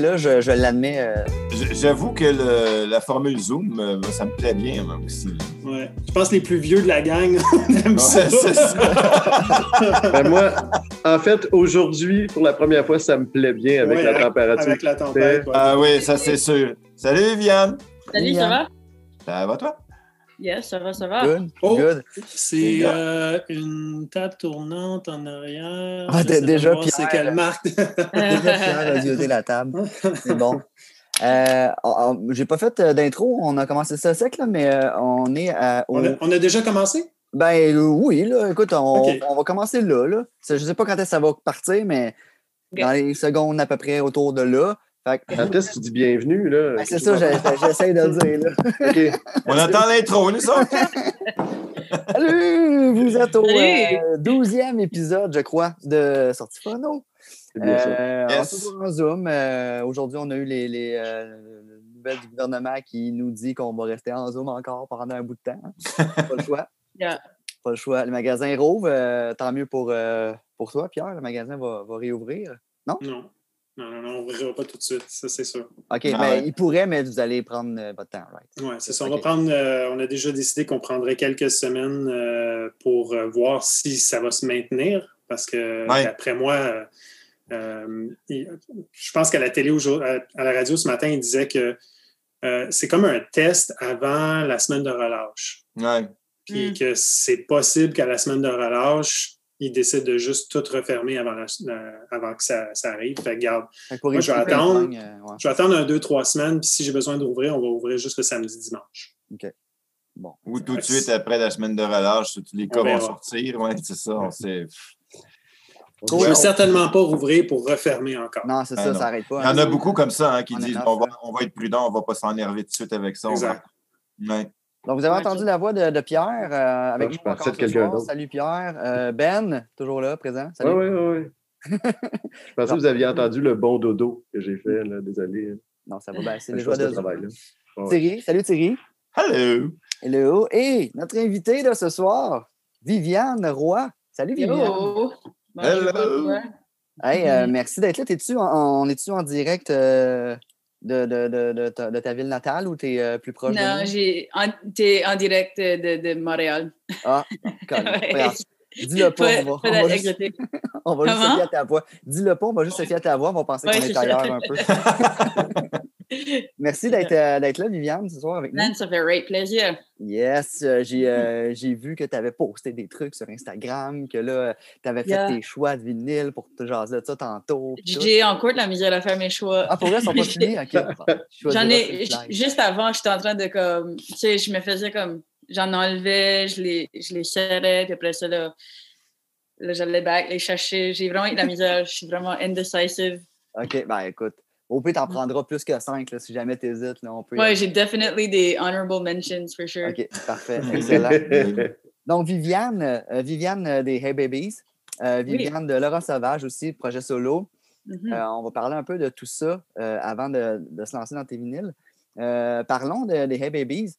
Là, je, je l'admets. euh, J'avoue que le- la formule Zoom, euh, ça me plaît bien moi aussi. Ouais. Je pense que les plus vieux de la gang aiment ça. C'est ça. Ben, moi, en fait, aujourd'hui, pour la première fois, ça me plaît bien avec Ouais, la température. Avec la tempête. ouais. Ah oui, ça c'est sûr. Salut Viviane. Salut, ça va? Ça va toi? Yes, ça va, ça va. good, Oh. good. C'est euh, une table tournante en arrière. Ah, de déjà, voir C'est Pierre. quelle marque? Déjà, Pierre a la table. C'est bon. Euh, J'ai pas fait euh, d'intro, on a commencé ça sec, là, mais euh, on est à, au- on, a, on a déjà commencé? Ben oui, là, écoute, on, va commencer là, là. Je sais pas quand est-ce que ça va partir, mais dans les secondes à peu près autour de là. Fait que- tu dis bienvenue, là? Ben, c'est ça, j'essaie de le dire, là. OK. On attend l'intro, nous autres. Salut! Vous êtes au euh, 12e épisode, je crois, de Sortie Phono. C'est bien ça. Euh, on est Yes. toujours en Zoom. Euh, Aujourd'hui, on a eu les, les, euh, nouvelles du gouvernement qui nous dit qu'on va rester en Zoom encore pendant un bout de temps. Pas le choix. Yeah. Pas le choix. Le magasin rouvre. euh, tant mieux pour, euh, pour toi, Pierre. Le magasin va, va réouvrir. Non? Non, non, non, on ne verra pas tout de suite, ça c'est sûr. OK, Ah mais ouais. il pourrait, mais vous allez prendre euh, votre temps, right? Oui, c'est ça. On va prendre. euh, on a déjà décidé qu'on prendrait quelques semaines euh, pour euh, voir si ça va se maintenir. Parce que Ouais. d'après moi, euh, euh, je pense qu'à la télé aujourd'hui- à, à la radio ce matin, il disait que euh, c'est comme un test avant la semaine de relâche. Ouais. Puis Mm. que c'est possible qu'à la semaine de relâche, ils décident de juste tout refermer avant, la- euh, avant que ça, ça arrive. Fait que, garde, Moi, je vais attendre. euh, ouais. je vais attendre un, deux, trois semaines. Puis si j'ai besoin d'ouvrir, on va ouvrir juste le samedi, dimanche. Bon. Ou tout de suite après la semaine de relâche, tous les cas On vont verra. sortir. Ouais, c'est ça. On sait. Je ne veux certainement pas rouvrir pour refermer encore. Non, c'est Ah, ça, non. ça n'arrête pas. Il y en hein. a beaucoup comme ça hein, qui On disent on va, hein. on va être prudent, on ne va pas s'énerver tout de suite avec ça. on va- Exact. Ouais. Donc, vous avez Ouais, entendu la voix de, de Pierre euh, avec Ah, je quelqu'un. Salut Pierre. Euh, ben, toujours là, présent. Oui, Salut. oui, oui. Je pensais que vous aviez entendu le bon dodo que j'ai fait, là. Désolé. Non, ça va bien. C'est Je les joies de ce travail-là. Ouais. Thierry. Salut Thierry. Hello! Hello. Et notre invité de ce soir, Viviane Roy. Salut Viviane. Hello. Bonjour. Hey, euh, Mhm. merci d'être là. T'es-tu en, en- es-tu en direct euh, de, de, de, de ta, de ta ville natale ou t'es euh, plus proche de Non, nous? j'ai en, t'es en direct de, de Montréal. Ah, Ouais. Dis-le pas, on va, pas on va juste, d'exotique. on va juste se fier à ta voix. Dis-le pas, on va juste se fier à ta voix, on va penser Ouais, qu'on est ça. ailleurs un peu. Merci d'être euh, d'être là, Viviane, ce soir avec nous. Man, ça fait great plaisir. Yes, euh, j'ai euh, j'ai vu que tu avais posté des trucs sur Instagram, que là, tu avais fait Yeah. tes choix de vinyle pour te jaser de ça tantôt. J'ai encore de la misère à faire mes choix. Ah, pour vrai, ils sont pas finis? OK. J'en ai, juste avant, j'étais en train de comme, tu sais, je me faisais comme, j'en enlevais, je les, je les serrais, puis après ça, là, là j'allais back, les chercher. J'ai vraiment eu de la misère, je suis vraiment indecisive. OK, ben écoute, au pire, t'en prendras plus que cinq, là, si jamais t'hésites, là, on peut... Ouais, j'ai definitely des honorable mentions, for sure. OK, parfait, excellent. Donc, Viviane, euh, Viviane euh, des Hey Babies, euh, Oui. Viviane de Laurent Sauvage aussi, projet solo. Mhm. Euh, on va parler un peu de tout ça euh, avant de, de se lancer dans tes vinyles. Euh, parlons de- des Hey Babies.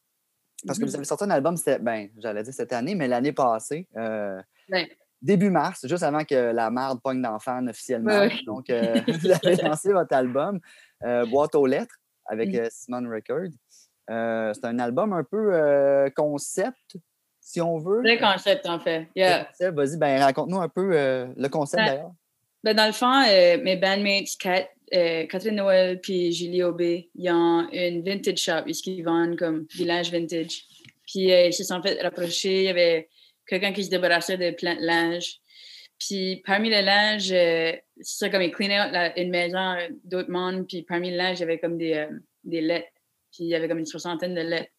Parce que Mhm. vous avez sorti un album, ben, j'allais dire cette année, mais l'année passée. euh, Ouais. Début mars, juste avant que la merde pogne dans Fan officiellement. Ouais. Donc, euh, vous avez lancé votre album, euh, Boîte aux lettres, avec Mhm. Simon Record. C'est un album un peu concept, si on veut. Vrai concept, en fait. Yeah. Vas-y, ben, raconte-nous un peu le concept Ouais. d'ailleurs. Ben, dans le fond, mes bandmates, Kat, euh, Catherine Noël puis Julie Aubé, ils ont une vintage shop, ils vendent comme du linge vintage. Puis euh, ils se sont fait rapprocher, il y avait quelqu'un qui se débarrassait de plein de linge. Puis parmi le linge, euh, c'est comme ils cleanaient une maison euh, d'autres mondes, puis parmi le linge, il y avait comme des, des lettres. Puis il y avait comme une soixantaine de lettres.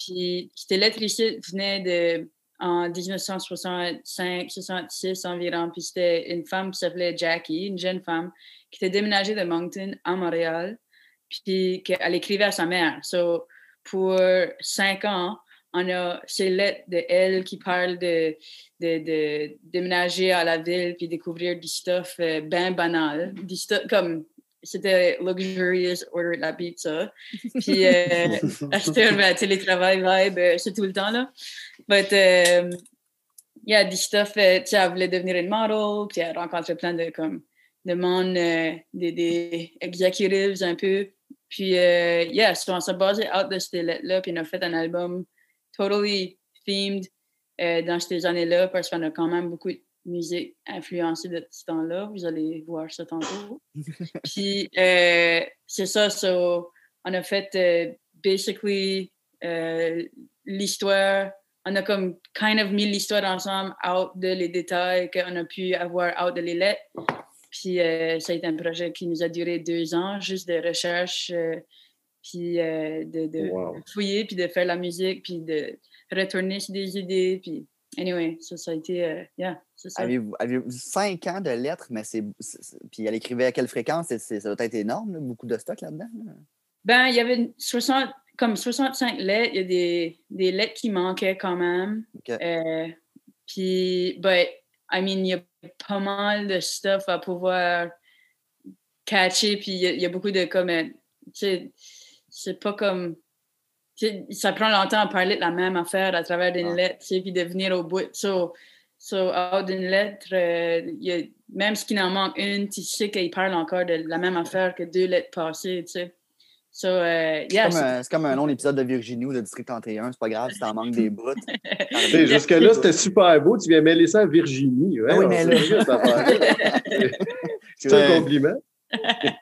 Puis ces lettres ici venaient de en 1965-66 environ. Puis c'était une femme qui s'appelait Jackie, une jeune femme, qui était déménagée de Moncton à Montréal. Puis qu'elle écrivait à sa mère. So, pour cinq ans, on a ces lettres de elle qui parlent de, de, de déménager à la ville puis découvrir du stuff euh, ben banal. Du stuff comme c'était luxurious order de la pizza. Puis euh, acheter un ben, télétravail vibe, euh, c'est tout le temps là. But um, yeah, du stuff, euh, tu sais, elle voulait devenir une model, puis elle a rencontré plein de comme demande euh, des, des executives un peu. Puis, euh, yeah, so on s'est basé out de ces lettres-là, puis on a fait un album totally themed euh, dans ces années-là, parce qu'on a quand même beaucoup de musique influencée de ce temps-là. Vous allez voir ça tantôt. puis, euh, c'est ça, so, on a fait basically l'histoire on a comme kind of mis l'histoire ensemble out de les détails qu'on a pu avoir out de les lettres. Puis euh, ça a été un projet qui nous a duré deux ans, juste de recherche, euh, puis euh, de, de Wow. fouiller, puis de faire la musique, puis de retourner sur des idées. Puis anyway, ça, ça a été, yeah, ça. Avez-vous avez cinq ans de lettres, mais c'est. Puis elle écrivait à quelle fréquence? Ça doit être énorme, là, beaucoup de stock là-dedans. là. Ben, il y avait 60, comme 65 lettres. Il y a des, des lettres qui manquaient quand même. Puis, but, I mean, il y a pas mal de stuff à pouvoir catcher. Puis, il y a, il y a beaucoup de comme, euh, tu sais, c'est pas comme. tu sais, ça prend longtemps à parler de la même affaire à travers une Ouais. lettre, tu sais, puis de venir au bout. So, so out d'une lettre, euh, il y a, même s'il en manque une, tu sais qu'il parle encore de la même affaire que deux lettres passées, tu sais. So, euh, yeah, C'est comme, un- c'est comme un long épisode de Virginie ou de District 31. C'est pas grave si t'en manques des bouts. Jusque-là, c'était super beau. Tu viens mêler ça à Virginie. Ouais, Ah oui, mais là-. C'est un compliment.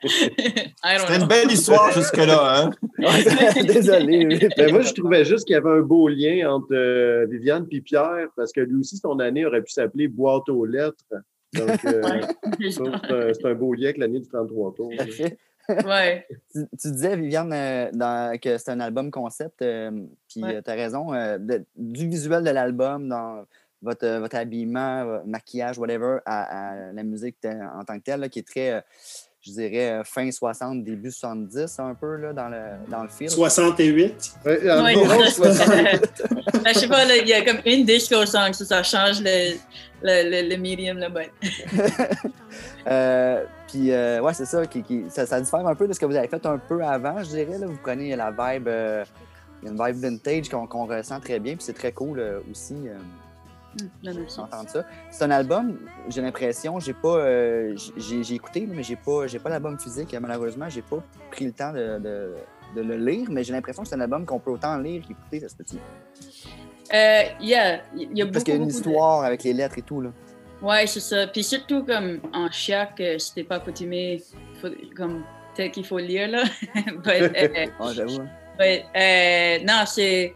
C'était une belle histoire jusque-là, hein? Désolé. oui. Ben, moi, je trouvais juste qu'il y avait un beau lien entre euh, Viviane et Pierre, parce que lui aussi, son année aurait pu s'appeler Boîte aux lettres. Donc, euh, ça, c'est un, c'est un beau lien avec l'année du 33 tours. Ouais. Tu, tu disais, Viviane, euh, dans- que c'est un album concept, euh, puis Ouais. tu as raison, euh, de- du visuel de l'album, dans votre, euh, votre habillement, votre maquillage, whatever, à, à la musique en tant que telle, là, qui est très, euh, je dirais, euh, fin 60, début 70, un peu, là, dans le, dans le film. 68. Ouais, en Ouais, gros, ça, soit- Ben, je sais pas, là, il y a comme une disco song, ça, ça change le, le, le, le medium, là, ben. Puis, euh, ouais, c'est ça, qui, qui- ça, ça diffère un peu de ce que vous avez fait un peu avant, je dirais. Là. Vous prenez la vibe, euh, il y a une vibe vintage qu'on ressent très bien, puis c'est très cool euh, aussi d'entendre ça. C'est un album, j'ai l'impression, j'ai pas, j'ai écouté, mais j'ai pas, pas l'album physique, malheureusement, j'ai pas pris le temps de, de- de le lire, mais j'ai l'impression que c'est un album qu'on peut autant lire qu'écouter, ça se peut Euh, yeah, il y a beaucoup, Parce qu'il y a une de- histoire avec les lettres et tout, là. Ouais, c'est ça. Puis surtout, comme en chiac, euh, si t'es pas accoutumé, faut- comme peut-être qu'il faut lire, là. But, euh, Ouais, j'avoue. but, euh, non, c'est...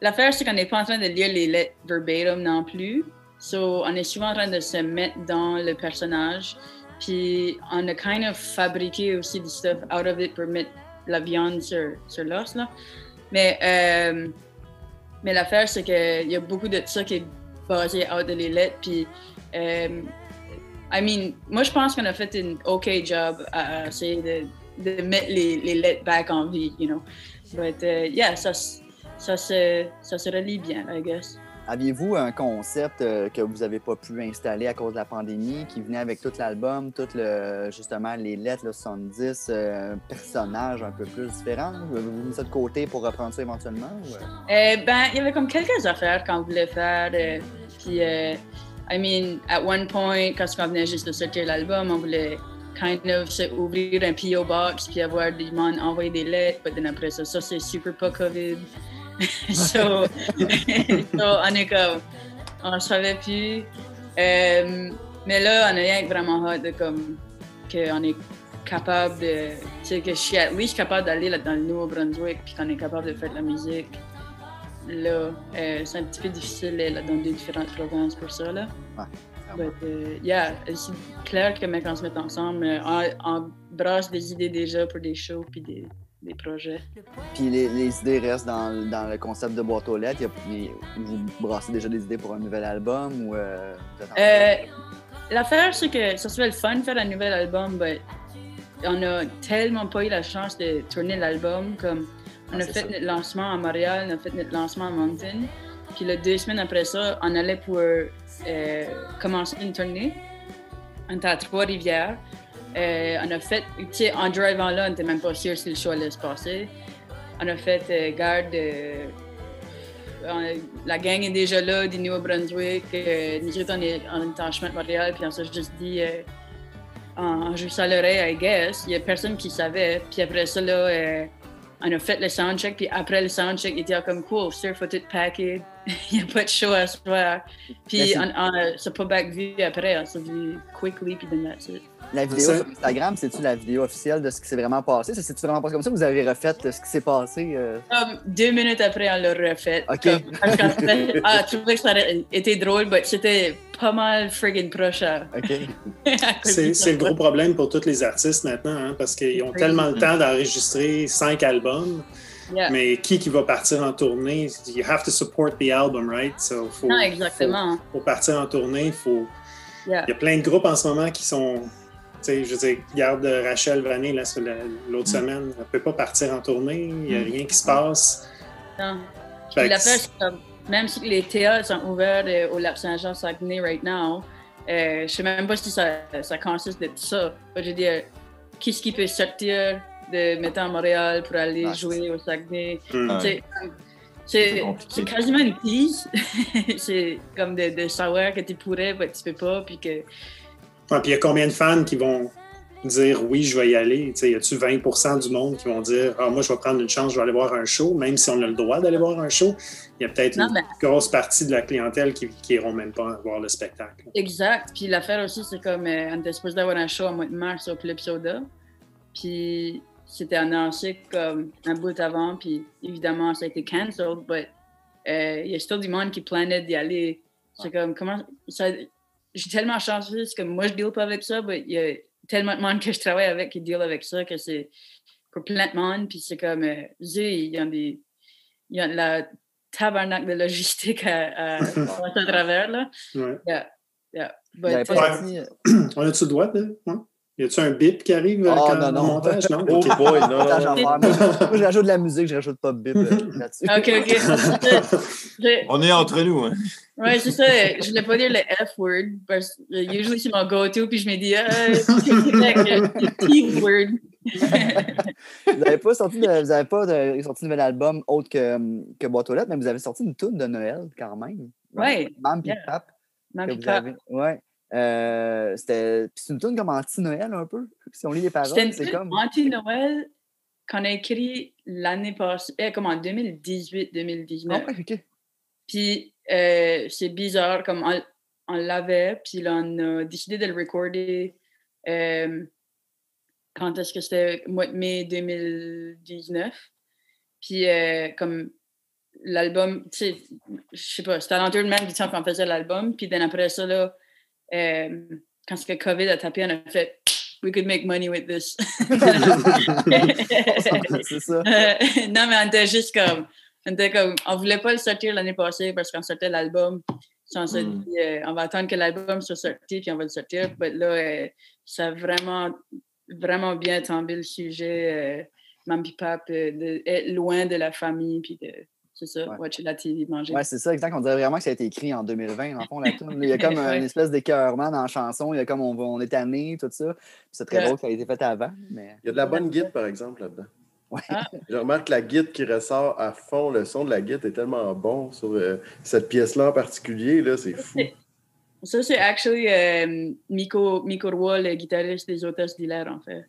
L'affaire, c'est qu'on n'est pas en train de lire les lettres verbatim non plus. So, on est souvent en train de se mettre dans le personnage. Puis, on a kind of fabriqué aussi du stuff out of it pour mettre la viande sur, sur l'os, là. Mais, euh, mais l'affaire, c'est qu'il y a beaucoup de ça qui est basé out de les lettres. Puis, euh, I mean, moi, je pense qu'on a fait un OK job à, essayer de, de mettre les, les lettres back en vie, you know. But, uh, yeah, ça, ça, se, ça se relie bien, I guess. Aviez-vous un concept euh, que vous n'avez pas pu installer à cause de la pandémie, qui venait avec tout l'album, tout le justement les lettres, le 70, euh, personnages un peu plus différents? Avez-vous mis ça de côté pour reprendre ça éventuellement? ou, euh? Euh, ben, il y avait comme quelques affaires qu'on voulait faire. puis, I mean, at one point, quand on venait juste de sortir l'album, on voulait kind of ouvrir un P.O. Box puis avoir des gens envoyer des lettres. Puis après ça, c'est super pas COVID. so, so, on est comme, on savait plus. Euh, mais là, on a rien que vraiment hâte de comme, qu'on est capable de, tu sais, que je suis at least capable d'aller dans le Nouveau-Brunswick puis qu'on est capable de faire de la musique. Là, euh, c'est un petit peu difficile là, dans deux différentes provinces pour ça. Là. Ouais, But, euh, yeah, c'est clair que mec, on se met ensemble, euh, on, on brasse des idées déjà pour des shows puis des, des projets. Puis les, les idées restent dans, dans le concept de boîte aux lettres. Vous brassez déjà des idées pour un nouvel album ou euh, Euh, L'affaire, c'est que ça serait le fun de faire un nouvel album, mais on a tellement pas eu la chance de tourner l'album. Comme on Ah, a c'est fait ça. notre lancement à Montréal, on a fait notre lancement à Moncton. Puis le deux semaines après ça, on allait pour euh, commencer une tournée. On était à Trois-Rivières. Euh, on a fait, tu sais, en drivant là, on n'était même pas sûr si le show allait se passer. On a fait euh, garde. euh, on- la gang est déjà là, du Nouveau-Brunswick. Nous autres, on est, on est en chemin de Montréal, puis on s'est juste dit, en, en juste à l'oreille, I guess. Il y a personne qui savait. Puis après ça, là, on a fait le soundcheck. Puis après le soundcheck, il était comme cool, sir, faut tout packer. il n'y a pas de show à soir. Puis on, on s'est pas back vu après. On s'est vu quickly, puis then that's it. La vidéo sur Instagram, c'est-tu la vidéo officielle de ce qui s'est vraiment passé? Ça, c'est-tu vraiment passé comme ça? Vous avez refait ce qui s'est passé? euh? Comme deux minutes après, on l'a refait. OK. Comme, ah, je trouvais que ça aurait été drôle, mais c'était pas mal friggin' proche OK. C'est le gros problème pour tous les artistes maintenant, hein, parce qu'ils ont tellement le temps d'enregistrer cinq albums. Yeah. Mais qui qui va partir en tournée? You have to support the album, right? So, faut, Non, exactement. Faut, pour partir en tournée, il faut... Yeah. il y a plein de groupes en ce moment qui sont... Je veux dire, regarde euh, Rachel Vanet l'autre Mm. semaine. Elle ne peut pas partir en tournée. Il n'y a rien qui se passe. Non. Fait que même si les théâtres sont ouverts euh, au Lac Saint-Jean Saguenay right now, euh, je sais même pas si ça, ça consiste de tout ça. Je veux dire, qu'est-ce qui peut sortir de mettons à Montréal pour aller jouer au Saguenay? Ouais. C'est- quasiment une tease. c'est comme de, de savoir que tu pourrais, mais tu peux pas, puis que Ouais, puis il y a combien de fans qui vont dire oui, je vais y aller? Tu sais, y a-tu 20% du monde qui vont dire ah, moi, je vais prendre une chance, je vais aller voir un show, même si on a le droit d'aller voir un show? Il y a peut-être une grosse partie de la clientèle qui n'iront même pas voir le spectacle. Exact. Puis l'affaire aussi, c'est comme euh, on était supposé d'avoir un show en mois de mars au Club Soda. Puis c'était annoncé comme un bout avant. Puis évidemment, ça a été cancelled. Mais euh, il y a still du monde qui planait d'y aller. C'est comme, comment. ça- J'ai tellement chanceux. C'est comme, moi, je deal pas avec ça. Mais il y a tellement de monde que je travaille avec qui deal avec ça que c'est pour plein de monde. Puis c'est comme, euh, il y a des. Il y a de la tabarnak de logistique à, à, à travers, là. Ouais. Yeah, yeah. Vous But, avez pas uh, sorti- On a-tu le droit de. ouais? Y a-tu un bip qui arrive Oh, quand, non, non. montage? Non? Oh Ok. boy, non. Moi, je rajoute de la musique, je rajoute pas de bip euh, là-dessus. OK, OK. Je- On est entre nous. Hein. Ouais, c'est ça. Je voulais pas dire le F-word parce que euh, usually c'est mon go-to, puis je me dis, ah, c'est correct, le T-word. Vous n'avez pas sorti de, vous avez pas de- sorti de nouvel album autre que, que Boîte aux lettres, mais vous avez sorti une tune de Noël quand même. Ouais, Mam yeah. Pap. Ma que petite vous avez. Ouais. Euh, c'était c'est une tune comme anti-Noël un peu. Si on lit les paroles, c'est comme. anti-Noël qu'on a écrit l'année passée, eh, comme en 2018-2019. Ah ouais, ok. Puis euh, c'est bizarre, comme on, on l'avait, puis là, on a décidé de le recorder. euh, quand est-ce que c'était? Mois de mai 2019. Puis comme l'album, tu sais, je sais pas, c'était à l'entour de même du temps qu'on faisait l'album. Puis après ça, là, euh, quand que COVID a tapé, on a fait « We could make money with this ». c'est ça. Euh, non, mais on était juste comme. On était comme. On voulait pas le sortir l'année passée parce qu'on sortait l'album. On Mm. dit, euh, on va attendre que l'album soit sorti puis on va le sortir. Mais là, euh, ça a vraiment, vraiment bien tombé le sujet. Mamie Pap, de être loin de la famille puis de. C'est ça, Ouais. watcher la TV, manger. Ouais, c'est ça, exact. On dirait vraiment que ça a été écrit en 2020, dans le fond, la tune. Il y a comme Ouais. une espèce d'écœurement dans la chanson. Il y a comme on, va- on est tanné, tout ça. Puis C'est très Ouais. drôle que ça a été fait avant. Mais... Il y a de la bonne guide, par exemple, là-dedans. Ouais. Ah. Je remarque que la guide qui ressort à fond, le son de la guide est tellement bon sur euh, cette pièce-là en particulier, là, c'est fou. Ça, c'est actually euh, Miko, Miko Roy, le guitariste des Hôtesses d'Hilaire, en fait.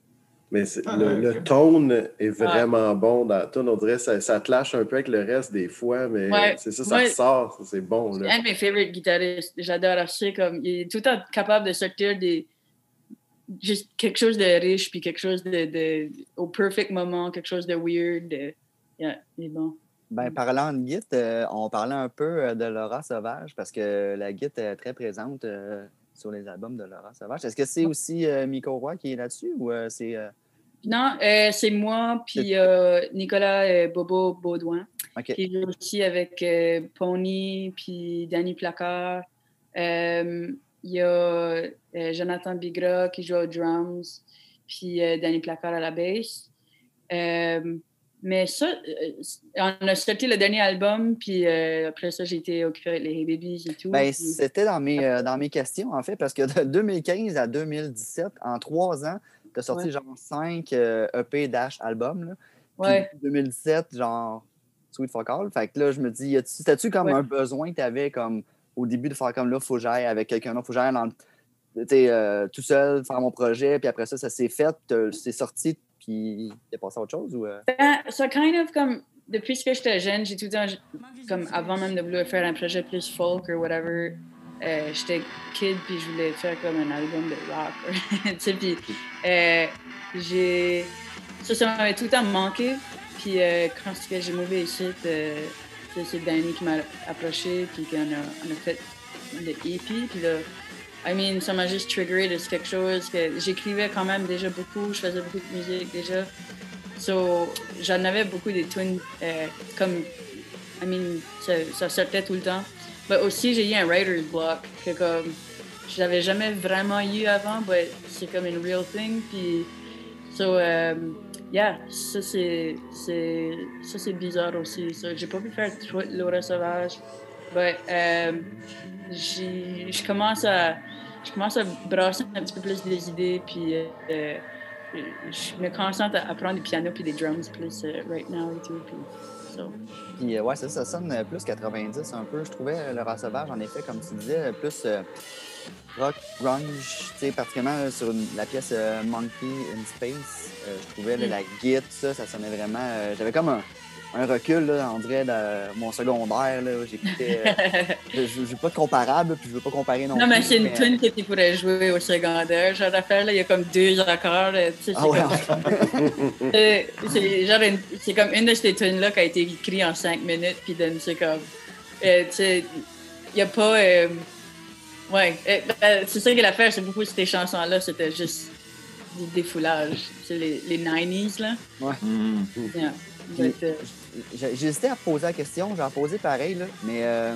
Mais Ah, le, ok. le tone est vraiment bon dans la. On dirait que ça, ça te lâche un peu avec le reste des fois, mais Ouais. c'est ça, ça Ouais. ressort, c'est bon. C'est un de mes favorite guitaristes. J'adore assez comme il est tout le temps capable de sortir des juste quelque chose de riche puis quelque chose de, de au perfect moment, quelque chose de weird. De, yeah, il est bon. Ben, parlant de Git, euh, on parlait un peu euh, de Laura Sauvage parce que la Git est très présente euh, sur les albums de Laura Sauvage. Est-ce que c'est aussi euh, Miko Roy qui est là-dessus ou euh, c'est. euh, Non, euh, c'est moi puis Nicolas Bobo Baudouin qui joue aussi avec Pony puis Danny Placard. Il y a Jonathan Bigra qui joue aux drums puis Danny Placard à la basse. Euh, mais ça, euh, on a sorti le dernier album, puis euh, après ça, j'ai été occupée avec les Hey Babies et tout. Ben, puis- c'était dans mes, euh, dans mes questions, en fait, parce que de 2015 à 2017, en trois ans, tu as sorti Ouais. genre cinq euh, EP dash albums. Là. Puis ouais. 2017, genre Sweet Fuck All. Fait que là, je me dis, c'était-tu comme Ouais. un besoin que tu avais comme au début de faire comme là, faut que j'aille avec quelqu'un d'autre, faut que j'aille dans le- euh, tout seul faire mon projet, puis après ça, ça s'est fait, c'est sorti, puis t'es passé à autre chose? Ou, euh? ben, ça, kind of comme, depuis que j'étais jeune, j'ai tout le temps, comme avant même de vouloir faire un projet plus folk ou whatever, euh, j'étais kid, puis je voulais faire comme un album de rock. tu sais, puis j'ai. Ça, ça m'avait tout le temps manqué. Puis quand j'ai mauvais ici, c'est Danny qui m'a approché, puis qu'on a, on a fait le EP, puis là, I mean, ça m'a juste triggeré de quelque chose que j'écrivais quand même déjà beaucoup, je faisais beaucoup de musique déjà. So, j'en avais beaucoup des tunes euh, comme, I mean, ça, sortait tout le temps. Mais aussi, j'ai eu un writer's block que comme, j'avais jamais vraiment eu avant, mais c'est comme une real thing. Puis, so, um, yeah, ça c'est, ça c'est bizarre aussi. So, j'ai pas pu faire Laura Sauvage, mais um, je commence à je commence à brasser un petit peu plus des idées, puis euh, je me concentre à apprendre du piano puis des drums plus euh, right now et tout. Puis, so. puis euh, ouais, ça, ça sonne plus 90 un peu. Je trouvais le Sauvage, en effet, comme tu disais, plus rock, grunge, tu sais, particulièrement sur la pièce Monkey in Space. je trouvais mm. la guitare, ça, ça sonnait vraiment. J'avais comme un un recul, là, on dirait, de mon secondaire. J'écoutais. Euh, je n'ai pas de comparable, puis je veux pas comparer non, non plus. Non, mais c'est une tune que tu pourrais jouer au secondaire. Genre d'affaire, là, il y a comme deux accords. Tu sais, ah ouais, comme... c'est comme une de ces tunes-là qui a été écrite en cinq minutes, puis c'est comme. Euh, tu sais, il n'y a pas. Euh... Ouais, euh, ben, c'est ça que l'affaire, c'est beaucoup de ces chansons-là, c'était juste du défoulage. C'est les, les 90s, là. Ouais. Mm. J'hésitais à poser la question, j'en posé pareil, là, mais euh,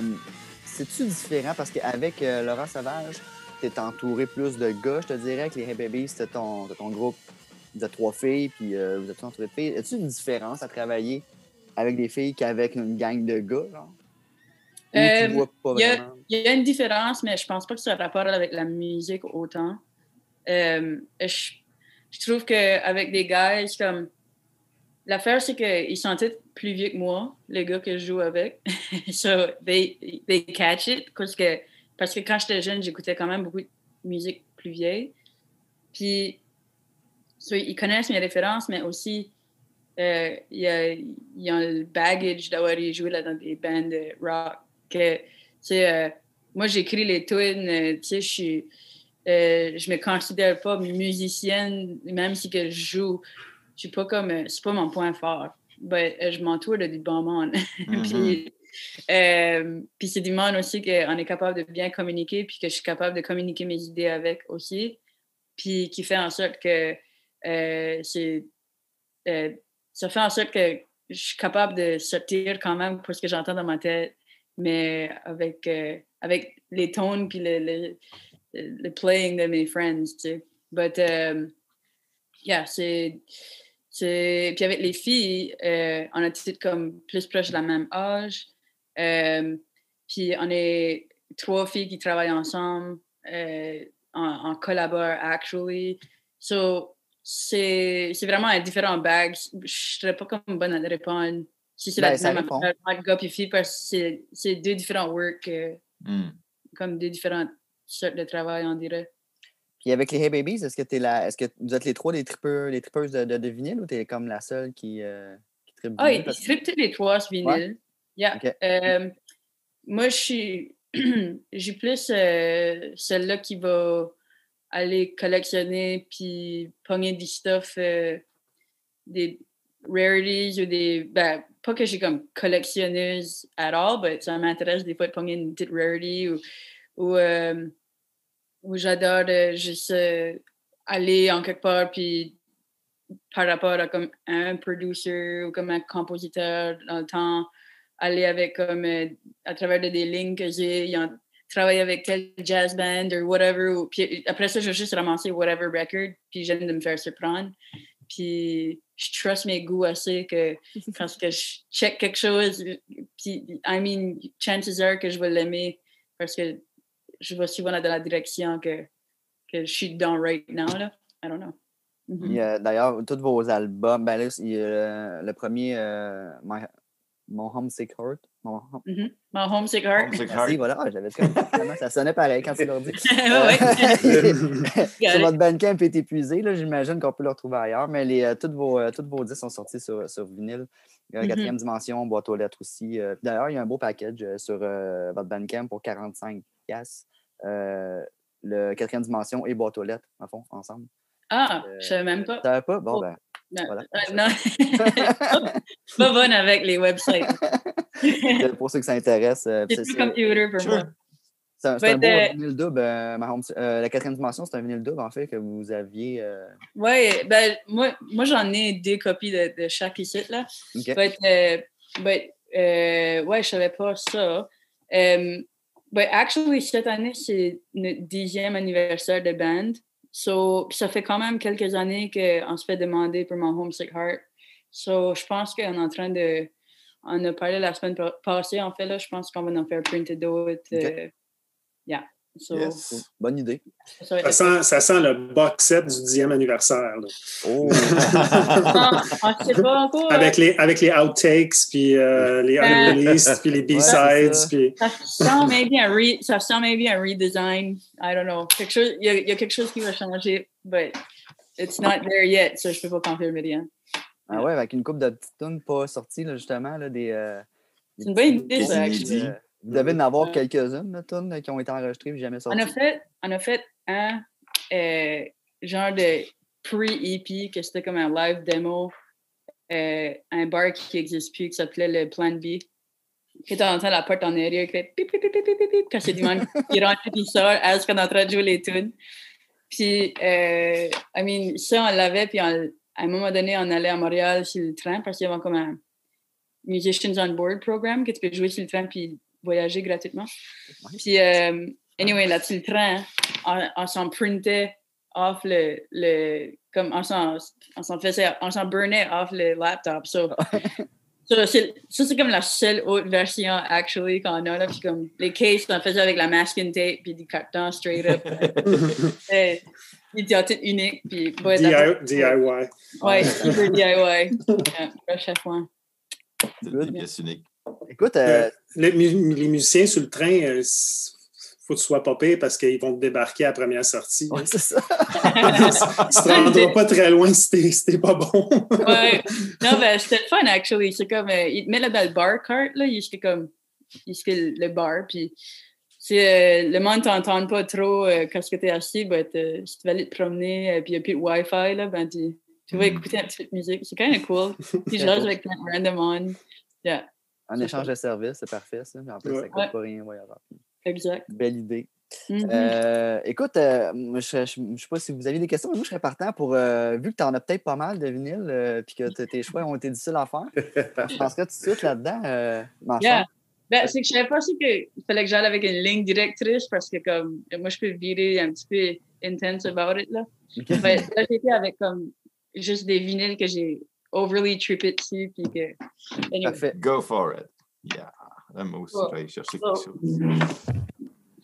c'est-tu différent? Parce qu'avec euh, Laurent Sauvage, tu es entouré plus de gars, je te dirais, que les Hey Babies, c'était ton, ton, groupe de trois filles, puis euh, vous êtes entouré de filles. As-tu une différence à travailler avec des filles qu'avec une gang de gars? Genre? Il y, y, a une différence, mais je pense pas que ça a rapport avec la musique autant. je, je trouve qu'avec des gars, comme L'affaire, c'est qu'ils sont tous plus vieux que moi, les gars que je joue avec. so, they, they catch it. Parce que, parce que quand j'étais jeune, j'écoutais quand même beaucoup de musique plus vieille. Puis, ils connaissent mes références, mais aussi, euh, il y, a, y, a, le baggage d'avoir joué là, dans des bands de rock. Que, euh, moi, j'écris les tunes, euh, je suis. je me considère pas musicienne, même si que je joue suis pas comme, euh, c'est pas mon point fort. mais euh, je m'entoure de du bon monde. puis, euh, puis c'est du monde aussi qu'on est capable de bien communiquer, puis que je suis capable de communiquer mes idées avec aussi. Puis qui fait en sorte que c'est. ça fait en sorte que je suis capable de sortir quand même pour ce que j'entends dans ma tête, mais avec, avec les tones puis le, le, playing de mes friends, tu sais. But, yeah, c'est puis avec les filles, euh, on est comme plus proche de la même âge. Euh, puis on est trois filles qui travaillent ensemble, euh, en, collaborent actually. So, c'est vraiment un différent bag. Je ne serais pas comme bonne à répondre si c'est la ben, même affaire, gars et filles, parce que c'est deux différents work, hmm. comme deux différentes sortes de travail, on dirait. Et avec les Hey Babies, est-ce que, es la... est-ce que vous êtes les trois les, tripeurs, les tripeuses de, de, vinyle ou tu es comme la seule qui, euh, qui tripe Ah, ils trippent tous les trois ce vinyle. Yeah. Euh, moi, je suis j'ai plus euh, celle-là qui va aller collectionner puis pogner du stuff, des rarities ou des. Ben, pas que j'ai comme collectionneuse at all, mais ça m'intéresse des fois de pogner une petite rarity ou. ou où j'adore juste euh, aller en quelque part, puis par rapport à comme un producer ou comme un compositeur dans le temps, aller avec comme euh, à travers des lignes que j'ai, travailler avec tel jazz band ou whatever. Ou, puis après ça, je vais juste ramasser whatever record, puis j'aime de me faire surprendre. Puis je trust mes goûts assez que quand que je check quelque chose, puis I mean, chances are que je vais l'aimer parce que je vais souvent dans la direction que, que je suis dans right now. Là. I don't know. Mm-hmm. D'ailleurs, tous vos albums, ben le premier, euh, Mon Homesick Heart. Mon Mhm. Mon homesick heart. Homesick Merci, Heart. voilà, ah, j'avais comme ça sonnait pareil quand tu sur votre Bandcamp est épuisé, là, j'imagine qu'on peut le retrouver ailleurs, mais les, euh, toutes, vos, euh, toutes vos disques sont sortis sur, sur vinyle. Euh, Mhm. Quatrième dimension, boîte aux lettres aussi. Euh, D'ailleurs, il y a un beau package euh, sur euh, votre Bandcamp pour 45 piastres. Euh, le quatrième dimension et boîte aux lettres, en fond, ensemble. Ah, Euh, je savais même pas. Tu savais pas? Bon, Oh. ben, Non, voilà. euh, non. Pas bonne avec les websites. pour ceux qui s'intéressent, euh, C'est plus computer pour Sure. moi. c'est un, beau euh, vinyle double. euh, Mahomes. Euh, la quatrième dimension, c'est un vinyle double, en fait, que vous aviez. Ouais, ben, moi, moi j'en ai deux copies de, de chaque site, là. OK. But, but, euh, ouais, je savais pas ça. Um, but actually, cette année, c'est notre dixième anniversaire de band. So, ça fait quand même quelques années qu'on se fait demander pour mon Homesick Heart. So, je pense qu'on est en train de. On a parlé la semaine pa- passée, en fait, là. Je pense qu'on va en faire printer d'autres. euh, yeah. So, Yes. Bonne idée. ça sent, ça sent le box set du dixième anniversaire. là. Oh! Ah, sait pas encore. Avec les, avec les outtakes, puis euh, les Ah. unreleased, puis les B-sides. ça. puis... Ça sent maybe un, re, ça sent maybe un redesign. I don't know. Quelque chose, il y, a, il y a quelque chose qui va changer, but it's not there yet, so je peux pas confirmer rien. Ah ouais, avec une coupe de petites tunes pas sorties, là, justement, là, des. euh, des C'est une bonne idée, ça, actually. Euh, Vous devez en avoir Ouais. quelques-unes, là, qui ont été enregistrées et jamais On sorties. a fait, on a fait un euh, genre de pre-EP, que c'était comme un live démo, euh, un bar qui n'existe plus, qui s'appelait le Plan B. Qui t'entends la porte en arrière, qui fait pip, pip, pip, pip, pip, pip, quand c'est du monde qui rentre et qui sort, à ce qu'on est en train de jouer les tunes. Puis, euh, I mean, ça, on l'avait, puis on- à un moment donné, on allait à Montréal sur le train parce qu'il y avait comme un Musicians on Board programme que tu peux jouer sur le train puis voyager gratuitement. Puis, euh, anyway, là, sur le train, on, on s'en printait off le, le comme on s'en, on s'en faisait, on s'en burnait off le laptop. So, so, c'est, ça, c'est comme la seule autre version, actually, qu'on a là. Puis comme les cases, on faisait avec la masking tape puis du carton straight up. C'était idiotique unique. Puis, ouais, DIY. DIY. Ouais, super DIY. Ouais, à foin. C'est Good. des pièces uniques. Écoute, euh, Euh, les, mu- les musiciens sur le train, il faut que tu sois pire parce qu'ils vont te débarquer à la première sortie. ouais, c'est ça. tu te rendras pas très loin si t'es si t'es pas bon. ouais. Non, ben, c'était le fun, actually. C'est comme, euh, ils te mettent là dans le bar cart, là, il est comme, il est le bar, puis c'est, euh, le monde t'entend pas trop euh, quand tu es assis, ben, euh, si tu vas aller te promener, euh, puis il n'y a plus de Wi-Fi, là, ben, tu, tu vas écouter un petit peu de musique. C'est quand même cool. Puis je reste avec plein de random on. Yeah, Un échange de services, c'est parfait, ça. En plus, Ouais. ça coûte Ouais. pas rien. voyageur. exact. Belle idée. Mhm. Euh, écoute, euh, je ne sais pas si vous avez des questions, mais moi, je serais partant pour, euh, vu que tu en as peut-être pas mal de vinyles, euh, puis que tes choix ont été difficiles à faire, je penserais tout de suite là-dedans, euh. Yeah. Ben, c'est que je savais pas si que il fallait que j'aille avec une ligne directrice parce que comme moi je peux virer un petit peu intense about it là. Ok. Ben, là j'étais avec comme juste des vinyles que j'ai overly trippé dessus puis que anyway. Go for it. Yeah. Là, moi aussi, Oh. je vais aller chercher Oh. quelque chose.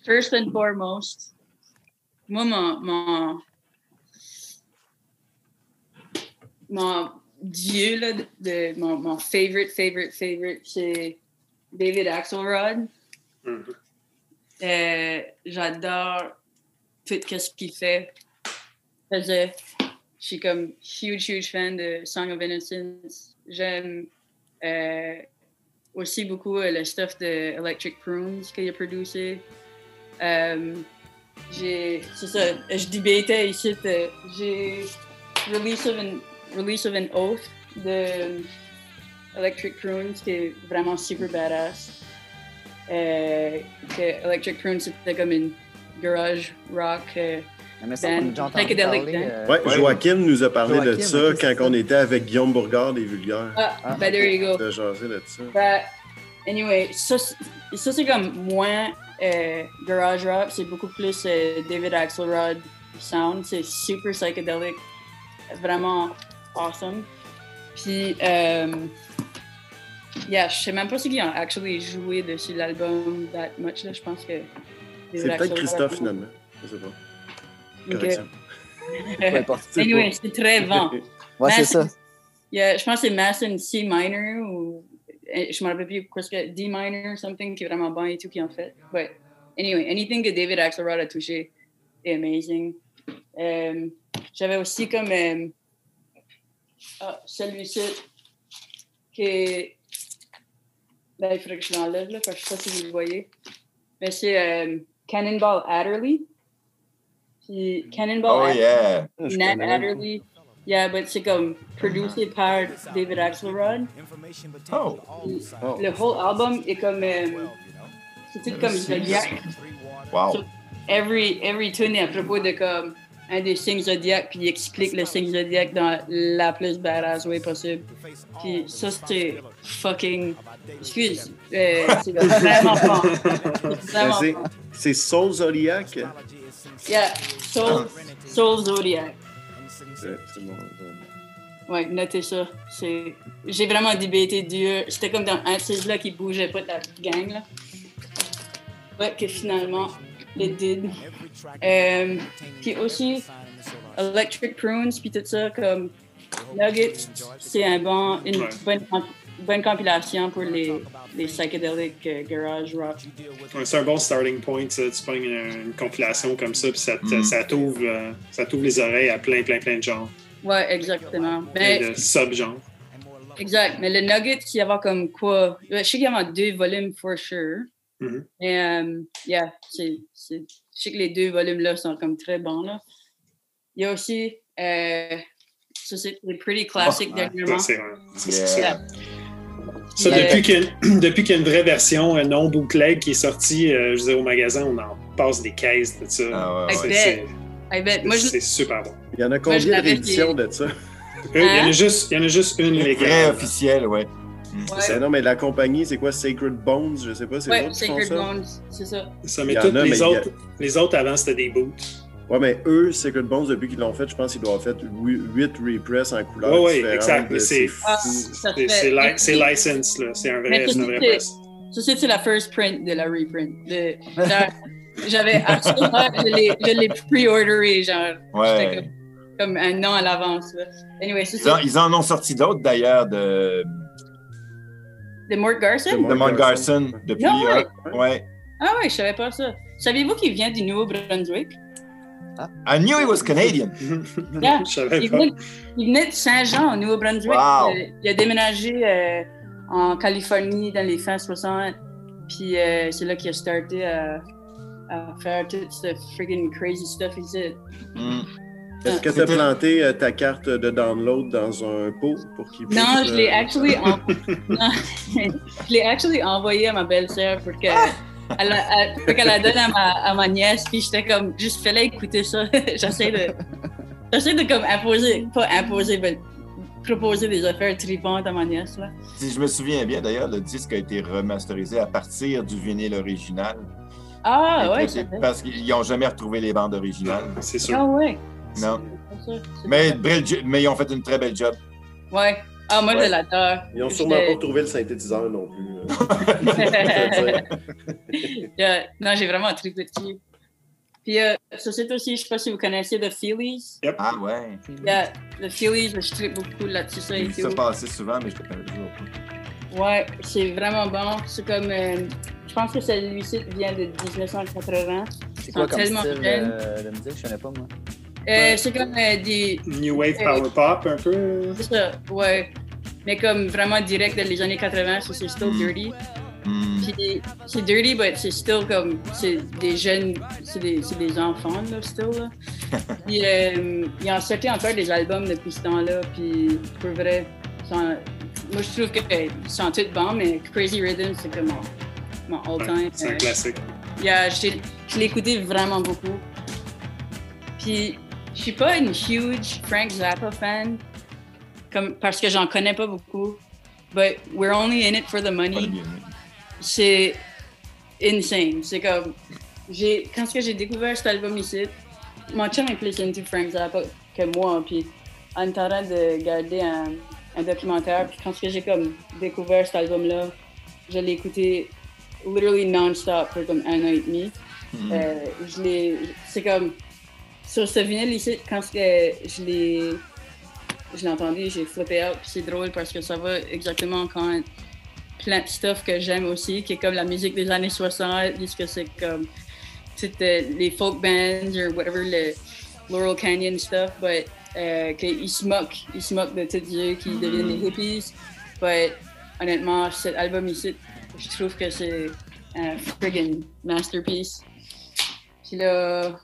First and foremost, moi mon mon mon dieu là, de, mon, mon favorite favorite favorite c'est David Axelrod. Euh, J'adore tout ce qu'il fait. Faisait. Je suis comme huge, huge fan de Song of Innocence. J'aime euh, aussi beaucoup euh, le stuff de Electric Prunes qu'il a produit. Euh, j'ai, c'est ça, je débattais ici, euh, j'ai Release of an, Release of an Oath de Electric Prunes qui est vraiment super badass. Electric Prunes c'était comme une garage rock. Mais ça, on a Ben, dance. euh, Ouais. Joachim nous a parlé de ça quand ça. on était avec Guillaume Bourgard des Vulgaires. ah, Ah, ben there you go. De jaser de ça. Ben, anyway, ça, c'est- ça c'est comme moins euh, garage rock, c'est beaucoup plus euh, David Axelrod sound, c'est super psychedelic, vraiment awesome. Puis, euh, yeah, je sais même pas si ils ont actually joué dessus l'album that much, là, je pense que. C'est peut-être Christophe finalement. Je sais pas. Anyway, c'est très vent. Ouais, c'est ça. Il y a- je pense que c'est Mass in C minor ou je me rappelle plus, presque D minor, something, qui est vraiment bon et tout, qui en fait. But anyway, anything que David Axelrod a touché est amazing. Euh, J'avais aussi comme ah, celui-ci qui ben, il faudrait que je l'enlève là, parce que je sais pas si vous le voyez. Mais c'est euh, Cannonball Adderley. Puis Cannonball Oh, Adderley. yeah. Nat. Adderley. Yeah, but c'est comme producé par David Axelrod. Oh. Oh. Le whole album est comme. euh, c'est tout comme Zodiac. Wow. So, every, every tune est à propos de comme un des signes zodiac, puis il explique le signe zodiac dans la plus badass way possible. Puis ça, c'était fucking. Excuse, euh, c'est vraiment fort. C'est Ben, fort. C'est Soul Zodiac. Yeah, Soul, Soul Zodiac. Ouais, notez ça. C'est... J'ai vraiment débatté dur. C'était comme dans un de là qui bougeait pas de la gang, là. Ouais, que finalement, it did. Euh, puis aussi, Electric Prunes, puis tout ça, comme Nuggets, c'est un bon, une Ouais. bonne, bonne compilation pour les, les psychedelic euh, garage rock. Ouais, c'est un bon starting point, ça. Tu prends une, une compilation comme ça, puis ça, Mm. ça t'ouvre euh, ça t'ouvre les oreilles à plein, plein, plein de genres. Ouais, exactement. Mais, de sub-genres. exact. Mais le Nugget, il y avait comme quoi? Je sais qu'il y avait deux volumes, for sure. Mhm. Mais, euh, yeah, c'est, c'est- je sais que les deux volumes-là sont comme très bons, là. Il y a aussi, euh, ça c'est les Pretty Classic Oh, dernièrement. Ça, c'est vrai. Yeah. Yeah. Ça, Puis, depuis qu'il y, a- depuis qu'il y a une vraie version euh, non bootleg qui est sortie, euh, je veux dire, au magasin, on en passe des caisses de ça. Ah, ouais, C'est- ouais. c'est- I bet. Moi, je, C'est super bon. Il y en a Moi, combien de l'avais rééditions de ça? Euh, Il y, en Hein? a juste, il y en a juste une Vrai légale. officiel, ouais. ouais, non, mais la compagnie, c'est quoi? Sacred Bones? Je sais pas, c'est ouais, Sacred ça? Bones, c'est ça. Ça, mais Il y en toutes a, les, a- autres, les autres avant, c'était des boots. Ouais, mais eux, Sacred Bones, depuis qu'ils l'ont fait, je pense qu'ils doivent fait 8 repress en couleur ouais, différentes. exact, c'est-. Ah, li- license, là. C'est un vrai, une vraie presse. Ça, c'est la first print de la reprint. De- J'avais absolument, je l'ai, pre-orderé, genre, Ouais. comme, comme un an à l'avance. Anyway, Ils en, ça. ils en ont sorti d'autres d'ailleurs de, De Mort Garson? De Mont Garson depuis. Non, ouais. euh, ouais. Ah ouais, je savais pas ça. Saviez-vous qu'il vient du Nouveau-Brunswick? I knew he was Canadian. Yeah. Je savais Il venait, il venait de Saint-Jean, au Nouveau-Brunswick. Wow. Euh, Il a déménagé euh, en Californie dans les fins 60. Puis euh, c'est là qu'il a starté à, à faire tout ce freaking crazy stuff ici. Mm. Est-ce que tu as planté euh, ta carte de download dans un pot pour qu'il puisse... Non, je l'ai euh, actually, en- envoyé à ma belle-sœur pour que elle, a- elle- la donne à ma, à ma nièce. Puis j'étais comme, juste fais-la écouter ça. j'essaie de, j'essaie de comme imposer, pas imposer, mais proposer des affaires tripantes à ma nièce là. Si je me souviens bien, d'ailleurs, le disque a été remasterisé à partir du vinyle original. Ah vrai. Parce qu'ils n'ont jamais retrouvé les bandes originales. C'est sûr. Ah ouais. Non. C'est ça, c'est Mais, mais ils ont fait une très belle job. Ouais. Ah, moi, Ouais. je l'adore. Ils n'ont sûrement pas trouvé le synthétiseur non plus. Yeah. Non, j'ai vraiment trippé dessus. Puis, euh, ça, c'est aussi, je sais pas si vous connaissez The Feelies. Ah ouais. Yeah, The Feelies, je trippe beaucoup là-dessus, ça et ça passer souvent, mais je te connais toujours pas. Ouais, c'est vraiment bon. C'est comme, euh, je pense que celui-ci vient de 1980. C'est quoi comme tellement style euh, de musique? Je connais pas, moi? Euh, c'est comme euh, des, New Wave Power Pop, un peu. c'est ça, ouais. Mais comme vraiment direct dans les années 80, ça, c'est still Mm. dirty. Mm. Puis c'est dirty, mais c'est still comme. C'est des jeunes. C'est des, c'est des enfants, là, still. Là. puis euh, ils ont sorti encore des albums depuis ce temps-là. Puis pour vrai, moi je trouve qu'ils sont tous bons, mais Crazy Rhythm, c'est comme mon, mon all-time. C'est un euh, classique. Yeah, je l'ai écouté vraiment beaucoup. Puis, je suis pas une huge Frank Zappa fan, comme, parce que j'en connais pas beaucoup. But we're only in it for the money. C'est insane. C'est comme, j'ai, quand j'ai découvert cet album ici, mon chum est plus into Frank Zappa que moi. Puis, en train de regarder un, un documentaire, puis quand j'ai comme découvert cet album-là, je l'ai écouté literally non-stop pour comme un an et demi. Mm. Euh, je l'ai. C'est comme. Sur ce vinyle ici, quand je l'ai. Je l'ai entendu, j'ai flippé out. C'est drôle parce que ça va exactement quand. plein de stuff que j'aime aussi, qui est comme la musique des années 60, puisque c'est comme c'était les folk bands ou whatever, le Laurel Canyon stuff, but euh, qu'ils se moquent, ils se moquent de tous Dieu qui deviennent des hippies. But honnêtement, cet album ici, je trouve que c'est un friggin' masterpiece. Puis là,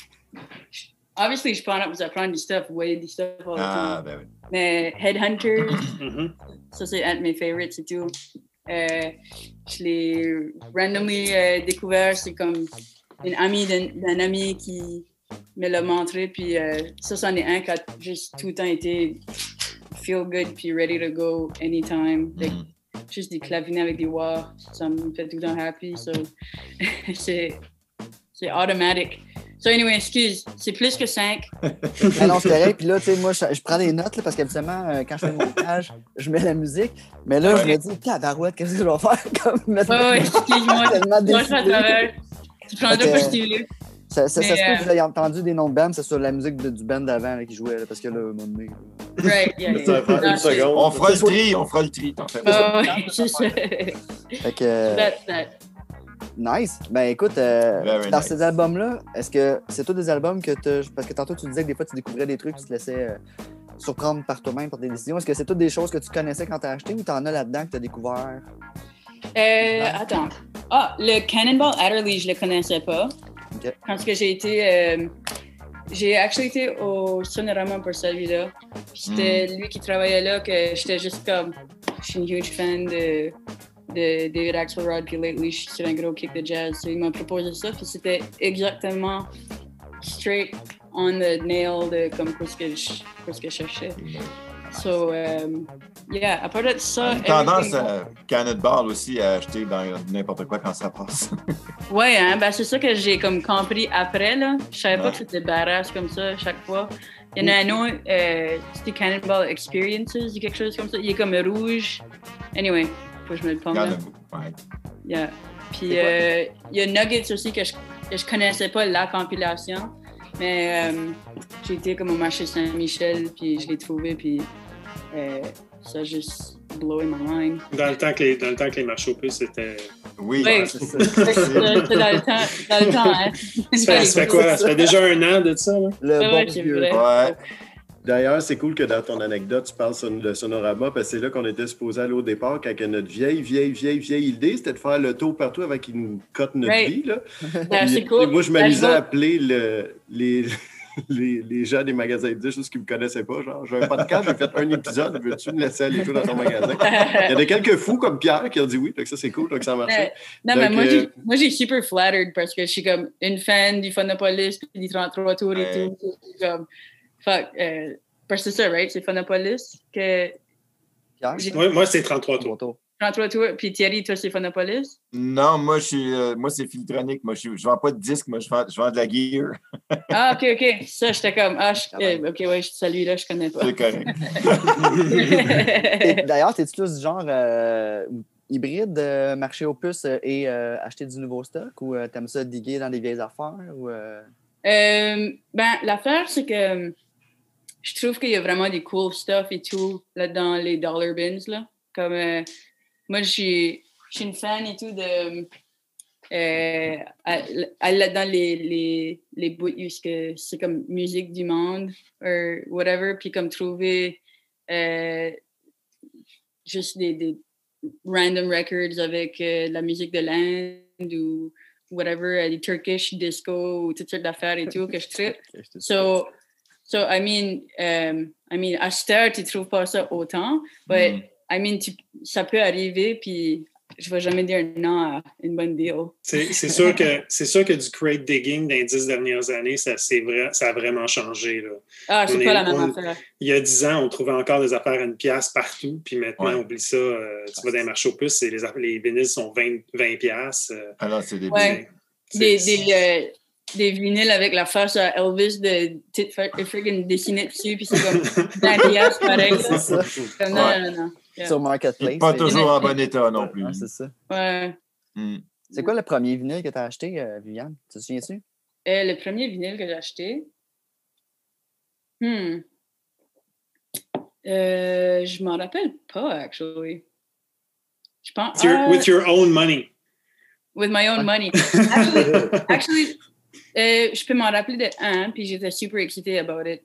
obviously, je prends vous apprendre du stuff, voyez du stuff all the Ah, time. ben oui. Mais Headhunters, Mhm. ça c'est un de mes favorites, c'est tout. Euh, je l'ai randomly euh, découvert, c'est comme une amie d'un ami qui me l'a montré, puis euh, ça, c'en est un qui a juste tout le temps été feel good, puis ready to go anytime. Like, Mhm. juste des clavinets avec des wah, ça me fait tout le temps happy, so c'est c'est automatic. So anyway, excuse, c'est plus que 5. Ah non, c'est correct. Puis là, tu sais, moi, je, je prends des notes là, parce qu'habituellement, euh, quand je fais le montage, je mets la musique. Mais là, je me dis, tabarouette, qu'est-ce que je vais faire? Comme mettre Ouais, ouais, excuse-moi, moi je suis à travers. Tu prendras Ok. pas ce que tu veux. Ça, ça, ça se peut euh, que vous ayez entendu des noms de bands, c'est sur la musique de- du band d'avant qui jouait, là, parce que là, à un moment donné, Right, yeah, yeah. Ça Non, une seconde. On fera le tri, on fera le tri, t'en fais pas. Ouais, c'est ça. Fait que, euh, That's that. Nice. Ben écoute, euh, dans nice. ces albums-là, est-ce que c'est tous des albums que tu. Parce que tantôt, tu disais que des fois, tu découvrais des trucs, tu te laissais euh, surprendre par toi-même, par tes décisions. Est-ce que c'est toutes des choses que tu connaissais quand tu as acheté ou t'en as là-dedans que tu as découvert? Euh, attends. Ah, le Cannonball Adderley, je le connaissais pas. Ok. Quand que j'ai été. euh, j'ai actually été au Sonorama pour celui-là. Puis C'était lui qui travaillait là que j'étais juste comme. Je suis une huge fan de, de David Axelrod, puis lately, je suis un gros kick de jazz. So, il m'a proposé ça, puis c'était exactement straight on the nail de comme quoi ce que je, quoi ce que je cherchais. So, um, yeah, à part de ça. Une tendance à Cannonball aussi à acheter dans n'importe quoi quand ça passe. Ouais, hein, ben c'est ça que j'ai comme compris après, là. Je savais pas Ouais. que c'était badass comme ça chaque fois. Il y en a un autre, euh, c'était Cannonball Experiences, ou quelque chose comme ça. Il est comme rouge. Anyway, faut que je me le Il beaucoup. Ouais. Yeah. Puis quoi? euh, il y a Nuggets aussi que je, que je connaissais pas la compilation. Mais euh, j'ai été comme au marché Saint-Michel, puis je l'ai trouvé, puis euh, ça a juste blowé ma mind. Dans le temps que les, dans le temps que les marchés aux puces, c'était. Oui, Oui. c'est ça. Dans le temps, dans le temps, hein. Ça fait, ça fait quoi? Ça fait déjà un an de ça, là? Le Ouais, bon vrai. Ouais. D'ailleurs, c'est cool que dans ton anecdote, tu parles de Sonorama, parce que c'est là qu'on était supposé aller au départ, quand notre vieille, vieille, vieille, vieille idée, c'était de faire le tour partout avant qu'ils nous cotent notre Right. vie. Là. Puis- cool. moi, je m'amusais à appeler le- les, les, les gens des magasins de disques, qu'ils ne me connaissaient pas. Genre, j'ai un podcast, j'ai fait un épisode, veux-tu me laisser aller jouer dans ton magasin? Il y en a quelques fous comme Pierre qui ont dit oui, donc ça c'est cool, donc ça a marché. Non, Donc, mais moi, euh, j'ai, moi, j'ai super flattered parce que je suis comme une fan du Phonopolis puis du 33 tours et Ouais. tout. Comme, fuck, euh, parce que c'est ça, right? C'est Phonopolis que. Moi, moi c'est 33 tours. Ton tour. 33 tours, puis Thierry, toi, c'est Phonopolis? Non, moi, je suis, euh, moi c'est Filtronic. Moi, je ne vends pas de disques, moi, je vends, je vends de la gear. Ah, ok, ok. Ça, j'étais comme, ah, je- euh, ok, ouais, celui-là, je connais pas. C'est correct. D'ailleurs, t'es-tu plus du genre euh, hybride, euh, marcher aux puces euh, et euh, acheter du nouveau stock ou euh, t'aimes ça diguer dans des vieilles affaires? Ou, euh, Euh, ben, l'affaire, c'est que je trouve qu'il y a vraiment des cool stuff et tout là dans les dollar bins. Là. Comme, euh, moi, je suis une fan et tout de. Euh, à- à- dans les, les, les bouts que c'est comme musique du monde ou whatever, puis comme trouver euh, juste des, des random records avec euh, la musique de l'Inde ou whatever, les Turkish disco ou toutes sortes d'affaires et tout que je tripe. So, so I mean, um, I mean, heure, tu trouves pas ça autant, but Mm. I mean, tu- ça peut arriver, puis je vais jamais dire non à une bonne deal. C'est sûr, que- c'est sûr que du crate digging dans les dix dernières années, ça, c'est vrai, ça a vraiment changé. Là. Ah, c'est est- pas la même on- affaire. Il y a dix ans, on trouvait encore des affaires à une pièce partout, puis maintenant, Ouais. oublie ça. euh, tu vas dans les marchés aux puces, et les, les vinyles sont 20, 20 piastres. euh, Alors, c'est des Ouais. Des, des, euh, des vinyles avec la face à Elvis de petite friggin' dessinée dessus, puis c'est comme 20 piastres, pareil. C'est ça. Comme, non, Ouais. non, non. Yeah. Sur Marketplace. Pas c'est- toujours en bon état non plus. Ouais, c'est ça. Ouais. Mm. C'est quoi le premier vinyle que t'as acheté, euh, Viviane? Tu te souviens-tu? Euh, le premier vinyle que j'ai acheté. Hmm. Euh, je m'en rappelle pas, actually. Je pense. With your, ah, with your own money. with my own money. Actually, actually euh, je peux m'en rappeler de un, puis j'étais super excitée about it.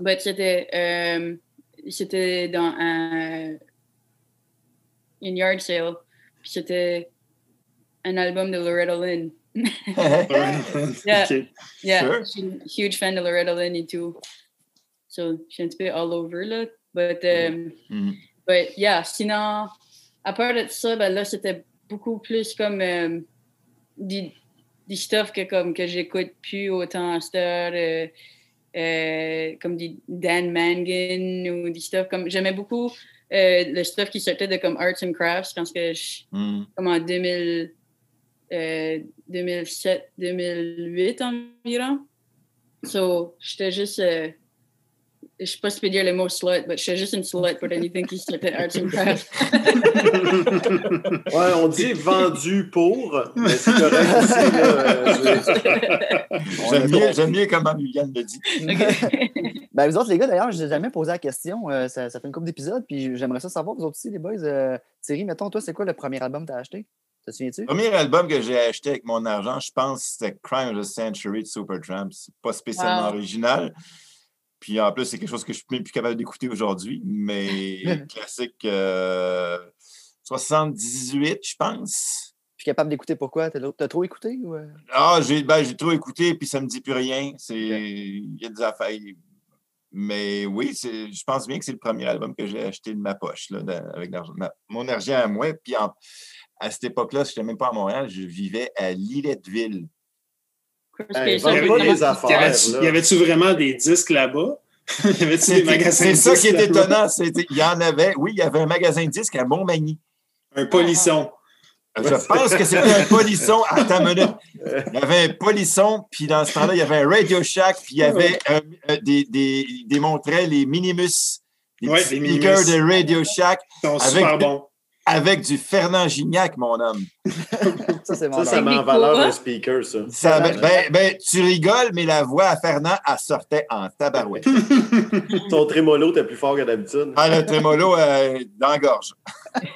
But c'était, euh, c'était dans un une yard sale, puis c'était un album de Loretta Lynn. Yeah. Yeah, Sure. je suis une huge fan de Loretta Lynn et tout. So, je suis un petit peu all over, là. But, um, but yeah, sinon, à part de ça, ben là, c'était beaucoup plus comme um, des, des stuff que, comme, que j'écoute plus autant à euh, euh, comme des Dan Mangan ou des stuff comme... J'aimais beaucoup euh, le stuff qui sortait de comme Arts and Crafts, je pense que je, Mhm. comme en 2000, euh, 2007, 2008 environ. So, j'étais juste. Je sais pas si je peux dire le mot slut, mais j'étais juste une slut pour anything qui sortait Arts and Crafts. Ouais, on dit vendu pour, mais c'est correct euh, J'aime mieux, j'aime mieux comment Viviane le dit. Ben, vous autres, les gars, d'ailleurs, je n'ai jamais posé la question. euh, ça, ça fait une couple d'épisodes, puis j'aimerais ça savoir, vous autres aussi, les boys. Euh, Thierry, mettons, toi, c'est quoi le premier album que tu as acheté? Te souviens-tu? Le premier album que j'ai acheté avec mon argent, je pense que c'était Crime of the Century de Supertramp. C'est pas spécialement Wow. original. Puis en plus, c'est quelque chose que je suis même plus capable d'écouter aujourd'hui, mais classique euh, 78, je pense. Je suis capable d'écouter pourquoi? T'as trop écouté? Ou... euh? Ah, j'ai ben, j'ai trop écouté, puis ça me dit plus rien. Il y a des affaires. Mais oui, je pense bien que c'est le premier album que j'ai acheté de ma poche, là, avec ma- mon argent à moi. Puis en- à cette époque-là, je n'étais même pas à Montréal, je vivais à Lilletteville. Hey, Y avait-tu- là. y avait-tu vraiment des disques là-bas? C'est ça qui est étonnant. Il y en avait, oui, il y avait un magasin de disques à Montmagny. Un polisson. Je pense que c'était un polisson. Attends une minute. Il y avait un polisson, puis dans ce temps-là, il y avait un Radio Shack, puis il y avait euh, euh, des, des, les Minimus, les Ouais, speakers de Radio Shack Ils sont Avec- super bons. Avec du Fernand Gignac, mon homme. Ça, c'est mon Ça, ça met en valeur un speaker, ça. Ça, ben, ben, ben, tu rigoles, mais la voix à Fernand, elle sortait en tabarouette. Ton trémolo était plus fort que d'habitude. Ah, le trémolo euh, dans la gorge.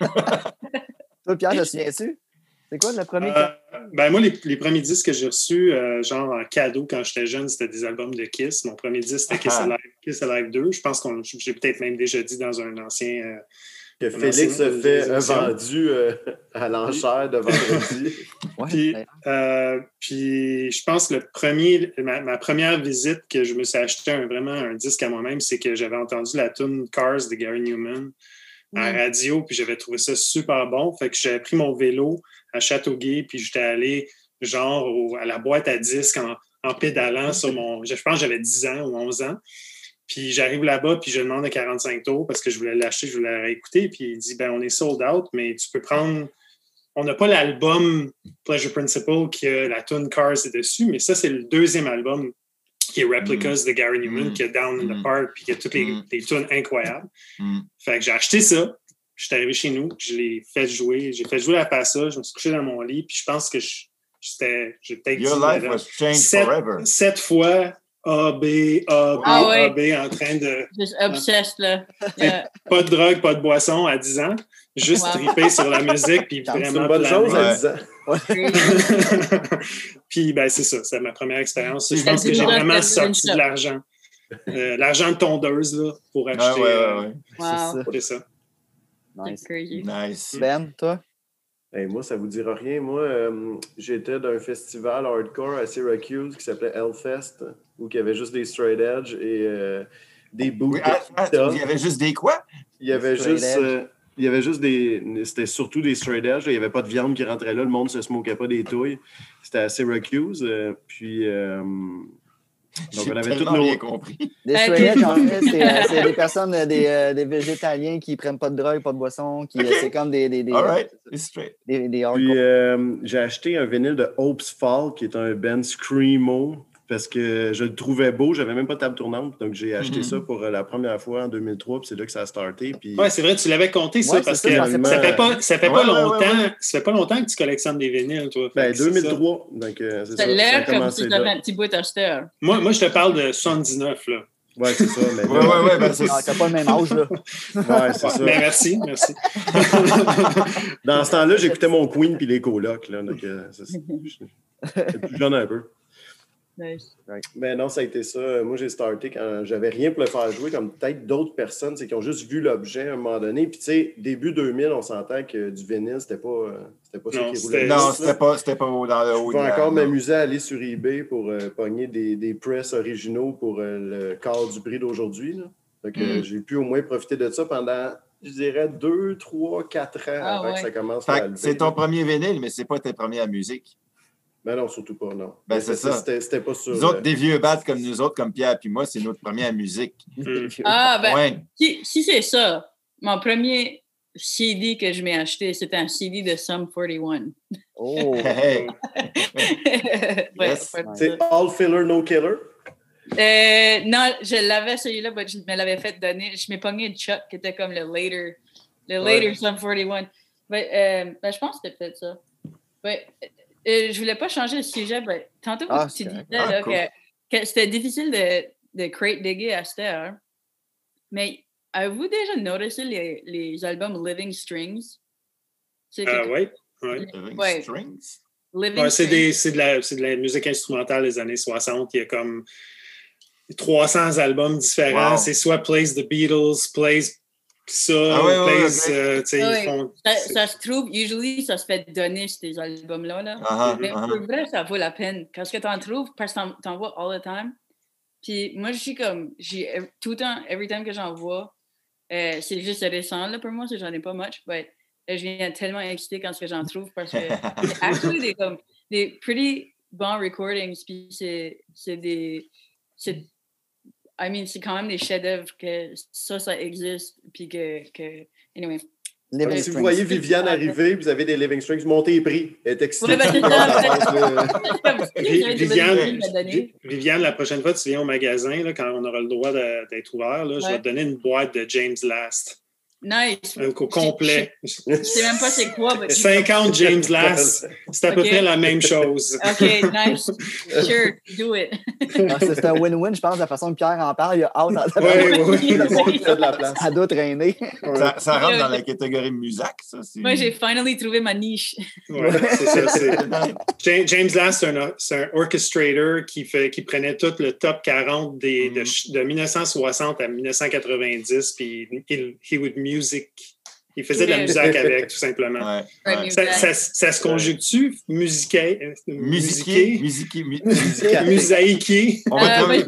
Toi, Pierre, te souviens-tu? C'est quoi le premier? Euh, ben moi, les, les premiers disques que j'ai reçus, euh, genre en cadeau quand j'étais jeune, c'était des albums de Kiss. Mon premier disque, c'était Kiss Ah. Alive, Kiss Alive 2. Je pense qu'on j'ai peut-être même déjà dit dans un ancien. Que Comment Félix se fait vendu euh, à l'enchère de vendredi. Ouais, Puis, euh, puis je pense que le premier, ma, ma première visite que je me suis acheté un, vraiment un disque à moi-même, c'est que j'avais entendu la tune Cars de Gary Newman à la radio, puis j'avais trouvé ça super bon. Fait que j'avais pris mon vélo à Châteauguay, puis j'étais allé genre au- à la boîte à disques en, en pédalant sur mon. Je pense que j'avais 10 ans ou 11 ans. Puis j'arrive là-bas, puis je demande à 45 tours parce que je voulais l'acheter, je voulais la réécouter. Puis il dit ben on est sold out, mais tu peux prendre. On n'a pas l'album Pleasure Principle qui a la tune Cars est dessus, mais ça, c'est le deuxième album qui est Replicas de Gary Newman, Mm. qui a Down in the Mm. Park, puis qui a toutes les, Mm. les tunes incroyables. Mm. Fait que j'ai acheté ça. Je suis arrivé chez nous, je l'ai fait jouer. J'ai fait jouer la passa, je me suis couché dans mon lit, puis je pense que je- j'étais. J'ai peut-être Your life was changed sept, forever. sept fois A, B, A, B, Ah. A, B en train de. Juste obsessed, là. Yeah. Pas de drogue, pas de boisson à 10 ans. Juste Wow. triper sur la musique, puis C'est C'est vraiment. une bonne planer. chose à 10 ans. puis ben c'est ça, c'est ma première expérience. Je pense que j'ai vraiment sorti de l'argent. Euh, l'argent de tondeuse là, pour acheter. ouais, euh, ouais, ouais. Wow. C'est ça. Nice. crazy. Nice. Ben, toi? Hey, moi, ça vous dira rien. Moi, euh, j'étais d'un festival hardcore à Syracuse qui s'appelait Hellfest, où il y avait juste des straight edge et euh, des boots. Oui, ah, ah, il y avait juste des quoi? Il y avait Straight juste. euh, il y avait juste des. C'était surtout des straight edge. là. Il n'y avait pas de viande qui rentrait là. Le monde ne se smokait pas des touilles. C'était à Syracuse. euh, puis. euh, donc, J'ai on avait tellement nos. rien compris. Des straight edge, en fait, c'est des personnes, des, euh, des végétaliens qui prennent pas de drogue, pas de boisson, qui c'est comme des, des, des, All right, des, des Puis euh, j'ai acheté un vinyle de Hope's Fall, qui est un band Screamo, parce que je le trouvais beau. J'avais même pas de table tournante. Donc, j'ai acheté Mhm. ça pour euh, la première fois en 2003. Puis c'est là que ça a starté. Puis Ouais, c'est vrai, tu l'avais compté ça Ouais, parce que ça, fait pas, ça fait Ouais, pas ouais, longtemps. ouais, ouais. Ça fait pas longtemps que tu collectionnes des vinyles, toi. Ben, que c'est ça. 2003. Donc, euh, c'est ça. Ça a Ça comme si là. t'avais un petit bout heure. Moi, moi, je te parle de 79, là. Ouais, c'est ça. Mais Ouais, ouais, ouais, ben, Ah, T'as pas le même âge, là. Ouais, c'est ça. Mais merci, merci. Dans ce temps-là, j'écoutais mon Queen puis les colocs. Là, donc, euh, c'est- plus jeune un peu. Nice. Mais non, ça a été ça. Moi, j'ai starté quand j'avais rien pour le faire jouer, comme peut-être d'autres personnes c'est qui ont juste vu l'objet à un moment donné. Puis, tu sais, début 2000, on s'entend que du vinyle, c'était pas, euh, c'était pas ça Non, qui roulait. c'était- le Non, c'était pas, c'était pas au- dans le haut. Je vais encore m'amuser à aller sur eBay pour euh, pogner des, des press originaux pour euh, le quart du prix d'aujourd'hui. là. Fait que, euh, Mm. J'ai pu au moins profiter de ça pendant, je dirais, deux, trois, quatre ans Ah avant que ça commence Fait à c'est ton premier vinyle, mais c'est pas tes premières musiques. Ben non, surtout pas, non. Ben, Mais c'est ça. C'était pas sur. Nous autres, euh, des vieux bats comme nous autres, comme Pierre et moi, c'est notre première musique. Ah, ben, Ouais. si, si c'est ça, mon premier CD que je m'ai acheté, c'était un CD de Sum 41. Oh, Hey, Ouais, ouais, C'est All Filler, No Killer? Euh, non, je l'avais celui-là, mais je me l'avais fait donner. Je m'ai pogné Chuck qui était comme le later, le Ouais. later Sum 41. Ben, euh, ben, je pense que c'était peut-être ça. Ben, euh, je voulais pas changer le sujet. Ben, tantôt, Ah, tu disais. Ah, là, cool. que, que c'était difficile de, de crate digger à cette heure. Mais avez-vous déjà noté les, les albums Living Strings? C'est Ah ouais. Ouais. Strings? Living Ouais, c'est Strings. des- c'est de, la- c'est de la musique instrumentale des années 60. Il y a comme 300 albums différents. Wow. C'est soit Plays the Beatles, Plays ça, Ah ouais, ouais, Plays. ouais. euh, tu sais, Ah ils ouais. font- Ça, ça se trouve, usually, ça se fait donner ces albums-là. Là. Ah, Mais ah, pour vrai, ça vaut la peine. Parce que t'en trouves, parce que t'en- vois all the time. Puis moi, je suis comme, j'ai tout le temps, every time que j'en vois, euh, c'est juste récent là, pour moi, c'est que j'en ai pas much, but euh, je viens tellement excité quand ce que j'en trouve parce que c'est actually des, comme, des pretty bons recordings, puis c'est c'est des, I mean, c'est quand même des chefs-d'œuvre que ça, ça existe, puis que, que, anyway. Si vous voyez Viviane arriver, vous avez des Living Strings, montez les prix. Elle est excitée. Viviane, la prochaine fois que tu viens au magasin, là, quand on aura le droit d'être ouvert, là, je vais te donner une boîte de James Last. Nice. Un co- complet. Je sais même pas c'est quoi. mais- 50 James Last. C'est à peu Ok. près la même chose. OK, nice. Sure, do it. Ah, c'est un win-win, je pense, de la façon que Pierre en parle. Il a hâte monde fait de la place. Ça doit traîner. Ça, ça rentre dans la catégorie Musac, ça. Moi, j'ai finally trouvé ma niche. Ouais, c'est ça. James Last, c'est un, orchestrator qui, fait, qui prenait tout le top 40 des, de, Mhm. ch- de 1960 à 1990, puis il, he would music. Il faisait de la musique avec, tout simplement. Ouais, ouais. Ça, ça, ça se conjugue-tu? Musiqué? euh, Musiqué, musiqué, mu- Musaïqué? On va music.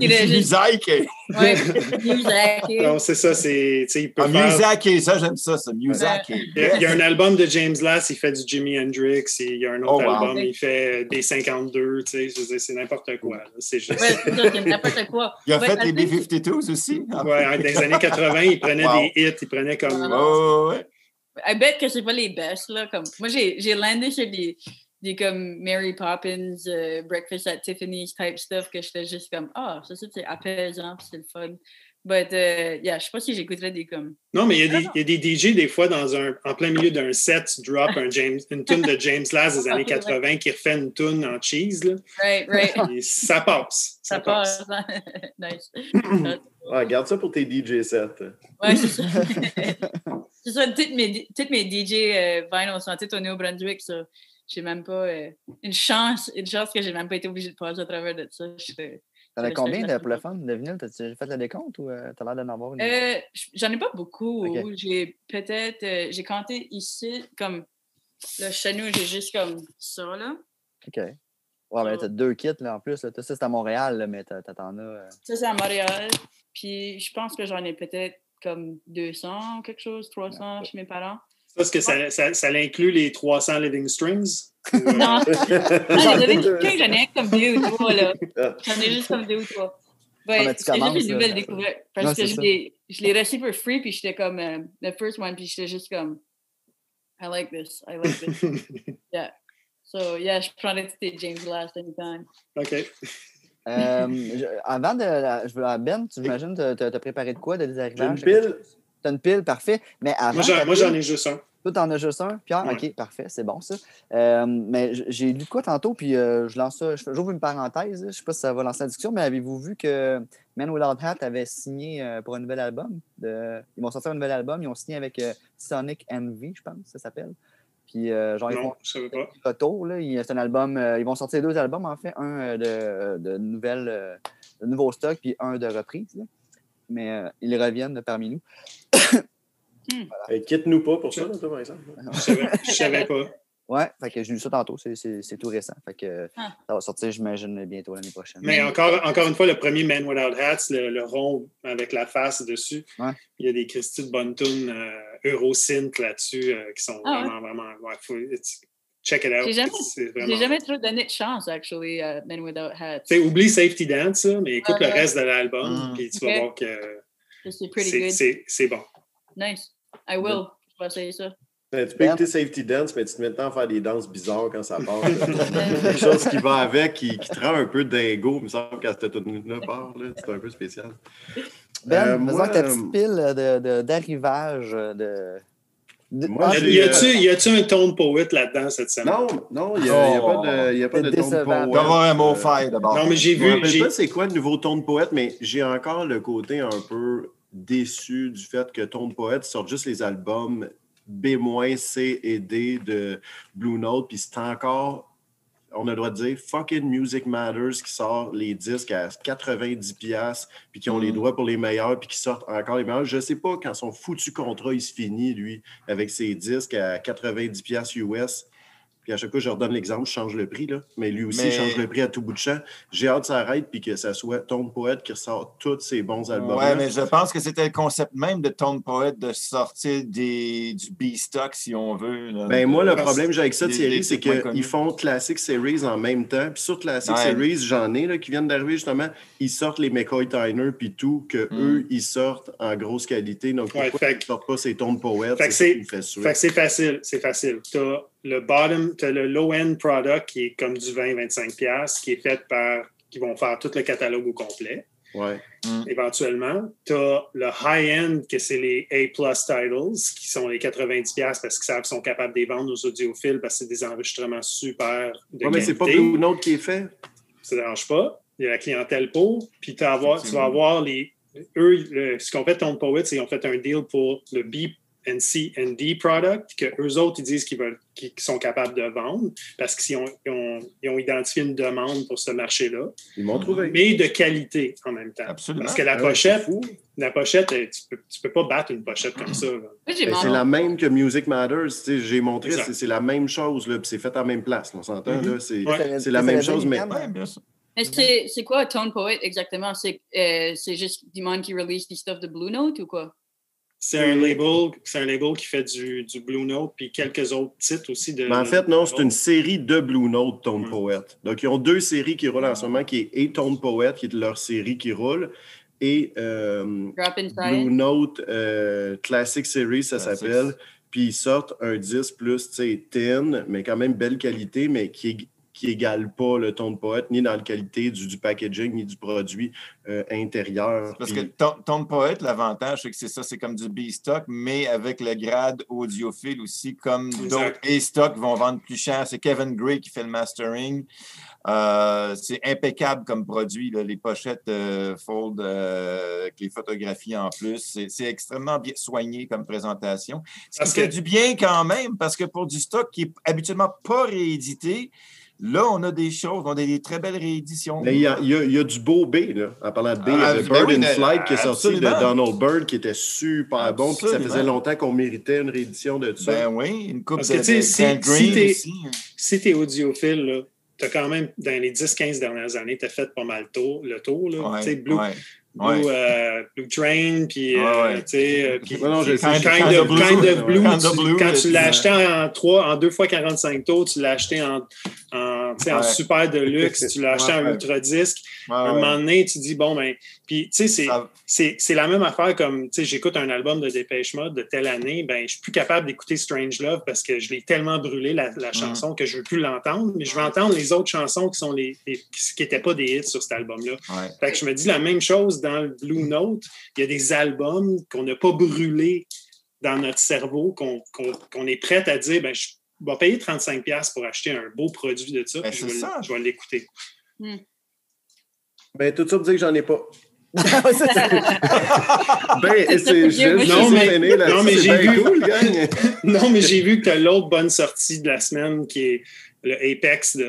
Non, c'est ça, c'est. tu sais, Il peut Ah, faire. ça, j'aime ça, ça. Musaïque. Il y, a, il y a un album de James Last, il fait du Jimi Hendrix, et il y a un autre Oh, wow. album, il fait des 52, tu sais, je veux dire, c'est n'importe quoi. C'est juste. Ouais, n'importe quoi. Il a Ouais, fait think- B-52s aussi. Ah, Ouais, dans les années 80, il prenait Wow. des hits, il prenait comme. Ouais, ouais. I bet que c'est pas les best, là. Comme, moi, j'ai landé sur des, des comme Mary Poppins, euh, Breakfast at Tiffany's type stuff que j'étais juste comme, ah, ça, ça, c'est apaisant, c'est le fun. But, euh, yeah, je sais pas si j'écouterais des comme. Non, mais il y, a des, il y a des DJ, des fois, dans un, en plein milieu d'un set, tu drop un James, une tune de James Last des années 80 qui refait une tune en cheese, là, Right, right. et ça passe. Ça, Ça passe. passe. nice. Ouais, garde ça pour tes DJ sets. Ouais, c'est ça. c'est ça, toutes mes, toutes mes DJ euh, vinyl sont toutes au Nouveau-Brunswick, ça. J'ai même pas. euh, une chance, une chance que j'ai même pas été obligée de passer à travers de ça. T'en as combien de, pour le fun? De vinyle? T'as-tu fait le décompte ou euh, t'as l'air d'en avoir une? Euh, j- J'en ai pas beaucoup. J'ai peut-être. euh, j'ai compté ici, comme. Là, chez nous, j'ai juste comme ça, là. OK. Ouais, mais t'as deux kits là, en plus. Là. Ça, c'est à Montréal, là, mais t'en as. euh, Ça, c'est à Montréal. Puis je pense que j'en ai peut-être comme 200 ou quelque chose, 300 chez mes parents. Est-ce que ça, ça, ça inclut les 300 Living Strings? Non, non j'en ai j'en ai comme deux ou trois, là. J'en ai juste comme deux ou trois. Ouais, c'est juste une nouvelle découverte. Non, Parce que je ça. l'ai je l'ai reçu pour free, puis j'étais comme euh, the first one, puis j'étais juste comme I like this, I like this. yeah. So, yeah, je prendrais tous tes James Last anytime. OK. Euh, je- avant de. la- Je veux, ben, tu imagines, t'as préparé de quoi, de des J'ai arrivages? une pile. T'as une pile, parfait. Mais avant. Moi, j'en- ai juste un. Toi, t'en as juste un, Pierre? Ouais. OK, parfait, c'est bon ça. Euh, mais j'ai lu quoi tantôt, puis euh, je lance ça, j'ouvre une parenthèse, je sais pas si ça va lancer la discussion, mais avez-vous vu que Man Without Hat avait signé euh, pour un nouvel album? de- Ils vont sortir un nouvel album, ils ont signé avec Sonic Envy, je pense, ça s'appelle. Puis, genre, ils font Non, je savais pas. un retour, là. Il- C'est un album, ils vont sortir deux albums, en fait, un de, de nouvelles, de nouveaux stocks, puis un de reprise, là. Mais ils reviennent parmi nous. Hey, Quitte-nous pas pour ça, là, toi, par exemple. Je savais, je savais pas. Ouais, fait que j'ai lu ça tantôt, c'est- tout récent. Fait que Ah. ça va sortir, j'imagine, bientôt l'année prochaine. Mais encore, encore une fois, le premier Man Without Hats, le, le rond avec la face dessus, Ouais. il y a des Christy de tunes euh, Eurosynth là-dessus euh, qui sont Ah ouais? vraiment, vraiment. ouais, faut- check it out. J'ai jamais- vraiment- jamais trop donné de chance, actually, à Men Without Hats. Oublie Safety Dance, là, mais écoute Ouais, le reste de l'album, Mm. puis tu vas voir que C'est pretty c'est- good. c'est c'est bon. Nice. I will. Je vais essayer ça. Ben, tu peux écouter Safety Dance, mais tu te mets le temps à faire des danses bizarres quand ça part. Quelque chose qui va avec, qui, qui te rend un peu dingo, il me semble, quand cette tune-là part. là. C'est un peu spécial. Ben, Euh, moi, ta euh, petite pile d'arrivage de, de. Moi, Ah, j'ai- Y a-tu y a-tu un tone poet là-dedans cette semaine? Non, non, il n'y a, a pas de, il y a pas C'est de tone. Il y avoir un mot Euh, faire d'abord. Non, mais j'ai Je vu. rappelle j'ai- pas c'est quoi le nouveau Tone Poète, mais j'ai encore le côté un peu déçu du fait que Tone Poète sort juste les albums B-, C et D de Blue Note, puis c'est encore, on a le droit de dire, fucking Music Matters qui sort les disques à 90$, piastres, puis qui ont les Mm. droits pour les meilleurs, puis qui sortent encore les meilleurs. Je sais pas quand son foutu contrat il se finit, lui, avec ses disques à 90$ piastres US. Puis à chaque fois, je redonne l'exemple, je change le prix, là. mais lui aussi Mais- change le prix à tout bout de champ. J'ai hâte que ça arrête puis que ça soit Tone Poète qui ressort tous ses bons albums. Ouais, mais je pense que c'était le concept même de Tone Poet de sortir des, du B-Stock, si on veut. là. Ben, moi, le Parce- problème j'ai avec ça, Thierry, c'est qu'ils font Classic Series en même temps. Puis sur Classic Ouais. Series, j'en ai là, qui viennent d'arriver justement. Ils sortent les McCoy Tyner puis tout, que Mm. eux, ils sortent en grosse qualité. Donc, Ouais, pourquoi fait ils que- sortent pas ces Tone Poète? Fait que C'est facile, c'est facile. Tu as le bottom, tu as le low-end product qui est comme du 20-25$, qui est fait par, qui vont faire tout le catalogue au complet, Ouais. éventuellement. Tu as le high-end, que c'est les A-plus titles, qui sont les 90$ parce qu'ils savent qu'ils sont capables de les vendre aux audiophiles parce que c'est des enregistrements super de Ouais, mais c'est pas. Blue Note qui est fait. ça ne dérange pas. Il y a la clientèle pour. Puis tu vas avoir- tu vas avoir les. Eux, le- ce qu'on fait, Tone Poet, c'est qu'ils ont fait un deal pour le B and C and D product, que eux autres, ils disent qu'ils veulent, qu'ils sont capables de vendre parce qu'ils ont, ils ont, ils ont identifié une demande pour ce marché-là, Ils m'ont trouvé. mais de qualité en même temps. Absolument. Parce que la Ah ouais, pochette, la pochette, eh, tu peux, tu peux pas battre une pochette comme ça. Ben, c'est la même que Music Matters. tu sais, J'ai montré, c'est c'est la même chose. là, puis C'est fait en même place. On s'entend? Là, C'est Ouais. la même chose, mais. Mais c'est c'est quoi Tone Poet exactement? C'est euh, c'est juste du monde qui release du stuff de Blue Note ou quoi? C'est un label, c'est un label qui fait du, du Blue Note puis quelques autres titres aussi de. Mais en fait, non, c'est une série de Blue Note Tone Mm. Poet. Donc, ils ont deux séries qui roulent en ce moment, qui est A Tone Poet, qui est leur série qui roule, et euh, Drop Blue? Note euh, Classic Series, ça s'appelle. Puis ils sortent un 10 plus, tu sais, thin, mais quand même belle qualité, mais qui est qui égale pas le ton de poète, ni dans la qualité du, du packaging, ni du produit euh, intérieur. Parce Puis- que ton, ton poète, l'avantage, c'est que c'est ça, c'est comme du B-stock, mais avec le grade audiophile aussi, comme d'autres. A-stock vont vendre plus cher. C'est Kevin Gray qui fait le mastering. Euh, c'est impeccable comme produit. là. Les pochettes euh, fold euh, avec les photographies en plus. C'est- extrêmement bien soigné comme présentation. Ce qui fait que- du bien quand même, parce que pour du stock qui est habituellement pas réédité, là, on a des choses, on a des très belles rééditions. Mais il y, a, il y a- il y a du beau B, là. En parlant de B, il y Ah, avait ben Bird oui, in mais- Flight qui est sorti de. Donald Bird, qui était super bon, puis ça faisait longtemps qu'on méritait une réédition de ça. Ben oui, une coupe Parce de, que, tu sais, de si- t'es- hein. Si tu es audiophile, tu as quand même, dans les 10-15 dernières années, tu as fait pas mal le tour. Le tour là. Ouais, Blue, ouais, Blue, ouais. euh, Blue Train, puis Ouais, euh, ouais. tu sais, euh, Ouais, Blue, kind of ouais. Blue, Kind of tu- quand tu l'as acheté en, 3, en 2 fois 45 tours, tu l'as acheté en, en, tu sais, en Ouais. super de luxe, tu l'as acheté Ouais, en ouais. ultra disque. Ouais, À un ouais. moment donné, tu dis, bon, ben, puis tu sais, c'est. Ça- C'est c'est la même affaire comme, tu sais, j'écoute un album de Dépêche Mode de telle année, ben, je suis plus capable d'écouter Strange Love parce que je l'ai tellement brûlé, la, la chanson, que je veux plus l'entendre, mais je veux entendre les autres chansons qui sont les, les- qui n'étaient pas des hits sur cet album-là. ouais. Fait que je me dis la même chose dans le Blue Note. Il y a des albums qu'on n'a pas brûlés dans notre cerveau qu'on est prêt à dire ben, je vais payer 35$ pour acheter un beau produit de ça, Ben, puis je c'est vais, ça. je vais l'écouter. Ben, tout ça pour dire que j'en ai pas. Ben, c'est juste, Non, mais- non, mais j'ai vu- cool. Non, mais j'ai vu que tu as l'autre bonne sortie de la semaine qui est le Apex de,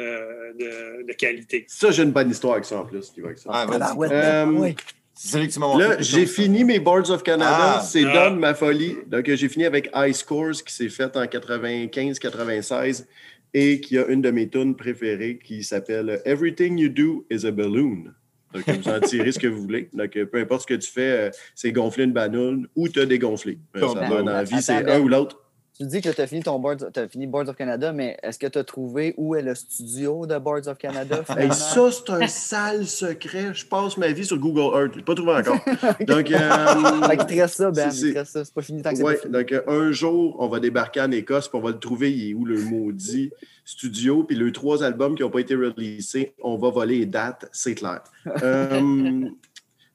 de, de qualité. Ça, j'ai une bonne histoire avec ça en plus, qui va avec ça. Ah. Ah, Euh, ouais. C'est celui que tu m'as montré. Là, j'ai fini mes Boards of Canada. Ah. c'est Ah. Dom, ma folie. Donc, j'ai fini avec High Scores qui s'est fait en 95-96 et qui a une de mes tunes préférées qui s'appelle Everything You Do is a Balloon. Donc, vous en tirez ce que vous voulez. Donc, euh, peu importe ce que tu fais, euh, c'est gonfler une ballon ou te dégonfler. Euh, ça va dans la vie, c'est un ou l'autre. Tu dis que tu as fini ton board, as fini Boards of Canada, mais est-ce que tu as trouvé où est le studio de Boards of Canada? Hey, ça, c'est un sale secret. Je passe ma vie sur Google Earth. Je l'ai pas trouvé encore. Donc, euh, Fait qu'il te reste ça, Ben. c'est- Il te reste ça. C'est pas fini tant que Ouais, pas fini. donc euh, un jour, on va débarquer en Écosse, puis on va le trouver, il est où le maudit studio, puis les trois albums qui n'ont pas été releasés, on va voler les dates, c'est clair. Euh,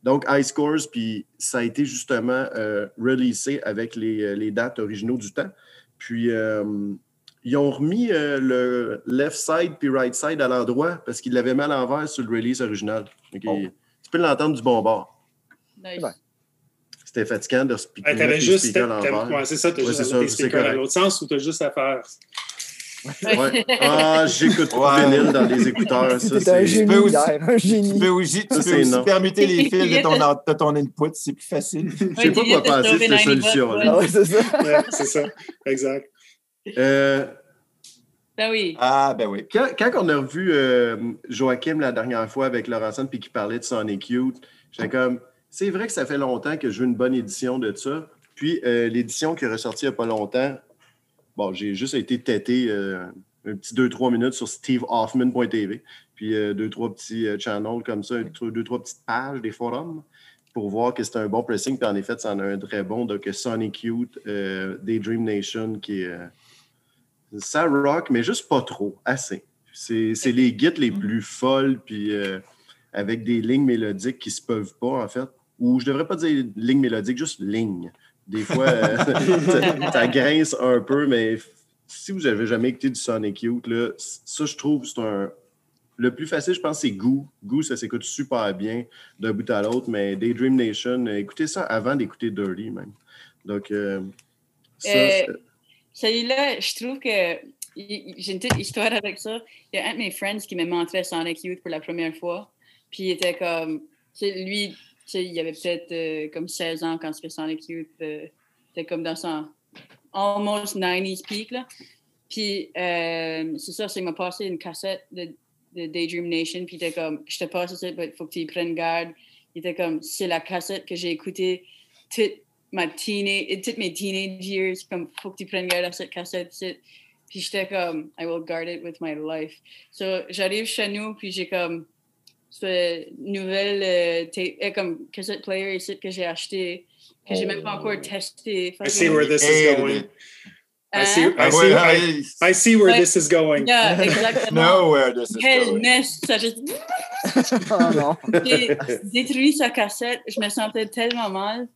donc, High Scores, puis ça a été justement releasé avec les, les dates originaux du temps. Puis, euh, ils ont remis euh, le left side puis right side à l'endroit parce qu'ils l'avaient mis à l'envers sur le release original. Donc, Oh. il- Tu peux l'entendre du bon bord. Nice. Ouais. C'était fatigant de se piquer Tu avais les juste. speakers à t'as- l'envers. ouais, c'est ça, tu as Ouais, juste c'est à l'autre sens ou tu as juste à faire. Ouais. Ah, j'écoute Ouais. vinyle dans les écouteurs. Ça, T'es un c'est... génie peux aussi- hier, un Tu génie. peux aussi, tu Ça, peux c'est aussi permuter les fils de ton, de ton input, c'est plus facile. Je sais pas quoi penser de cette solution-là. Ouais, c'est ça. Ouais, c'est ça. Exact. Euh, Ben oui. Ah, ben oui. quand, quand on a revu euh, Joachim la dernière fois avec Laurentine puis qu'il parlait de Sonic Youth, j'étais comme, c'est vrai que ça fait longtemps que je veux une bonne édition de ça. Puis euh, l'édition qui est ressortie il n'y a pas longtemps, bon, j'ai juste été têté euh, un petit 2-3 minutes sur stevehoffman.tv, puis euh, deux, trois petits euh, channels comme ça, deux, trois petites pages des forums pour voir que c'est un bon pressing. Puis en effet, ça en a un très bon. Donc Sonic Youth, euh, Daydream Nation qui est. ça rock, mais juste pas trop, assez. C'est c'est les guides les plus folles, puis avec des lignes mélodiques qui se peuvent pas, en fait. Ou je devrais pas dire lignes mélodiques, juste lignes. Des fois, euh, ça, ça grince un peu, mais si vous avez jamais écouté du Sonic Youth, là, ça, je trouve, c'est un. Le plus facile, je pense, c'est Goo. Goo, ça s'écoute super bien d'un bout à l'autre, mais Daydream Nation, euh, écoutez ça avant d'écouter Dirty, même. Donc, euh, ça, Euh, c'est- Celui-là, je trouve que j'ai une petite histoire avec ça. Il y a un de mes friends qui m'a montré Sonic Youth pour la première fois. Puis il était comme. tu sais, Lui, sais, il avait peut-être euh, comme 16 ans quand c'était Sonic Youth. euh, C'était comme dans son almost 90s peak. Là. Puis euh, c'est ça, c'est m'a passé une cassette de, de Daydream Nation. Puis il était comme, je te passe ça, il faut que tu y prennes garde. Il était comme, c'est la cassette que j'ai écoutée toute ma teenage, toutes mes teenage years. Comme, faut que tu prennes garde à cette cassette. Puis j'étais comme, I will guard it with my life. So j'arrive chez nous, puis j'ai comme, cette nouvelle euh, tape- euh, comme cassette player ici que j'ai acheté, que j'ai même pas encore testé. I see where this is going. I Hein? see, I see, I, ah, I see where this is going. Yeah, exactement. Nowhere this is Quelle going. messe! Ça juste Oh non. j'ai détruit sa cassette. Je me sentais tellement mal.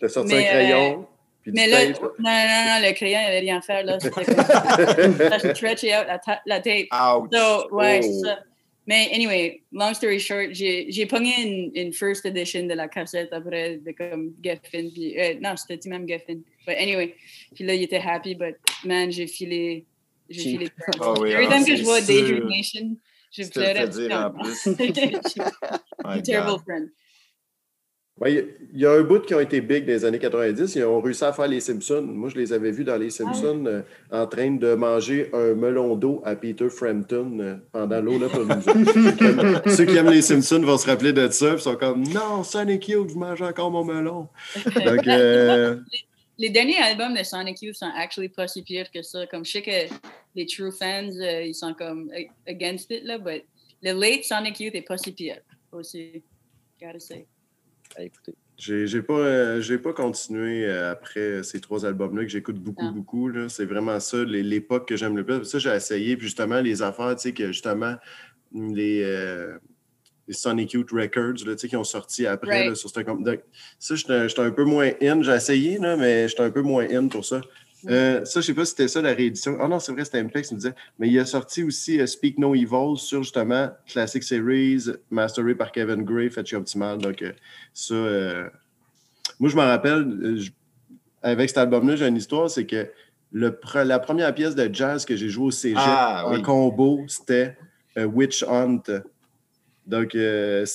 T'as sorti Mais, un crayon. puis du Mais là, non, tape. non, non, le crayon, il avait rien à faire. Là, c'était comme, ça stretchait out la, ta- la tape. Ouch. So, ouais, Oh. c'est ça. Mais anyway, long story short, j'ai j'ai pogné une, une first edition de la cassette après de comme Geffen. Puis, euh, non, c'était même Geffen. But anyway, puis là, il était happy, but man, j'ai filé. J'ai Cheap. filé. Ah oui, Every ah, time que c'est je vois sûr. Daydream Nation, je Tu te le fais pleurais. dire en plus. Terrible friend. Il y a un bout qui ont été big dans les années 90. Ils ont réussi à faire les Simpsons. Moi, je les avais vus dans les Simpsons euh, en train de manger un melon d'eau à Peter Frampton euh, pendant l'eau. ceux, qui aiment, ceux qui aiment les Simpsons vont se rappeler de ça. Ils sont comme Non, Sonic Youth, vous mangez encore mon melon. Donc, euh, Les derniers albums de Sonic Youth sont actually pas si pires que ça. Comme je sais que les true fans, ils sont comme against it, là, but le late Sonic Youth est pas si pire aussi. Gotta say. Écoutez. j'ai pas, euh, j'ai pas continué euh, après ces trois albums-là que j'écoute beaucoup, Ah. beaucoup. C'est vraiment ça, l'époque que j'aime le plus. Ça, j'ai essayé. Puis justement, les affaires, tu sais, que justement, les. euh, les Sonic Youth Records là, tu sais, qui ont sorti après Right. là, sur ce Ça, j'étais j'étais un peu moins in. J'ai essayé, là, mais j'étais un peu moins in pour ça. Euh, ça, je sais pas si c'était ça la réédition. Ah non, c'est vrai, c'était MPEX qui me disait. Mais il a sorti aussi euh, Speak No Evil sur justement Classic Series, masteré par Kevin Gray, fait chez Optimal. Donc, euh, ça, moi, je m'en rappelle, je- avec cet album-là, j'ai une histoire, c'est que le la première pièce de jazz que j'ai jouée au cégep Ah, en oui. combo, c'était Witch Hunt. Donc, euh,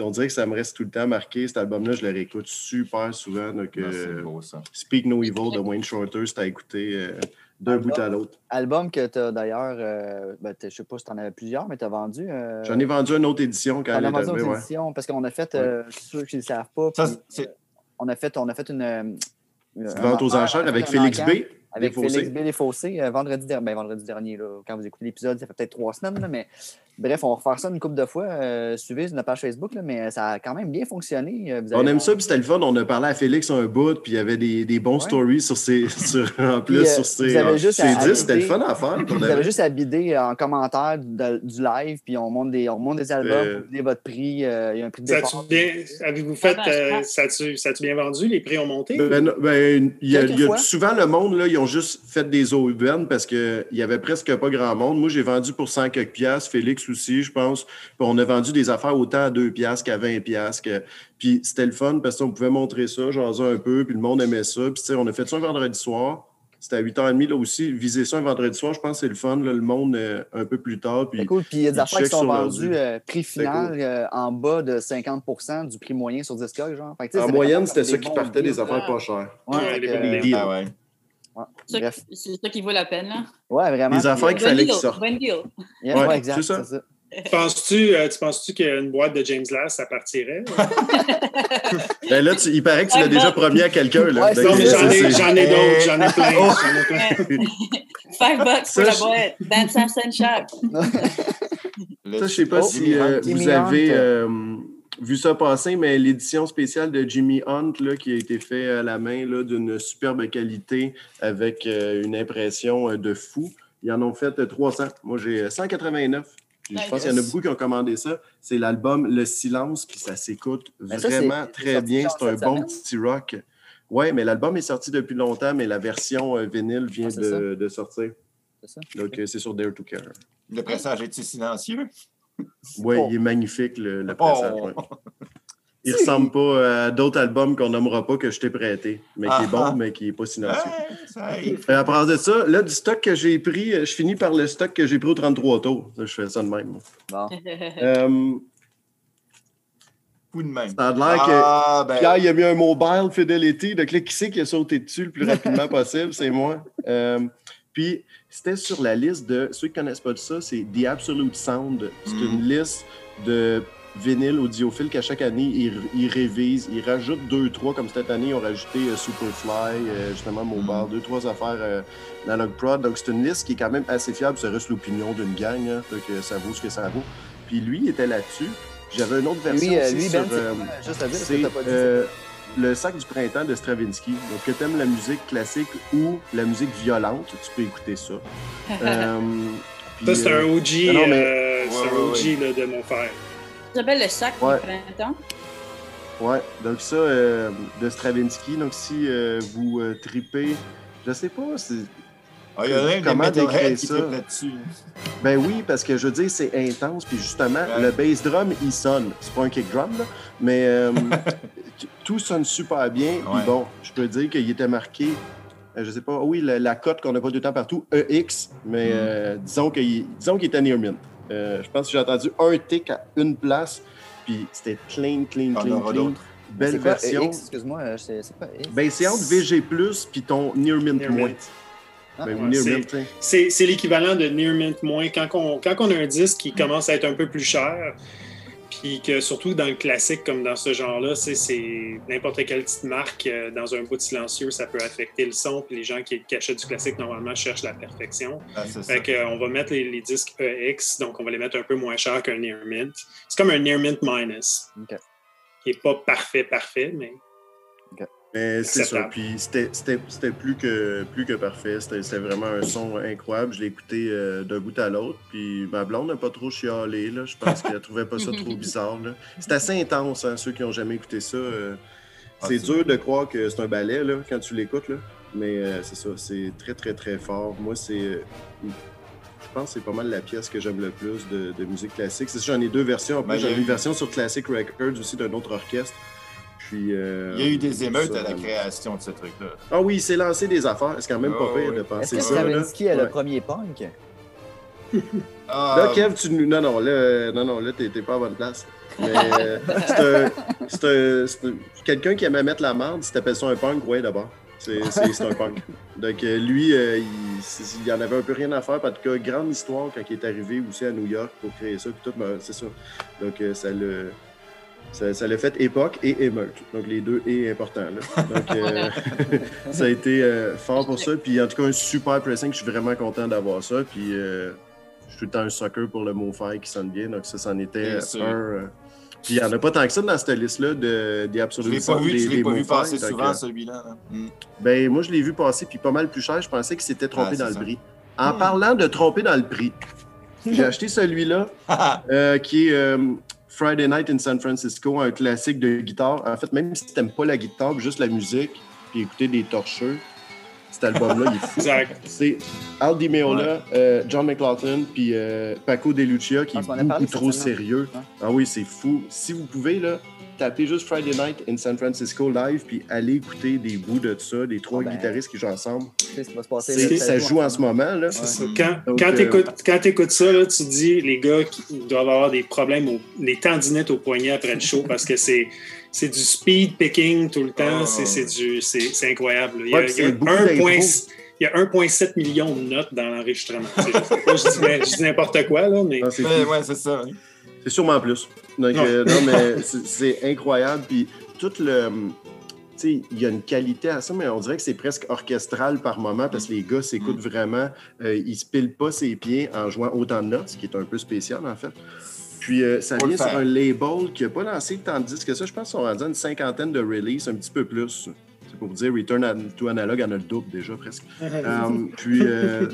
on dirait que ça me reste tout le temps marqué. Cet album-là, je le réécoute super souvent. Donc, Ah, c'est euh, beau, ça. Speak No Evil de Wayne Shorter, c'est à écouter euh, d'un bout à l'autre. Album que tu as d'ailleurs, euh, ben, je sais pas si tu en avais plusieurs, mais tu as vendu. euh, J'en ai vendu une autre édition quand elle as est vendu une Ouais. édition parce qu'on a fait, euh, ceux qui ne le savent pas, Ça, puis, c'est- euh, on, a fait, on a fait une. euh, un Vente aux enchère, enchères avec Félix B. Avec. Félix B. Les Fossés, euh, vendredi, der- ben, vendredi dernier, là, quand vous écoutez l'épisode, ça fait peut-être trois semaines, là, mais bref, on va refaire ça une couple de fois. euh, suivez notre page Facebook, là, mais ça a quand même bien fonctionné. euh, On aime ça, puis c'était le fun. On a parlé à Félix un bout, puis il y avait des, des bons Ouais. stories sur ses, sur, en plus Puis, euh, sur vous ses, avez en- juste ses à disques. C'était le fun à faire. Vous avez juste à bider en commentaire de- du live, puis on monte des, on monte des albums, Euh, vous donnez votre prix, euh, il y a un prix de Ça bien, avez-vous fait, Ah ben, euh, ça a-tu bien vendu? Les prix ont monté? Ben, ben, il y a, il y a souvent le monde, là, ils ont juste fait des aubaines parce qu'il y avait presque pas grand monde. Moi, j'ai vendu pour 100 quelques piastres, Félix aussi, je pense. Puis on a vendu des affaires autant à 2 piastres qu'à 20 piastres. que- Puis c'était le fun parce qu'on pouvait montrer ça, jaser un peu, puis le monde aimait ça. Puis on a fait ça un vendredi soir. C'était à 8h30 là aussi. Viser ça un vendredi soir, je pense que c'est le fun. là, le monde euh, un peu plus tard. Puis C'est cool. Puis il y a des affaires qui sont vendues euh, prix final cool. euh, en bas de 50% du prix moyen sur Discog, genre. Fait que, en moyenne, c'était ça qui partait des affaires pas chères. Ouais, Ouais, ouais. C'est ça qui vaut la peine, là. ouais, vraiment. Les affaires qu'il fallait qu'ils sortent. deal. Yeah, Ouais, ouais, exact, c'est ça. ça. Penses-tu, euh, tu penses-tu qu'une boîte de James Last, ça partirait? Ben là, tu- il paraît que tu l'as déjà promis à quelqu'un. là. J'en ai, d'autres, j'en ai plein. Oh. J'en ai plein. Five bucks Ça, pour la je- boîte. 25 cents chaque. Ça, je sais pas Oh, si euh, vous avez euh, vu ça passer, mais l'édition spéciale de Jimmy Hunt là, qui a été fait à la main là, d'une superbe qualité avec euh, une impression euh, de fou. Ils en ont fait euh, 300. Moi, j'ai euh, 189. Puis Je pense qu'il y en a beaucoup qui ont commandé ça. C'est l'album Le Silence, puis ça s'écoute ça, c'est- vraiment très bien. C'est un bon semaine? petit rock. Oui, mais l'album est sorti depuis longtemps, mais la version euh, vinyle vient Ah, de, de sortir. C'est ça. Donc, euh, c'est sur Dare to Care. Le pressage est-il silencieux? Oui, Oh. il est magnifique, le, le Oh. pressage. ouais. Il ressemble pas à d'autres albums qu'on nommera pas que je t'ai prêté, mais qui est Ah. bon, mais qui est pas silencieux. Et à part de ça, là, du stock que j'ai pris, euh, je finis par le stock que j'ai pris au 33 tours. Je fais ça de même. Bon. Euh, de main. ça a l'air que Ah, ben, Pierre, il a mis un mobile fidelity. Donc là, qui c'est qui a sauté dessus le plus rapidement possible? C'est moi. Euh, puis, c'était sur la liste de. Ceux qui connaissent pas de ça, c'est The Absolute Sound. C'est Mm. une liste de vinyles audiophiles qu'à chaque année, ils, ils révisent. Ils rajoutent deux, trois, comme cette année, ils ont rajouté euh, Superfly, euh, justement Mobile, deux, trois affaires euh, d'Analog Prod. Donc, c'est une liste qui est quand même assez fiable. Ça reste l'opinion d'une gang. hein. donc, euh, ça vaut ce que ça vaut. Puis lui, il était là-dessus. J'avais une autre version Lui, euh, aussi lui sur, Ben, c'est euh, quoi? juste à dire, est-ce que c'est euh, le sac du printemps de Stravinsky. Donc, que tu aimes la musique classique ou la musique violente, tu peux écouter ça. Euh, puis, Ça, c'est euh, un OG, non, non, mais- euh, c'est Ouais, un ouais, OG là, de mon frère. Ça s'appelle le sac Ouais. du printemps. Ouais, donc ça, euh, de Stravinsky. Donc, si euh, vous euh, tripez, je sais pas, c'est. Ah, il y a rien Comment décrire qui ça? trippent là-dessus. Ben oui, parce que je veux dire, c'est intense. Puis justement, Ouais. le bass drum, il sonne. C'est pas un kick drum, là, mais euh, tout sonne super bien. Puis bon, je peux dire qu'il était marqué, euh, je sais pas, oui, la, la cote qu'on n'a pas tout le temps partout, EX, mais Mm. euh, disons qu'il disons qu'il était near mint. Euh, je pense que j'ai entendu un tick à une place, puis c'était clean, clean, y en clean, clean. Belle version. EX, excuse-moi, c'est quoi X? Ben, c'est entre VG, puis ton near mint Near mint. Ah, Ben, ouais, near c'est- l'équivalent de Near Mint moins. Quand on, quand on a un disque qui commence à être un peu plus cher, puis que surtout dans le classique comme dans ce genre-là, c'est- n'importe quelle petite marque euh, dans un bout silencieux, ça peut affecter le son. Puis les gens qui, qui achètent du classique normalement cherchent la perfection. Ah. Fait que, euh, on va mettre les, les disques EX, donc on va les mettre un peu moins cher qu'un Near Mint. C'est comme un Near Mint minus, Ok. qui est pas parfait, parfait, mais Mais c'est ça. Puis c'était- c'était c'était plus que, plus que parfait. C'était c'était vraiment un son incroyable. Je l'ai écouté euh, d'un bout à l'autre. Puis ma blonde n'a pas trop chialé. Là. Je pense qu'elle trouvait pas ça trop bizarre. C'est assez intense, hein, ceux qui n'ont jamais écouté ça. euh, Ah, c'est dur de croire que c'est un ballet là, quand tu l'écoutes. là. Mais euh, c'est ça, c'est très, très, très fort. Moi, c'est. euh, je pense que c'est pas mal la pièce que j'aime le plus de, de musique classique. C'est ça, j'en ai deux versions. En plus, Ben, j'en ai une version sur Classic Records aussi d'un autre orchestre. Puis, euh, Il y a eu des émeutes ça, à la vraiment. création de ce truc-là. Ah oui, il s'est lancé des affaires. C'est quand même pas Oh, pire de oui. Est-ce penser que ça. là. Stravinsky est le Ouais. premier punk? Ah, Là, Kev, tu nous. Non, non, là, non, non, là, t'es t'es pas à bonne place. Mais euh, c'est un- c'est un- c'est un- quelqu'un qui aimait mettre la marde, si t'appelles ça un punk, ouais, d'abord. C'est c'est- c'est un punk. Donc, euh, lui, euh, il, il en avait un peu rien à faire. En tout cas, grande histoire quand il est arrivé aussi à New York pour créer ça. Puis tout, ben, c'est ça. Donc, ça le. Ça, ça l'a fait époque et émeute. Donc, les deux et importants. Là. Donc, euh, ça a été euh, fort pour ça. Puis, en tout cas, un super pressing. Je suis vraiment content d'avoir ça. Puis, euh, je suis tout le temps un sucker pour le mot faire qui sonne bien. Donc, ça, c'en était un. Puis, il n'y en a pas tant que ça dans cette liste-là de, des je Absolute l'ai pas vu, des- je l'ai des pas vu passer Donc, souvent, celui-là. là. Mm. ben, moi, je l'ai vu passer, puis pas mal plus cher. Je pensais qu'il s'était trompé Ah, dans le prix. En Hmm. parlant de tromper dans le prix, j'ai acheté celui-là, qui est Friday Night in San Francisco, un classique de guitare. En fait, même si tu n'aimes pas la guitare, juste la musique, puis écouter des torcheux, cet album-là, il est fou. Exact. C'est Al Di Meola, euh, John McLaughlin, puis euh, Paco De Lucia, qui Ah, est beaucoup trop sérieux. Ah oui, c'est fou. Si vous pouvez, là, tapez juste Friday Night in San Francisco live, puis allez écouter des bouts de ça, des trois Ah ben, guitaristes qui jouent ensemble. Tu sais ce qui va se passer. C'est- là, ça joue en ce moment, là. Ça. Quand, Donc, quand euh, tu écoutes, écoutes ça, là, tu dis, les gars qui doivent avoir des problèmes, au, les tendinites au poignet après le show parce que c'est. C'est du speed picking tout le temps, Oh. c'est c'est du- c'est- c'est incroyable. Il y a, Ouais, puis il y a c'est beaucoup un d'impro. point- il y a 1,7 million de notes dans l'enregistrement. Je dis, ben, je dis n'importe quoi, là, mais Ah, fou. ouais, c'est ça. C'est sûrement plus. Donc, Ouais. euh, non, mais c'est- incroyable. Puis tout le. Tu sais, il y a une qualité à ça, mais on dirait que c'est presque orchestral par moment parce que les gars s'écoutent vraiment. Euh, ils se pilent pas ses pieds en jouant autant de notes, ce qui est un peu spécial en fait. Puis euh, ça vient sur un label qui n'a pas lancé tant de disques que ça. Je pense sont rendus à une cinquantaine de releases, un petit peu plus. C'est pour vous dire, Return to Analog en a le double déjà presque. Euh, puis, euh,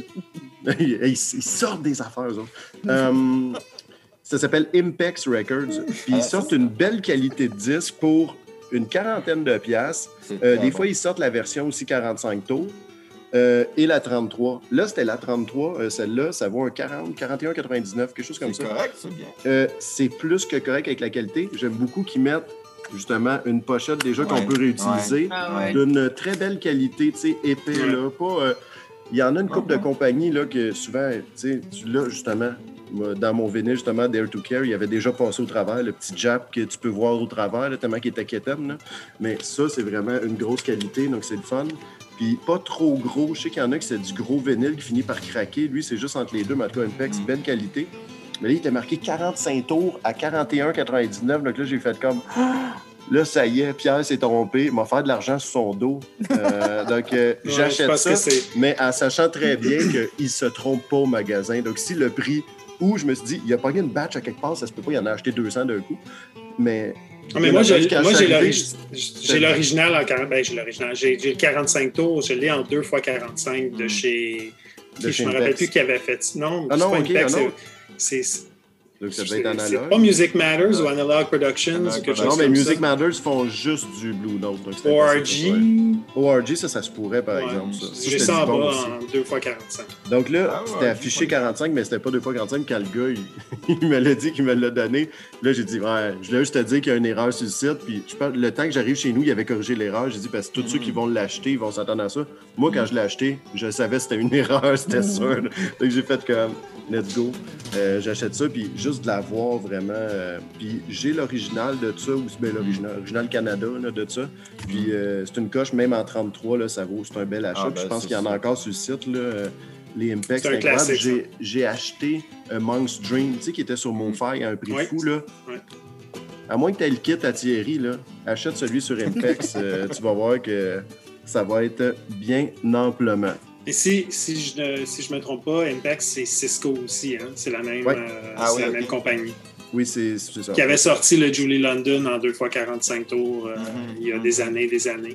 ils, ils sortent des affaires, eux autres. Ça s'appelle Impex Records. Puis Ah, ils sortent une belle qualité de disque pour une quarantaine de piastres. C'est Euh, des bon. fois, ils sortent la version aussi 45 tours. euh, et la 33. Là, c'était la 33. euh, Celle-là, ça vaut un 40, 41,99, quelque chose comme C'est ça. correct, c'est bien. Euh, c'est plus que correct avec la qualité. J'aime beaucoup qu'ils mettent justement une pochette déjà qu'on peut réutiliser Ah ouais. d'une très belle qualité, tu sais, épais, Ouais. là. Pas, euh, il y en a une couple de compagnies, là, que souvent, tu sais, tu l'as, justement, dans mon vinyle, justement, Dare to Care, il y avait déjà passé au travers, le petit jab que tu peux voir au travers, là, tellement qu'il était quétaine, là. Mais ça, c'est vraiment une grosse qualité, donc c'est le fun. Puis pas trop gros. Je sais qu'il y en a qui c'est du gros vinyle qui finit par craquer. Lui, c'est juste entre les deux, mais en tout cas, Impex, belle qualité. Mais là, il était marqué 45 tours à 41,99. Donc là, j'ai fait comme. Là, ça y est, Pierre s'est trompé. Il m'a fait de l'argent sur son dos. Euh, donc, euh, Ouais, j'achète ça, mais en sachant très bien qu'il se trompe pas au magasin. Donc, si le prix, ou je me suis dit, il a pas une batch à quelque part, ça se peut pas, il en a acheté 200 d'un coup. Mais. Ah, mais moi, j'ai l'original en 40 ben, j'ai l'original. J'ai j'ai le 45 tours, je l'ai en 2 x 45 de Mm. chez. De chez je me rappelle plus qui avait fait. Non, Ah non, pas ok, Impex, ah non. c'est Donc, ça c'est- devait être c'est analogue. pas Music Matters ou. Analog Productions Analog ou quelque chose Non, mais comme Music ça. Matters font juste du Blue Note. donc c'est. ORG. ORG, ça, ça se pourrait, par Ouais. exemple. Ça. Ça, J'ai ça en bas en 2 x 45. Donc là, Ah c'était affiché ouais. 45, mais c'était pas 2 fois 45 quand le gars, il, il me l'a dit qu'il me l'a donné. Là, j'ai dit, ouais, je voulais juste te dire qu'il y a une erreur sur le site. Puis je pense, le temps que j'arrive chez nous, il avait corrigé l'erreur. J'ai dit, parce que tous ceux qui vont l'acheter, ils vont s'attendre à ça. Moi, quand je l'ai acheté, je savais que c'était une erreur, c'était sûr. là. Donc j'ai fait comme, let's go. Euh, J'achète ça, puis juste de la voir vraiment. euh, puis j'ai l'original de ça, ou bien l'original, original Canada là, de ça. Puis euh, c'est une coche, même en 33, là, ça vaut, c'est un bel achat. Ah, je ben, pense qu'il y en a encore sur le site. Là, euh, les Impex, C'est incroyable. J'ai- J'ai acheté un Monk's Dream, tu sais, qui était sur mon faille à un prix Ouais. fou. Là. Ouais. À moins que tu aies le kit à Thierry, là, achète celui sur Impex. tu vas voir que ça va être bien amplement. Et si, si je ne si je me trompe pas, Impex, c'est Cisco aussi. Hein? C'est la même, Ouais. euh, Ah oui, la même compagnie. Oui, c'est ça. qui avait sorti le Julie London en 2x45 tours euh, Mhm. il y a des années, des années.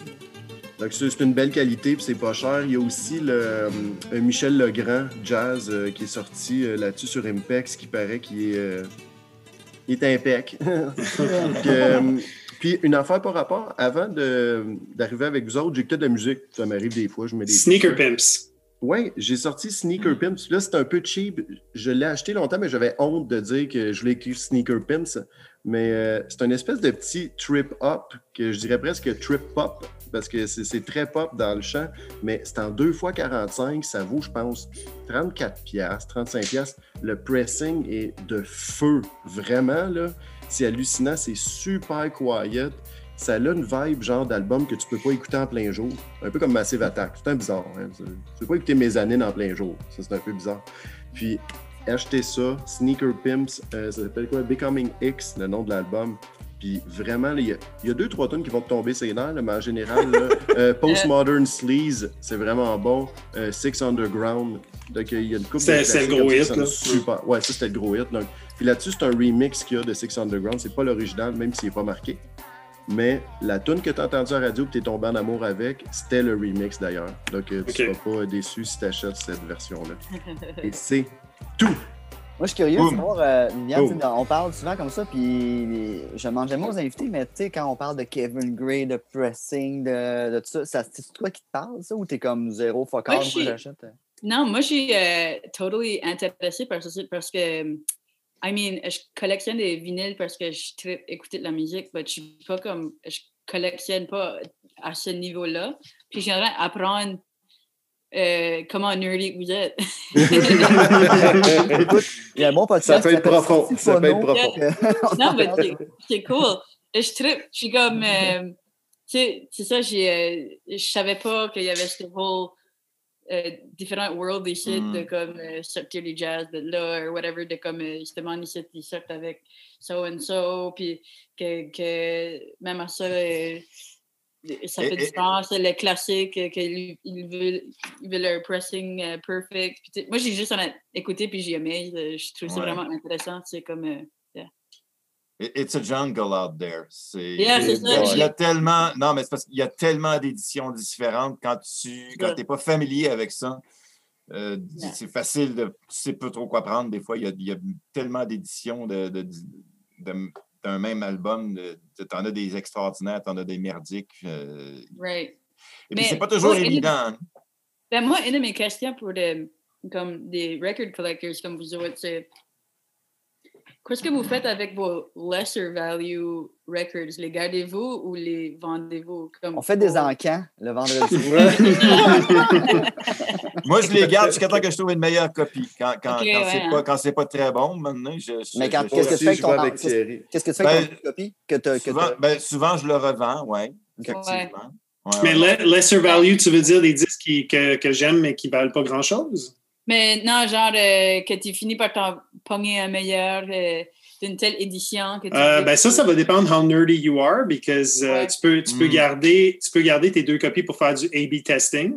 Donc, c'est une belle qualité, puis c'est pas cher. Il y a aussi le euh, Michel Legrand Jazz qui est sorti là-dessus sur Impex, qui paraît qu'il est, il est impec. Donc, euh, puis une affaire par rapport, avant d'arriver avec vous autres, j'écoutais de la musique. Ça m'arrive des fois, je mets des. Sneaker Pimps. Oui, j'ai sorti Sneaker Pimps. Là, c'est un peu cheap. Je l'ai acheté longtemps, mais j'avais honte de dire que je voulais écrire Sneaker Pimps. Mais euh, c'est une espèce de petit trip up, que je dirais presque trip pop, parce que c'est très pop dans le chant. Mais c'est en 2 x 45, ça vaut, je pense, 34 piastres, 35 piastres. Le pressing est de feu, vraiment, là. C'est hallucinant, c'est super quiet. Ça a une vibe genre d'album que tu peux pas écouter en plein jour. Un peu comme Massive Attack. C'est un bizarre. Hein? Tu peux pas écouter Mezzanine en plein jour. Ça, c'est un peu bizarre. Puis, achetez ça. Sneaker Pimps. euh, ça s'appelle quoi? Becoming X, le nom de l'album. Puis vraiment, il y, a- il y a deux, trois tonnes qui vont te tomber nerfs, là, mais en général, là, euh, Postmodern Sleaze, c'est vraiment bon. Euh, Six Underground. Donc, il y a une couple de C'est- c'est le gros hit, là. Super. Ouais, ça, c'était le gros hit. Donc. Puis là-dessus, c'est un remix qu'il y a de Six Underground. C'est pas l'original, même s'il n'est pas marqué. Mais la tune que tu as entendue à la radio que tu es tombé en amour avec, c'était le remix d'ailleurs. Donc, tu ne seras pas déçu si tu achètes cette version-là. Et c'est tout. Moi, je suis curieux de savoir, euh, on parle souvent comme ça, puis je demande jamais aux invités, mais tu sais, quand on parle de Kevin Gray, de pressing, de, de tout ça, ça c'est toi qui te parle, ça, ou t'es comme zéro focal, Moi, j'achète? euh? Non, moi, je suis euh, totally intéressée par ça parce que, I mean, je collectionne des vinyles parce que je tripe écouter de la musique, mais je suis pas comme, je collectionne pas à ce niveau-là. Puis j'aimerais apprendre euh, comment nerdy vous êtes. Écoute, il y a un bon podcast. Ça peut être profond. Ça peut être profond. non, mais c'est- cool. Je tripe, je suis comme, euh, tu sais, c'est ça, j'ai, euh, je savais pas qu'il y avait ce whole euh, différents worldly shit Mm. de comme euh, sortir du jazz de là, ou whatever, de comme euh, justement ici, ils sortent avec so and so, puis que, que même à ça, euh, ça fait et- différence, les classiques, euh, qu'ils ils veulent, ils veulent leur pressing perfect. Puis, moi, j'ai juste en écouté, puis j'ai aimé, je trouve ça vraiment intéressant, c'est comme. It- It's a jungle out there. C'est, Yeah, c'est il y a- ça. il y a tellement, non, mais c'est parce qu'il y a tellement d'éditions différentes quand tu quand t'es pas familier avec ça. euh, Yeah. C'est facile de, tu sais pas trop quoi prendre. Des fois, il y a, il y a tellement d'éditions de, de- de- d'un même album. Tu en as des extraordinaires, tu en as des merdiques. euh, right. et puis, Mais c'est pas toujours moi, évident. hein. Ben, moi, une de mes questions pour des, comme des record collectors comme vous autres, c'est qu'est-ce que vous faites avec vos lesser value records? Les gardez-vous ou les vendez-vous? Comme On fait des encans le vendredi. Moi, je les garde jusqu'à temps que je trouve une meilleure copie. Quand, quand, Ok, quand ouais, c'est hein. pas, quand c'est pas très bon, maintenant, je. je- Mais quand- je- qu'est-ce que tu fais ton avec qu'est-ce- Thierry. Qu'est-ce que tu fais avec Ben, ton copie que t'as- que souvent, t'as- ben, souvent, je le revends, oui. Effectivement. Ouais, Mais lesser value, tu veux dire des disques qui- que, que j'aime mais qui valent pas grand-chose? Mais non, genre euh, que tu finis par t'en pogner un meilleur euh, d'une telle édition que tu Euh, ben ça, ça va dépendre how nerdy you are, because euh, Ouais. tu, peux, tu, peux Mm. garder, tu peux garder tes deux copies pour faire du A-B testing.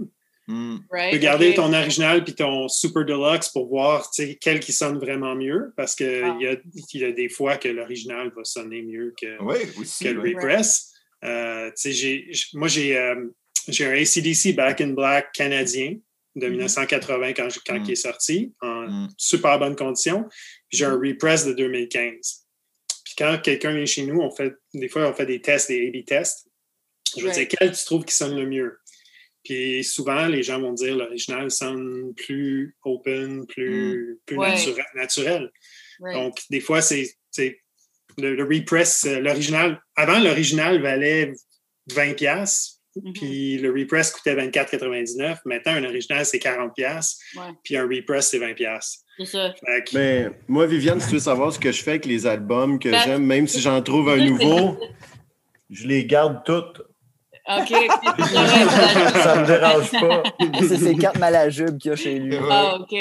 Right, Tu peux garder ton original puis ton super deluxe pour voir tu sais, quel qui sonne vraiment mieux, parce qu'il Ah. y, a, il y a des fois que l'original va sonner mieux que, Oui, aussi. que le oui. repress. Euh, tu sais, j'ai- j- moi, j'ai euh, j'ai un ACDC Back in Black canadien de Mhm. 1980 quand, quand Mhm. il est sorti, en Mm. super bonne condition. J'ai un repress de 2015. Puis quand quelqu'un vient chez nous, on fait des fois on fait des tests, des A/B tests. Je vais Right. dire quel tu trouves qui sonne le mieux? Puis souvent, les gens vont dire l'original sonne plus open, plus, plus Ouais. natura- naturel. Right. Donc, des fois, c'est c'est le, le repress, euh, l'original. Avant, l'original valait 20$, Mhm. puis le repress coûtait 24,99$. Maintenant, un original, c'est 40$, piastres, Ouais. puis un repress, c'est 20$. piastres. C'est ça. Que- Mais moi, Viviane, si tu veux savoir ce que je fais avec les albums que Ben- j'aime, même si j'en trouve un nouveau, je les garde toutes. OK. Ça me dérange pas. C'est ces quatre malajubes qu'il y a chez lui. Ah, OK.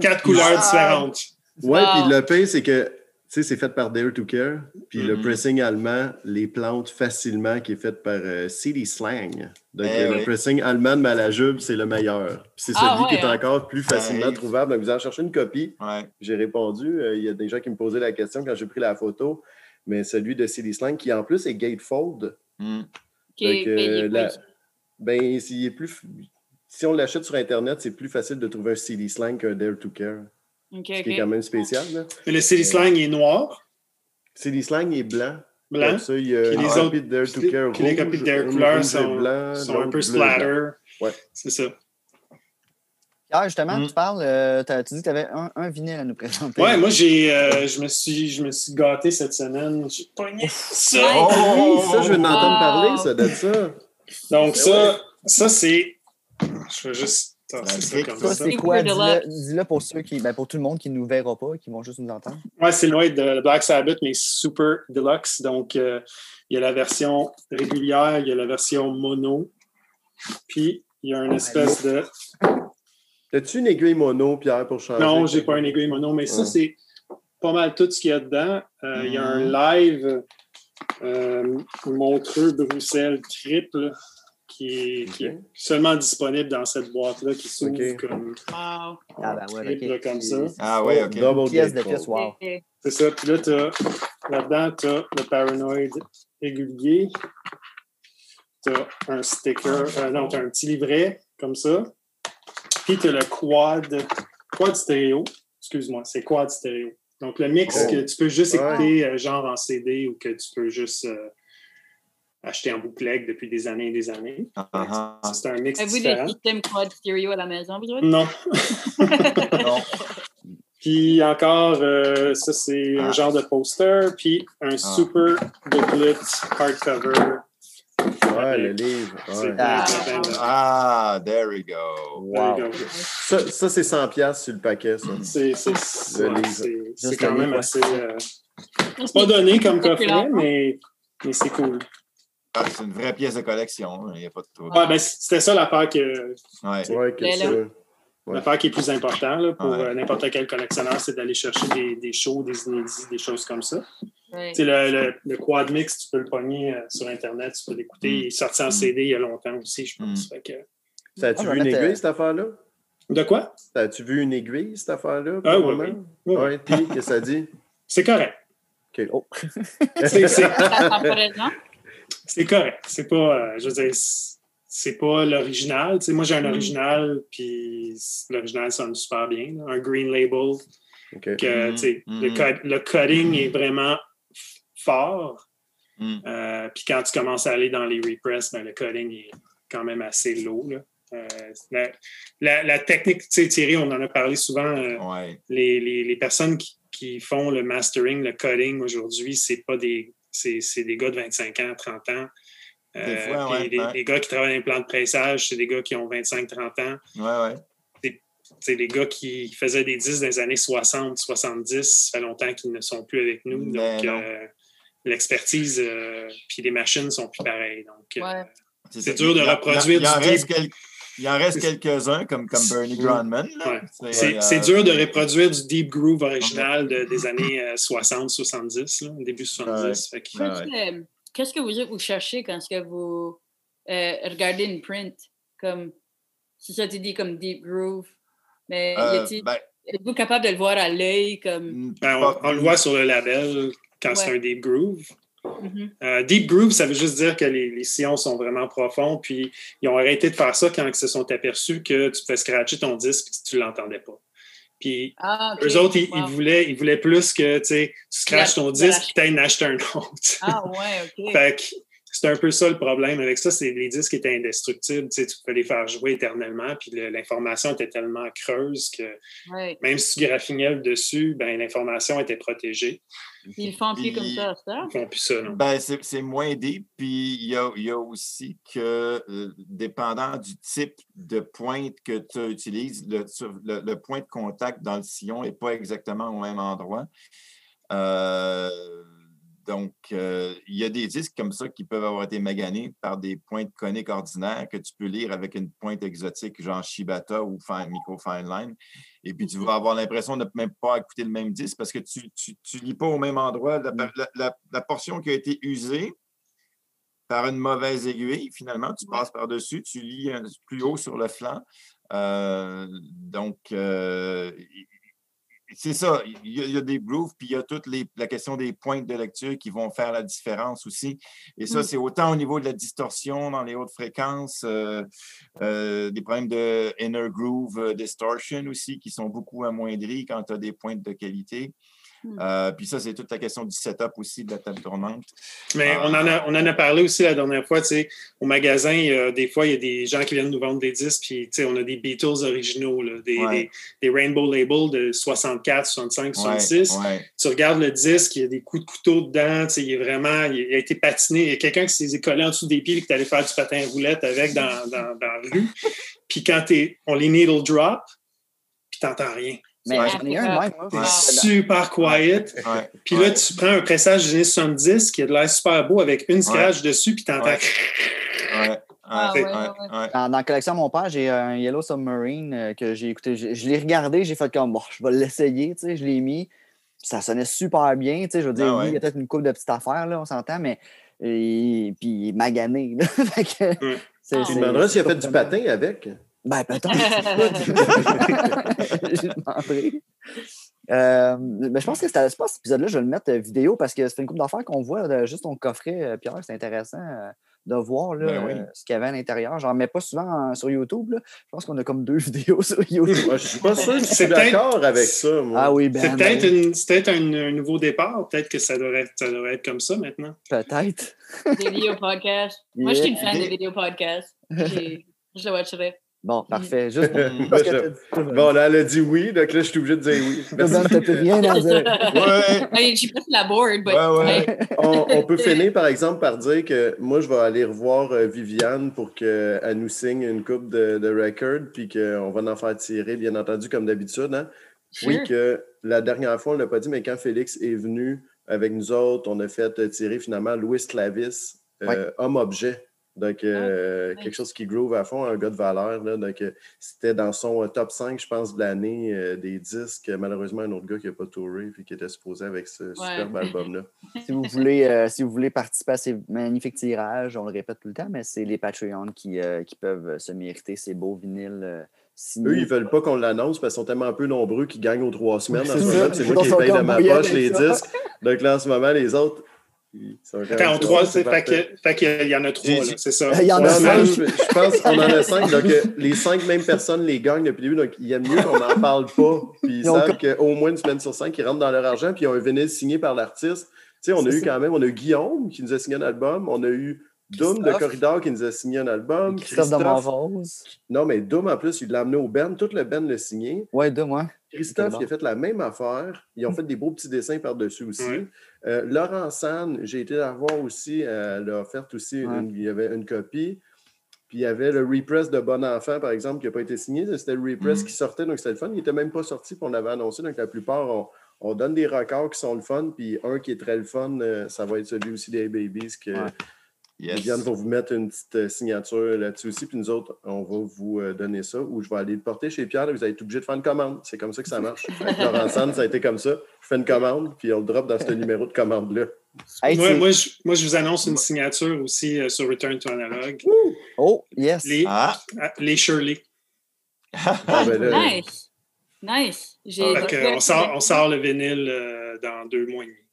quatre couleurs Ah. différentes. Ouais, Ah. puis le pire, c'est que, sais, c'est fait par Dare to Care. Puis le Mhm. pressing allemand les plante facilement, qui est fait par euh, CD Slang. Donc, Eh euh, le pressing allemand de Malajube, c'est le meilleur. C'est celui Ah, qui ouais, est hein? encore plus facilement Ouais. trouvable. Donc, vous en cherchez une copie. Ouais. J'ai répondu. Euh, Il y a des gens qui me posaient la question quand j'ai pris la photo. Mais celui de CD Slang, qui en plus est gatefold. Mm. Donc, euh, est la- pas- ben, s'il est plus... si on l'achète sur Internet, c'est plus facile de trouver un CD Slang qu'un Dare to Care. Ok, Ce qui est quand même spécial. Là. Mais le City Slang est noir, CD Slang est blanc. blanc. Comme ça, il y a les autres- de Dare to puis- Care puis les rouge, copies de Dare une couleur rouge et sont- blanc, sont un peu splatter. Ouais. C'est ça. Pierre, justement, Mm. tu parles, euh, t'as- tu dis que tu avais un, un vinyle à nous présenter. Ouais, moi, j'ai, euh, je, me suis, je me suis gâté cette semaine. J'ai pogné ça. Oh! Oui, ça, je veux en entendre Wow. parler, ça, de ça. Donc, Ben ça, ça c'est. Je vais juste ça Ça, c'est quoi? Dis-le pour ceux qui. Ben, pour tout le monde qui ne nous verra pas, qui vont juste nous entendre. Ouais, c'est loin de Black Sabbath, mais super deluxe. Donc, euh, il y a la version régulière, il y a la version mono. Puis, il y a une espèce de. As-tu une aiguille mono, Pierre, pour changer? Non, j'ai pas un aiguille mono, mais ça, c'est pas mal tout ce qu'il y a dedans. Euh, Il y a un live euh, Montreux-Bruxelles triple qui est, qui est Ok. seulement disponible dans cette boîte-là qui s'ouvre Ok. comme, Wow. Ah, ben ouais, comme ça. Ah ouais, OK. double Pièce de pièce, wow. C'est ça. Puis là, t'as- là-dedans, tu as le Paranoid régulier. Tu as un sticker, euh, non, tu as un petit livret comme ça. Puis tu as le quad, quad stéréo. Excuse-moi, c'est quad stéréo. Donc le mix Oh. que tu peux juste Ouais. écouter euh, genre en CD ou que tu peux juste euh, acheter en bootleg depuis des années et des années. Ah, ah, ah. C'est un mix Avez-vous des systèmes quad stereo à la maison, vous autres? Non. Non. Puis encore, euh, ça c'est un Ah. genre de poster, puis un super booklet hardcover. Ouais, le livre. Ouais. Ah. Ah, there we go. There you Wow. go. Ça, ça, c'est 100$ piastres sur le paquet, ça. C'est c'est- Le ouais, livre. c'est- c'est Juste quand même livre, assez. euh, c'est pas donné comme coffret, mais c'est cool. Ah, c'est une vraie pièce de collection. Il n'y a pas de. Ouais, ben, c'était ça l'affaire que Ouais. Ouais, que Mais ça. l'affaire qui est plus importante là, pour Ouais. euh, n'importe quel collectionneur, c'est d'aller chercher des, des shows, des inédits, des choses comme ça. Ouais. Tu sais, le, le, le quad mix, tu peux le pogner euh, sur Internet, tu peux l'écouter. Mm. Il est sorti en Mm. CD il y a longtemps aussi, je pense. Mm. Fait que- Ça As-tu Ah, vu ben, une aiguille, euh, cette affaire-là? De quoi? As-tu vu une aiguille, cette affaire-là? Ah, oui, oui. Oui, oui. Ouais, puis, qu'est-ce que ça dit? C'est correct. OK. Oh. C'est- c'est-? C'est correct. C'est pas, euh, je veux dire, c'est- pas l'original. Tu sais, moi, j'ai un Mm. original, puis l'original sonne super bien. là. Un green label. Que, Mhm, tu sais, le, cut- le cutting est vraiment f- fort. Mm. Euh, puis quand tu commences à aller dans les repress, ben, le cutting est quand même assez low. là. Euh, la, la- la technique, tu sais, Thierry, on en a parlé souvent. euh, Ouais. les, les- les personnes qui, qui font le mastering, le coding aujourd'hui, c'est pas des. C'est c'est des gars de 25 ans, 30 ans. Euh, Des fois, ouais, les, ouais. les gars qui travaillent dans les plans de pressage, c'est des gars qui ont 25-30 ans. Ouais, ouais. C'est des gars qui faisaient des 10 dans les années 60, 70. Ça fait longtemps qu'ils ne sont plus avec nous. Ben donc, euh, l'expertise, euh, puis les machines sont plus pareilles. Donc, euh. C'est dur de Il y en- reproduire Il en reste, quel- il en reste quelques-uns, comme, comme Bernie Grandman. là. Ouais. C'est, euh, c'est dur de reproduire du deep groove original de- des années euh, 60, 70, là, début 70. Fait que- Ouais, ouais. Qu'est-ce que- vous, vous cherchez quand est-ce que vous euh, regardez une print? Comme, si ça te dit comme Deep Groove, mais Euh, ben, êtes-vous capable de le voir à l'œil? Comme, Ben, on, on le voit sur le label quand c'est un deep groove. Mhm. Euh, deep groove, ça veut juste dire que les, les sillons sont vraiment profonds. Puis ils ont arrêté de faire ça quand ils se sont aperçus que tu pouvais scratcher ton disque si tu ne l'entendais pas. Puis Ah, eux autres, ils, Wow. ils voulaient, ils voulaient plus que tu scratches ton disque et tu acheter un autre. Ah, ouais, OK. Fait que c'est un peu ça le problème avec ça, c'est les disques étaient indestructibles, tu sais, tu pouvais les faire jouer éternellement, puis l'information était tellement creuse que même si tu graffinais le dessus, ben l'information était protégée. Ils le font plus comme ça, ça? Ils font plus ça, non? Ben, c'est c'est moins deep. Puis il y a, il y a aussi que, euh, dépendant du type de pointe que tu utilises, le, le- le point de contact dans le sillon n'est pas exactement au même endroit. Euh, donc, euh, il y a des disques comme ça qui peuvent avoir été maganés par des pointes coniques ordinaires que tu peux lire avec une pointe exotique, genre Shibata ou Fine- Micro Fine Line. Et puis, tu vas avoir l'impression de ne même pas écouter le même disque parce que tu ne lis pas au même endroit. La, portion qui a été usée par une mauvaise aiguille, finalement, tu passes par-dessus, tu lis plus haut sur le flanc. Euh, donc, euh, c'est ça, il y, a, des grooves, puis il y a toute la question des pointes de lecture qui vont faire la différence aussi. Et ça, mm. c'est autant au niveau de la distorsion dans les hautes fréquences, euh, des problèmes de inner groove distortion aussi, qui sont beaucoup amoindris quand tu as des pointes de qualité. Hmm. Euh, puis ça, c'est toute la question du setup aussi de la table tournante. Mais euh, on, en a, on en a parlé aussi la dernière fois, tu sais, au magasin, des fois, il y a des gens qui viennent nous vendre des disques, puis tu sais, on a des Beatles originaux, des, des, Rainbow Label de 64, 65, 66. Tu regardes le disque, il y a des coups de couteau dedans, tu sais, il est vraiment, il a été patiné. Il y a quelqu'un qui s'est collé en dessous des pieds et qui est allé faire du patin roulette avec dans, dans, dans la rue. puis quand es, on les needle drop, puis t'entends rien. Mais j'en ai un même. Super quiet. Puis là, tu prends un pressage des années 70 qui a de l'air super beau avec une scratch dessus, puis t'entends. Ah, dans, la collection de mon père, j'ai un Yellow Submarine euh, que j'ai écouté. Je, l'ai regardé, j'ai fait comme bon, je vais l'essayer, tu sais, je l'ai mis. Ça sonnait super bien, tu sais, je veux dire, ah oui, il y a peut-être une coupe de petites affaires, là, on s'entend, mais et, puis magané. Là. fait que, c'est, tu demanderas s'il a fait du patin avec. Ben, peut-être. J'ai demandé. Euh, mais je pense que c'était pas cet épisode-là, je vais le mettre euh, vidéo parce que c'est une coupe d'affaires qu'on voit de, juste ton coffret, euh, Pierre. C'est intéressant de voir là, ben ce qu'il y avait à l'intérieur. J'en mets pas souvent sur YouTube. Là. Je pense qu'on a comme deux vidéos sur YouTube. je suis pas sûr que je suis d'accord avec ça. Moi. Ah oui, ben, c'est peut-être, un, un, nouveau départ. Peut-être que ça devrait, ça devrait être comme ça maintenant. Peut-être. Des vidéos podcast. Moi, je suis une fan des vidéos podcast. Je le watcherai. Bon, parfait. Juste bon, là, elle a dit oui, donc là, je suis obligé de dire oui. Merci. plus rien à dire. Ouais. J'ai pas la board. Ouais, on, peut finir, par exemple, par dire que moi, je vais aller revoir euh, Viviane pour qu'elle nous signe une coupe de, de record, puis qu'on va en faire tirer, bien entendu, comme d'habitude. Hein? Oui, que la dernière fois, on ne l'a pas dit, mais quand Félix est venu avec nous autres, on a fait tirer finalement Louis Clavis, euh, homme-objet. Donc, ah, euh, quelque chose qui groove à fond, un gars de valeur. Là, donc, euh, c'était dans son euh, top 5, je pense, de l'année des disques. Malheureusement, un autre gars qui n'a pas touré et qui était supposé avec ce superbe album-là. si, vous voulez, si vous voulez participer à ces magnifiques tirages, on le répète tout le temps, mais c'est les Patreons qui, qui peuvent se mériter ces beaux vinyles. Eux, ils ne veulent pas qu'on l'annonce parce qu'ils sont tellement peu nombreux qu'ils gagnent aux trois semaines. En ce moment, c'est moi qui paye de ma poche les disques. Donc là, en ce moment, les autres, Attends, trois, c'est fait qu'il y en a trois, c'est ça. Il y en a cinq. Je, pense qu'on en a cinq. Donc, euh, les cinq mêmes personnes les gagnent depuis le début. Donc, il y a mieux qu'on n'en parle pas. Puis, ils savent qu'au moins une semaine sur cinq, ils rentrent dans leur argent. Puis, ils ont un vinyle signé par l'artiste. Tu sais, on a eu quand même, on a eu Guillaume qui nous a signé un album. On a eu Doom de Corridor qui nous a signé un album. Christophe, Christophe Non, mais Doom, en plus, il l'a amené au Ben. Tout le Ben l'a signé. Ouais, Doom, ouais. Christophe, qui a fait la même affaire. Ils ont fait des beaux petits dessins par-dessus aussi. Euh, Laurent San, j'ai été la voir aussi. Elle a offert aussi, il y avait une copie. Puis il y avait le repress de Bon Enfant, par exemple, qui n'a pas été signé. C'était le repress mm. qui sortait, donc c'était le fun. Il n'était même pas sorti, puis on l'avait annoncé. Donc la plupart, on, donne des records qui sont le fun. Puis un qui est très le fun, euh, ça va être celui aussi des Babies. Que, Yes. Viviane va vous mettre une petite euh, signature là-dessus aussi, puis nous autres, on va vous euh, donner ça, ou je vais aller le porter chez Pierre, et vous allez être obligé de faire une commande. C'est comme ça que ça marche. Avec Laurent Sand, ça a été comme ça. Je fais une commande, puis on le drop dans ce numéro de commande-là. moi, je, moi, je, vous annonce une signature aussi euh, sur Return to Analog. Oh, yes. Les, ah. ah les Shirley. Ah, ben nice. Nice. on, sort, on sort le vinyle dans deux mois et demi.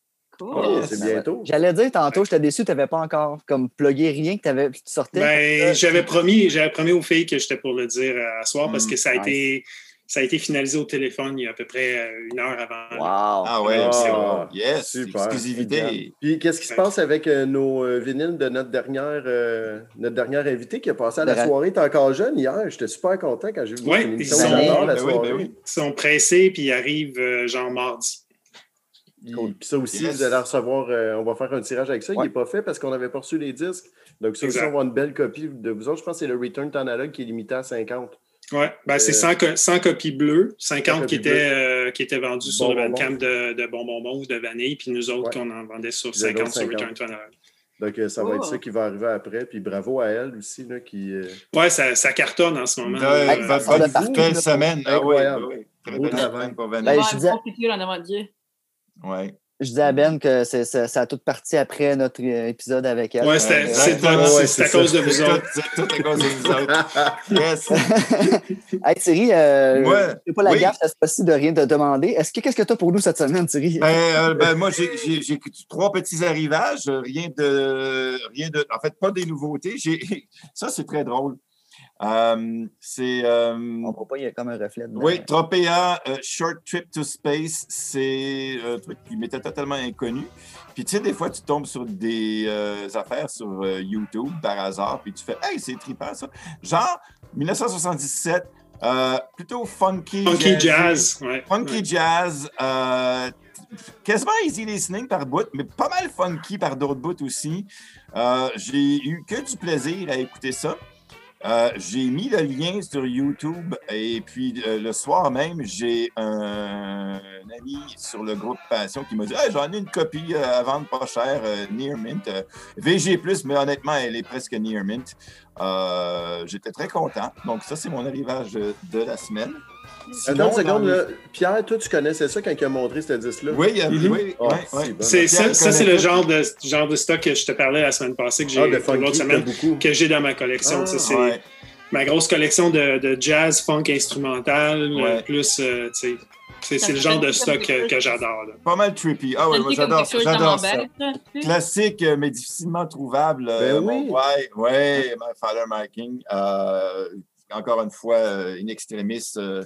Oh, c'est bientôt. J'allais dire tantôt, j'étais déçu, tu n'avais pas encore comme plugué rien que avais, tu sortais. Ben, j'avais promis, j'avais promis aux filles que j'étais pour le dire à soir parce que ça a hmm, été ça a été finalisé au téléphone il y a à peu près euh, une heure avant. Wow! Ah ouais, c'est bon. Yes! Super. Exclusivité. Puis qu'est-ce qui se passe avec euh, nos euh, vinyles de notre dernière, notre dernière invitée qui a passé à la soirée? T'es encore jeune hier. J'étais super content quand j'ai vu ouais, une émission. la ben soirée. Ben ils sont pressés puis ils arrivent genre mardi. Puis ça aussi, vous allez recevoir, euh, on va faire un tirage avec ça. Il n'est pas fait parce qu'on n'avait pas reçu les disques. Donc, ça aussi, on va avoir une belle copie de vous autres. Je pense que c'est le Return to Analog qui est limité à 50. Oui, ben, c'est 100, euh, copies bleues, 50 qui étaient, euh, qui étaient vendues sur le Bandcamp de, de bonbons ou de vanille, puis nous autres, qu'on en vendait sur 50 sur Return to Analog. Donc, ça va être ça oh. qui va arriver après. Puis bravo à elle aussi, là, qui... Oui, ça, ça, cartonne en ce moment. Ouais, euh, belle semaine. Ah, travail. pour va Ben, je avoir disais- Ouais. Je disais à Ben que c'est- ça, ça a tout parti après notre euh, épisode avec elle. Ouais, c'est à c'est cause de vous autres. c'est tout à cause de nous autres. Yes. Hey Thierry, euh, Ouais. pas la Oui. gaffe cette fois-ci de rien te demander? Est-ce que qu'est-ce que tu as pour nous cette semaine, Thierry? Ben, euh, ben, moi, j'ai- j'ai j'ai trois petits arrivages, rien de, rien de, en fait, pas des nouveautés. J'ai, ça, c'est très drôle. Euh, c'est, euh, On voit pas, il y a comme un reflet dedans. oui, Tropea euh, Short Trip to Space, c'est un truc qui m'était totalement inconnu. Puis, tu sais, des fois, tu tombes sur des euh, affaires sur euh, YouTube par hasard, puis tu fais, hey, c'est trippant ça. Genre, 1977, euh, plutôt funky. Funky jazzy. jazz. Ouais. Funky Ouais. jazz, euh, quasiment easy listening par bout, mais pas mal funky par d'autres bouts aussi. Euh, j'ai eu que du plaisir à écouter ça. Euh, j'ai mis le lien sur YouTube et puis euh, le soir même, j'ai un, ami sur le groupe Passion qui m'a dit Hey, J'en ai une copie euh, à vendre pas cher, Near Mint. VG, mais honnêtement, elle est presque Near Mint. J'étais très content. Donc, ça, c'est mon arrivage de la semaine. Attends une Sinon, seconde, dans les- là. Pierre, toi, tu connaissais ça quand il a montré ce disque-là? Oui, il y a- Mhm. oui, Ah, oui, c'est oui. bon. C'est ça, c'est le genre de, genre de stock que je te parlais la semaine passée, que j'ai Ah, de pour funky, l'autre semaine, beaucoup. que j'ai dans ma collection. Ah, Ça, c'est Ouais. ma grosse collection de, de jazz, funk instrumental, Ouais. euh, plus, euh, tu sais, c'est le genre de stock que, que j'adore. là. Pas mal trippy. Ah ouais, Ça moi j'adore j'adore ça. Classique, euh, mais difficilement trouvable. euh, Ben oui. mon- Ouais, ouais, my father marking. Euh, encore une fois, euh, in extremis. euh,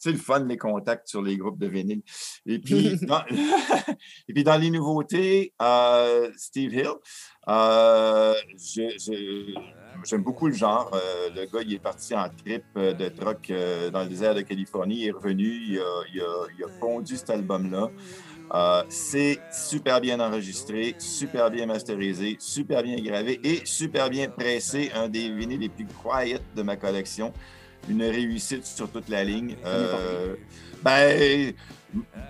c'est le fun, les contacts sur les groupes de vinyle. Et puis, dans, et puis dans les nouveautés, euh, Steve Hill, euh, j'aime beaucoup le genre. Euh, le gars, il est parti en trip de truck dans le désert de Californie. Il est revenu, il a, il a- il a pondu cet album-là. Euh, c'est super bien enregistré, super bien masterisé, super bien gravé et super bien pressé. Un des vinyles les plus quiet de ma collection. Une réussite sur toute la ligne. Euh, ben,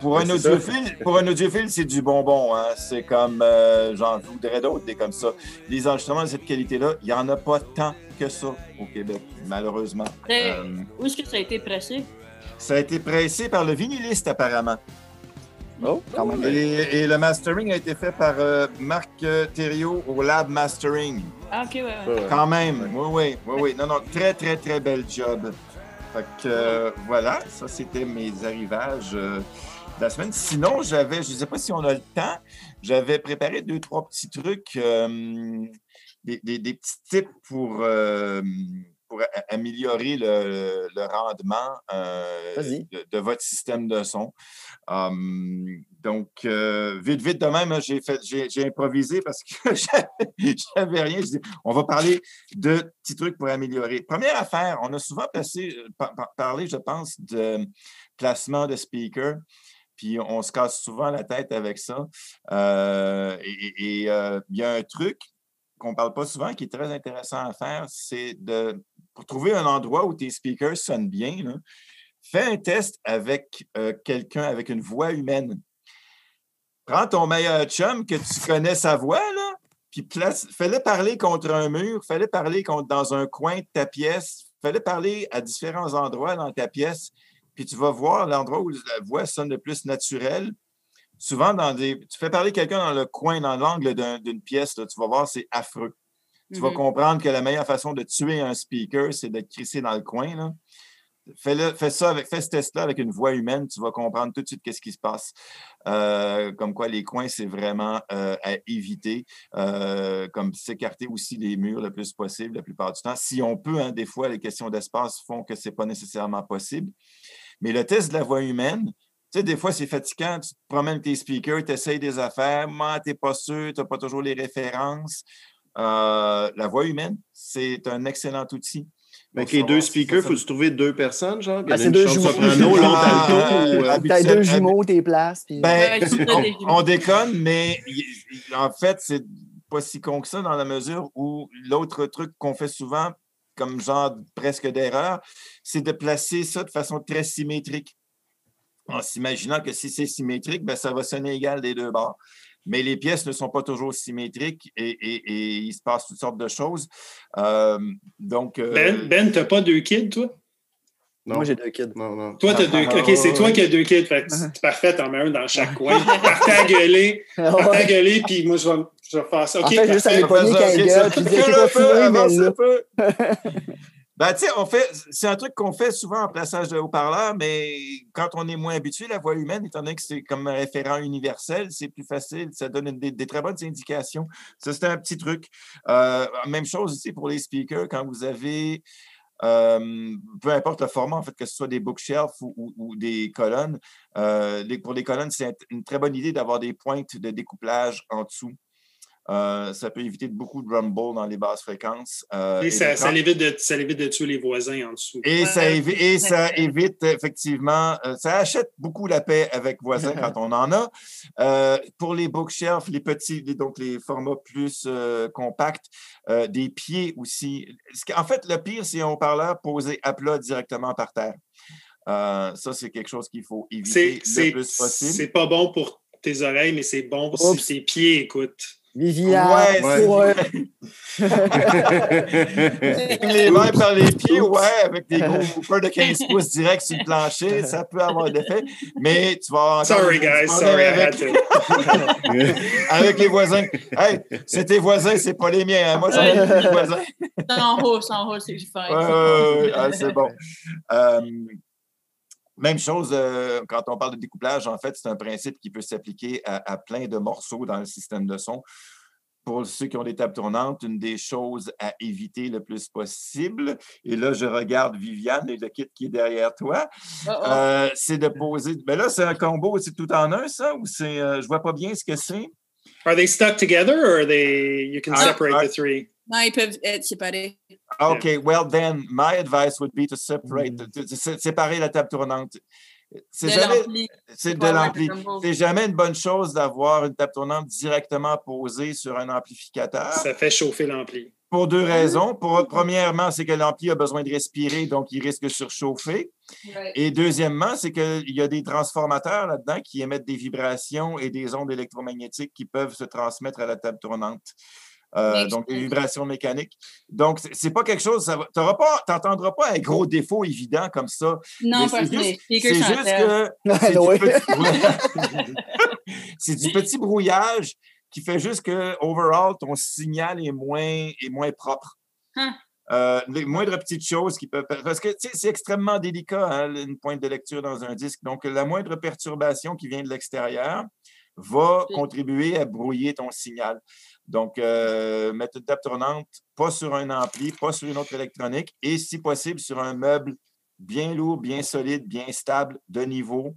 pour Ouais, un, audiophile, pour un audiophile, c'est du bonbon. Hein? C'est comme, euh, j'en voudrais d'autres, des comme ça. Les enregistrements de cette qualité-là, il n'y en a pas tant que ça au Québec, malheureusement. Après, Euh, Où est-ce que ça a été pressé? ça a été pressé par le vinyliste, apparemment. Oh, quand même. Et, et le mastering a été fait par euh, Marc euh, Thériault au Lab Mastering. Ah, ok, ouais. Quand même, oui, oui, oui, oui. Non, non, très, très, très bel job. Fait que euh, voilà, ça c'était mes arrivages euh, de la semaine. Sinon, j'avais, je ne sais pas si on a le temps, j'avais préparé deux, trois petits trucs, euh, des, des- des petits tips pour, euh, pour améliorer le, le rendement euh, de, de votre système de son. Um, donc, euh, vite, vite de même, hein, j'ai fait, j'ai, j'ai improvisé parce que j'avais, j'avais rien. Je dis, on va parler de petits trucs pour améliorer. Première affaire, on a souvent passé, euh, par- par- parlé, je pense, de placement de speaker. Puis on se casse souvent la tête avec ça. Euh, et euh, il y a un truc qu'on ne parle pas souvent qui est très intéressant à faire, c'est de pour trouver un endroit où tes speakers sonnent bien, fais un test avec euh, quelqu'un avec une voix humaine. Prends ton meilleur chum que tu connais sa voix, là, puis place, fais-le parler contre un mur, fais-le parler dans un coin de ta pièce, fais-le parler à différents endroits dans ta pièce, puis tu vas voir l'endroit où la voix sonne le plus naturel. Souvent, dans des, tu fais parler quelqu'un dans le coin, dans l'angle d'un- d'une pièce, là, tu vas voir, c'est affreux. Tu vas Mhm. comprendre que la meilleure façon de tuer un speaker, c'est de crisser dans le coin. Là. Fais, fais ça avec, fais ce test-là avec une voix humaine, tu vas comprendre tout de suite qu'est-ce qui se passe. Euh, comme quoi, les coins, c'est vraiment euh, à éviter. Euh, comme s'écarter aussi des murs le plus possible la plupart du temps. Si on peut, hein, des fois, les questions d'espace font que ce n'est pas nécessairement possible. Mais le test de la voix humaine, sais, des fois, c'est fatigant. Tu te promènes tes speakers, tu essayes des affaires, mais tu n'es pas sûr, tu n'as pas toujours les références. Euh, la voix humaine, c'est un excellent outil. Avec les deux speakers, ça faut-tu trouver deux personnes, genre? Il Ah, c'est deux jumeaux. soprano, l'autre Ah, euh, T'as deux jumeaux, tes places. Puis... Ben, on, on déconne, mais il- il- en fait, c'est pas si con que ça dans la mesure où l'autre truc qu'on fait souvent, comme genre presque d'erreur, c'est de placer ça de façon très symétrique. En s'imaginant que si c'est symétrique, ben, ça va sonner égal des deux bords. Mais les pièces ne sont pas toujours symétriques et, et- et il se passe toutes sortes de choses. Euh, donc, euh, Ben, ben t'as pas deux kids, toi? Non. Moi, j'ai deux kids. Non, non. Toi, t'as deux Ah, OK, c'est toi qui as deux kids. Fait que c'est parfait, t'en mets un dans chaque coin. Partez à gueuler. Partez à gueuler, puis moi, je vais, je vais faire ça. OK, En fait, juste quand il ok, gueule, puis dire fais que le t'as feu, fumé, mais là. Ben, fait, c'est un truc qu'on fait souvent en plaçage de haut-parleur, mais quand on est moins habitué, la voix humaine, étant donné que c'est comme un référent universel, c'est plus facile, ça donne des, très bonnes indications. Ça, c'est un petit truc. Euh, même chose ici pour les speakers, quand vous avez, euh, peu importe le format, en fait, que ce soit des bookshelves ou, des colonnes, euh, pour les colonnes, c'est une très bonne idée d'avoir des pointes de découplage en dessous. Euh, ça peut éviter beaucoup de rumble dans les basses fréquences. euh, Et et ça, l'évite de, ça l'évite de tuer les voisins en dessous. et, ça, évi- et ça évite effectivement, euh, ça achète beaucoup la paix avec voisins quand on en a. Euh, pour les bookshelves, les petits, les- donc les formats plus euh, compacts, euh, des pieds aussi. En fait, le pire, c'est un haut-parleur posé à plat directement par terre. Euh, ça, c'est quelque chose qu'il faut éviter C'est, le plus possible. c'est pas bon pour tes oreilles, mais c'est bon si tes pieds écoutent. Viviane, Ouais, ouais. ouais. les mains par les pieds, ouais, avec des gros coupeurs de 15 pouces direct sur le plancher, ça peut avoir d'effet, mais tu vas Sorry, guys. Sorry, I avec, had to. avec les voisins. Hey, c'est tes voisins, c'est pas les miens. hein. Moi, j'en ai de voisins. C'est en haut, c'est en haut, c'est ouais, ouais, ah, c'est bon. Euh, même chose euh, quand on parle de découplage, en fait, c'est un principe qui peut s'appliquer à, à plein de morceaux dans le système de son. Pour ceux qui ont des tables tournantes, une des choses à éviter le plus possible, et là, je regarde Viviane et le kit qui est derrière toi, Oh, oh. euh, c'est de poser. Mais là, c'est un combo, c'est tout en un, ça, ou c'est. euh, je vois pas bien ce que c'est? Are they stuck together or are they you can Ah, separate ah. the three? Non, ils peuvent être séparés. OK, well then, my advice would be to separate, de séparer la table tournante. C'est De jamais, l'ampli. c'est de l'ampli. C'est jamais une bonne chose d'avoir une table tournante directement posée sur un amplificateur. Ça fait chauffer l'ampli. Pour deux raisons. Pour, premièrement, c'est que l'ampli a besoin de respirer, donc il risque de surchauffer. Ouais. Et deuxièmement, c'est qu'il y a des transformateurs là-dedans qui émettent des vibrations et des ondes électromagnétiques qui peuvent se transmettre à la table tournante. Euh, donc, sense. vibrations mécaniques. Donc, c'est- pas quelque chose, tu n'entendras pas un gros défaut évident comme ça. Non, parce c'est que les juste, que c'est du, Ouais. petit... c'est du petit brouillage qui fait juste que, overall, ton signal est moins, est moins propre. Hein? Euh, les moindres petites choses qui peuvent. Parce que c'est extrêmement délicat, hein, une pointe de lecture dans un disque. Donc, la moindre perturbation qui vient de l'extérieur va contribuer à brouiller ton signal. Donc, euh, mettre une table tournante, pas sur un ampli, pas sur une autre électronique, et si possible, sur un meuble bien lourd, bien solide, bien stable, de niveau.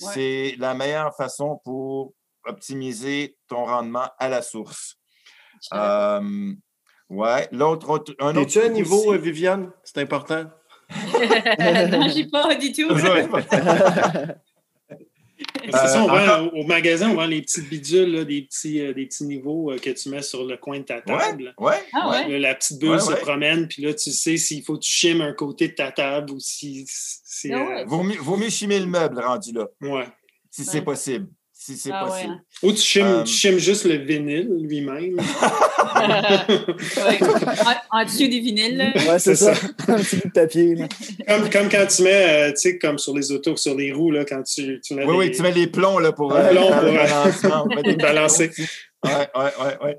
Ouais. C'est la meilleure façon pour optimiser ton rendement à la source. Euh, ouais. L'autre, autre- un autre. Es-tu à niveau, aussi- euh, Viviane? C'est important. non, je pas du tout. C'est ça, on Euh, vend, au, au magasin, on vend les petites bidules, là, des, petits, euh, des petits niveaux euh, que tu mets sur le coin de ta table. Ouais, Ah ouais? Là, la petite bulle Ouais, se ouais. promène, puis là, tu sais s'il faut que tu chimes un côté de ta table ou si c'est. Ah euh, ouais. Vaut mieux, vaut mieux chimer le meuble rendu là, ouais. si c'est Ouais. possible. Si c'est Ah possible. Ou tu chimes, Euh, tu chimes juste le vinyle lui-même. Ouais. En, en dessous du vinyle, là. Ouais, c'est ça. Un petit bout de papier. là. comme, comme quand tu mets, euh, tu sais, comme sur les autos, sur les roues, là, quand tu, tu mets Oui, oui, tu mets les plombs là, pour, Les plombs pour, euh, balancer. ouais, ouais.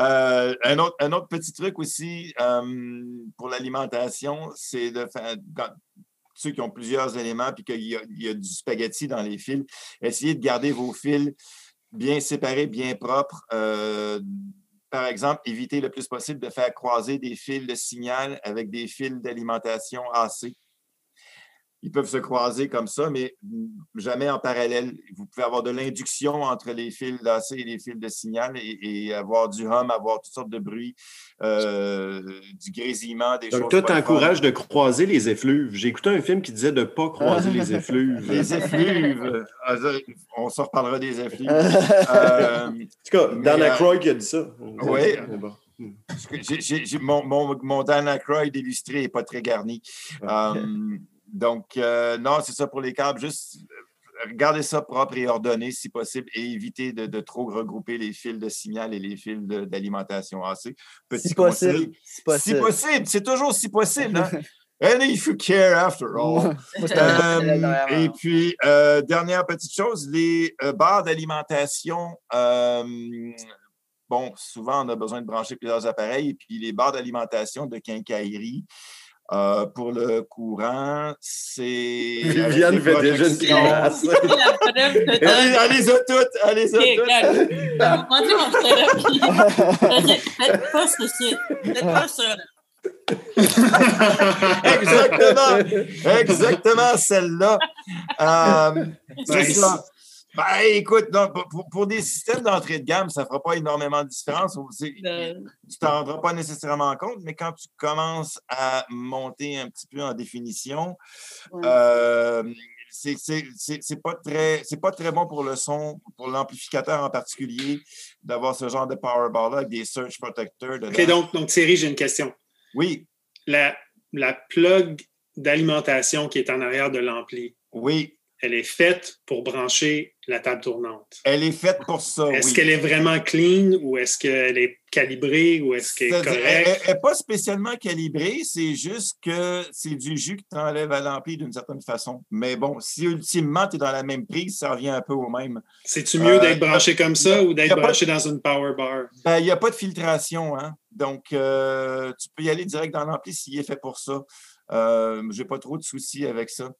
Euh, un, autre, un autre petit truc aussi euh, pour l'alimentation, c'est de faire. quand- ceux qui ont plusieurs éléments puis qu'il y, a- du spaghetti dans les fils, essayez de garder vos fils bien séparés, bien propres. Euh, par exemple, évitez le plus possible de faire croiser des fils de signal avec des fils d'alimentation AC. Ils peuvent se croiser comme ça, mais jamais en parallèle. Vous pouvez avoir de l'induction entre les fils d'AC et les fils de signal et, et avoir du hum, avoir toutes sortes de bruits, euh, du grésillement, des choses. Donc, toi, t'encourages de croiser les effluves. J'ai écouté un film qui disait de ne pas croiser les effluves. Les effluves. Ah, on s'en reparlera des effluves. Euh, En tout cas, Mais, Dan euh, Aykroyd qui a dit ça. oui. Mon, mon, mon Dan Aykroyd illustré n'est pas très garni. Euh, donc, euh, non, c'est ça pour les câbles. Juste euh, gardez ça propre et ordonné si possible et évitez de, de trop regrouper les fils de signal et les fils d'alimentation AC. Petit Si conseil. possible. Si Si possible. possible, c'est toujours si possible. hein. And if you care after all. Euh, et puis, euh, dernière petite chose, les euh, barres d'alimentation. bon, souvent, on a besoin de brancher plusieurs appareils. Et puis, les barres d'alimentation de quincaillerie, euh, pour le courant, c'est. Viviane fait déjà une grimace. allez, allez-y toutes, allez-y okay, toutes. Montrez mon setup. Faites pas ceci. Faites pas ça. exactement, exactement celle-là. Euh, c'est ça. Ben, écoute, pour, des systèmes d'entrée de gamme, ça ne fera pas énormément de différence. Tu ne t'en rendras pas nécessairement compte, mais quand tu commences à monter un petit peu en définition, euh, c'est pas très pas très bon pour le son, pour l'amplificateur en particulier, d'avoir ce genre de power bar là avec des surge protectors. OK, donc, donc Thierry, j'ai une question. Oui. La, la plug d'alimentation qui est en arrière de l'ampli. Oui elle est faite pour brancher la table tournante. Elle est faite pour ça. Est-ce qu'elle est vraiment clean ou est-ce qu'elle est calibrée ou est-ce qu'elle est, correcte? Elle n'est pas spécialement calibrée, c'est juste que c'est du jus que tu enlèves à l'ampli d'une certaine façon. Mais bon, si ultimement tu es dans la même prise, ça revient un peu au même. C'est-tu mieux d'être euh, branché comme ça ou d'être branché dans une power bar? Ben, il n'y a pas de filtration. Hein? Donc, euh, tu peux y aller direct dans l'ampli s'il est fait pour ça. Euh, Je n'ai pas trop de soucis avec ça.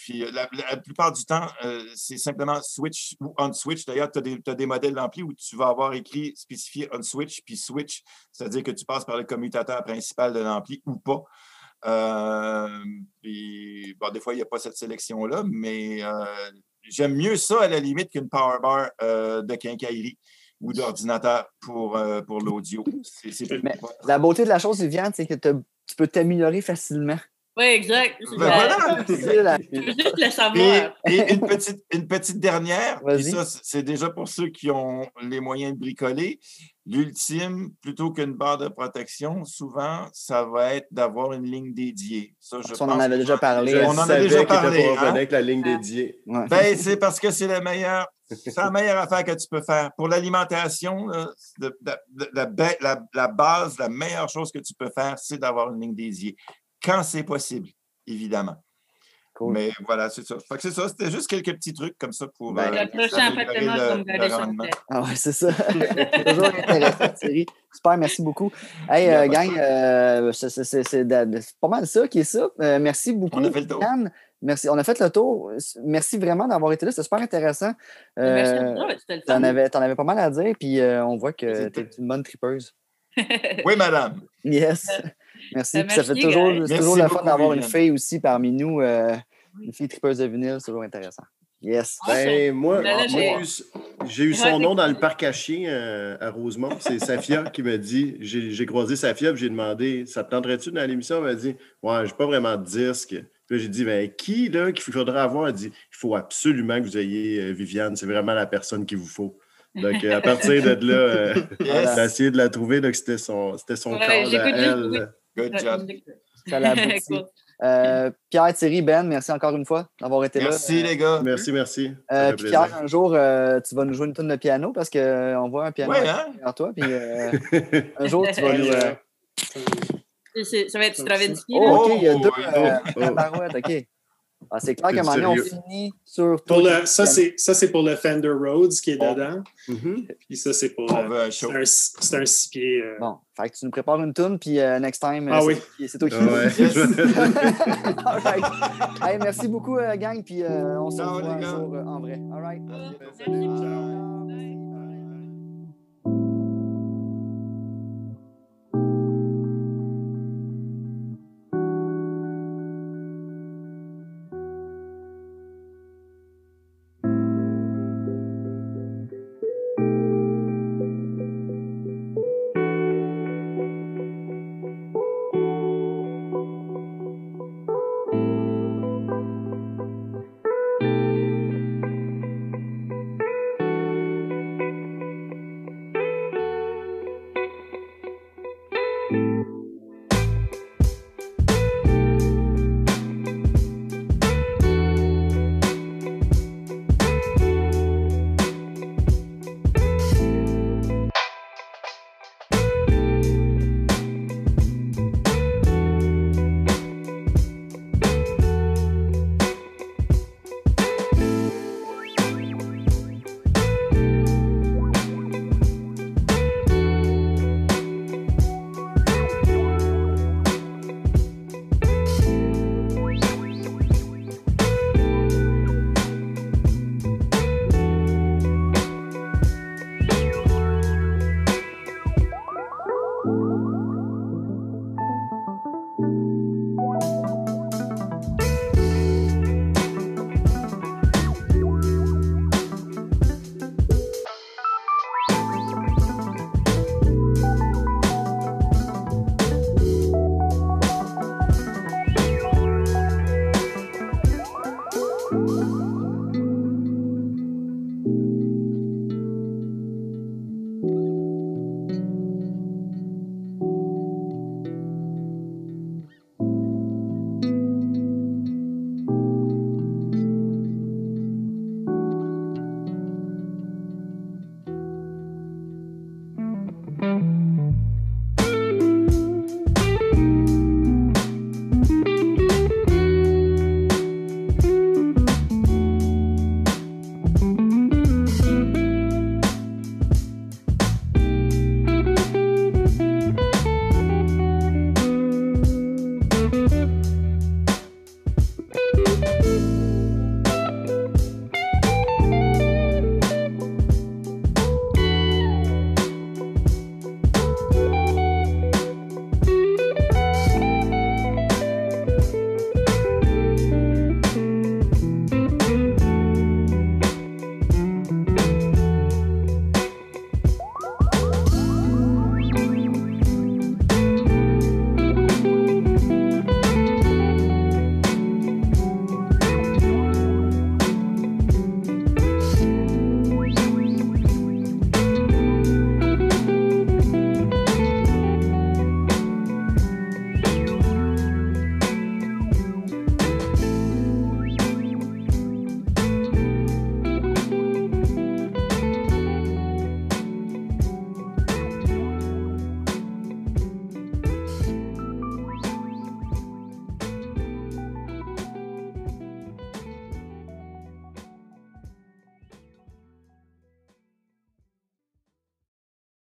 Puis euh, la, plupart du temps, euh, c'est simplement switch ou on-switch. D'ailleurs, tu as, des modèles d'ampli où tu vas avoir écrit spécifié on-switch, puis switch, c'est-à-dire que tu passes par le commutateur principal de l'ampli ou pas. Euh, puis, des fois, il n'y a pas cette sélection-là, mais j'aime mieux ça à la limite qu'une power bar de quincaillerie ou d'ordinateur pour, pour l'audio. La beauté de la chose, Viviane, c'est que tu peux t'améliorer facilement. Oui, exact. Ben voilà. juste le savoir. Et, une, petite, une petite dernière, ça, c'est déjà pour ceux qui ont les moyens de bricoler. L'ultime, plutôt qu'une barre de protection, souvent, ça va être d'avoir une ligne dédiée. Ça, je on en avait déjà parlé. on en a déjà parlé. Hein? avec la ligne dédiée. Ben, c'est parce que c'est la meilleure. C'est la meilleure affaire que tu peux faire. Pour l'alimentation, la, base, la meilleure chose que tu peux faire, c'est d'avoir une ligne dédiée quand c'est possible, évidemment. Mais voilà, c'est ça. c'est ça, c'était juste quelques petits trucs comme ça pour. Ben, euh, le prochain appartement, le, le Ah ouais, c'est ça. toujours intéressant, Thierry. Super, merci beaucoup. Hey, euh, gang, euh, c'est pas mal ça qui est ça. Euh, merci beaucoup. On a fait le tour. Merci. On a fait le tour. Merci vraiment d'avoir été là. C'était super intéressant. merci à toi. C'était le en avais, avais, pas mal à dire, puis on voit que tu es une bonne tripeuse. oui, madame. Yes. Merci. ça fait toujours, toujours la fun d'avoir une fille aussi parmi nous, euh, une fille tripeuse de vinyle, c'est toujours intéressant. Yes. Ben, moi, j'ai eu son nom dans le parc à chiens euh, à Rosemont. C'est Safia qui m'a dit j'ai croisé Safia j'ai demandé Ça te tenterait-tu dans l'émission? Elle m'a dit Ouais, j'ai pas vraiment de disque. Puis j'ai dit ben, Qui là qu'il faudrait avoir? Elle dit Il faut absolument que vous ayez euh, Viviane. C'est vraiment la personne qu'il vous faut. Donc, à partir de là, j'ai essayé de la trouver. C'était son, son corps à elle. Good job. Ça l'a euh, Pierre, Thierry, Ben, merci encore une fois d'avoir été là. Merci, les gars. Merci, merci. Euh, Pierre, un jour, euh, tu vas nous jouer une tonne de piano parce qu'on voit un piano hein? derrière toi. Puis, un jour, tu vas nous. Ça va être Stravinsky. Oh, OK, il y a deux. Oh, oh. OK. Ah, c'est clair qu'à un moment donné, on finit sur. Pour le, ça, c'est pour le Fender Rhodes qui est oh. dedans. Mm-hmm. Puis ça, c'est pour. c'est un, un, six pieds. Euh... Bon, fait que tu nous prépares une tune, puis next time. Ah oui. C'est toi qui. Ah ouais. All right. hey, merci beaucoup, gang, puis on se revoit un jour en vrai. All right. Ciao.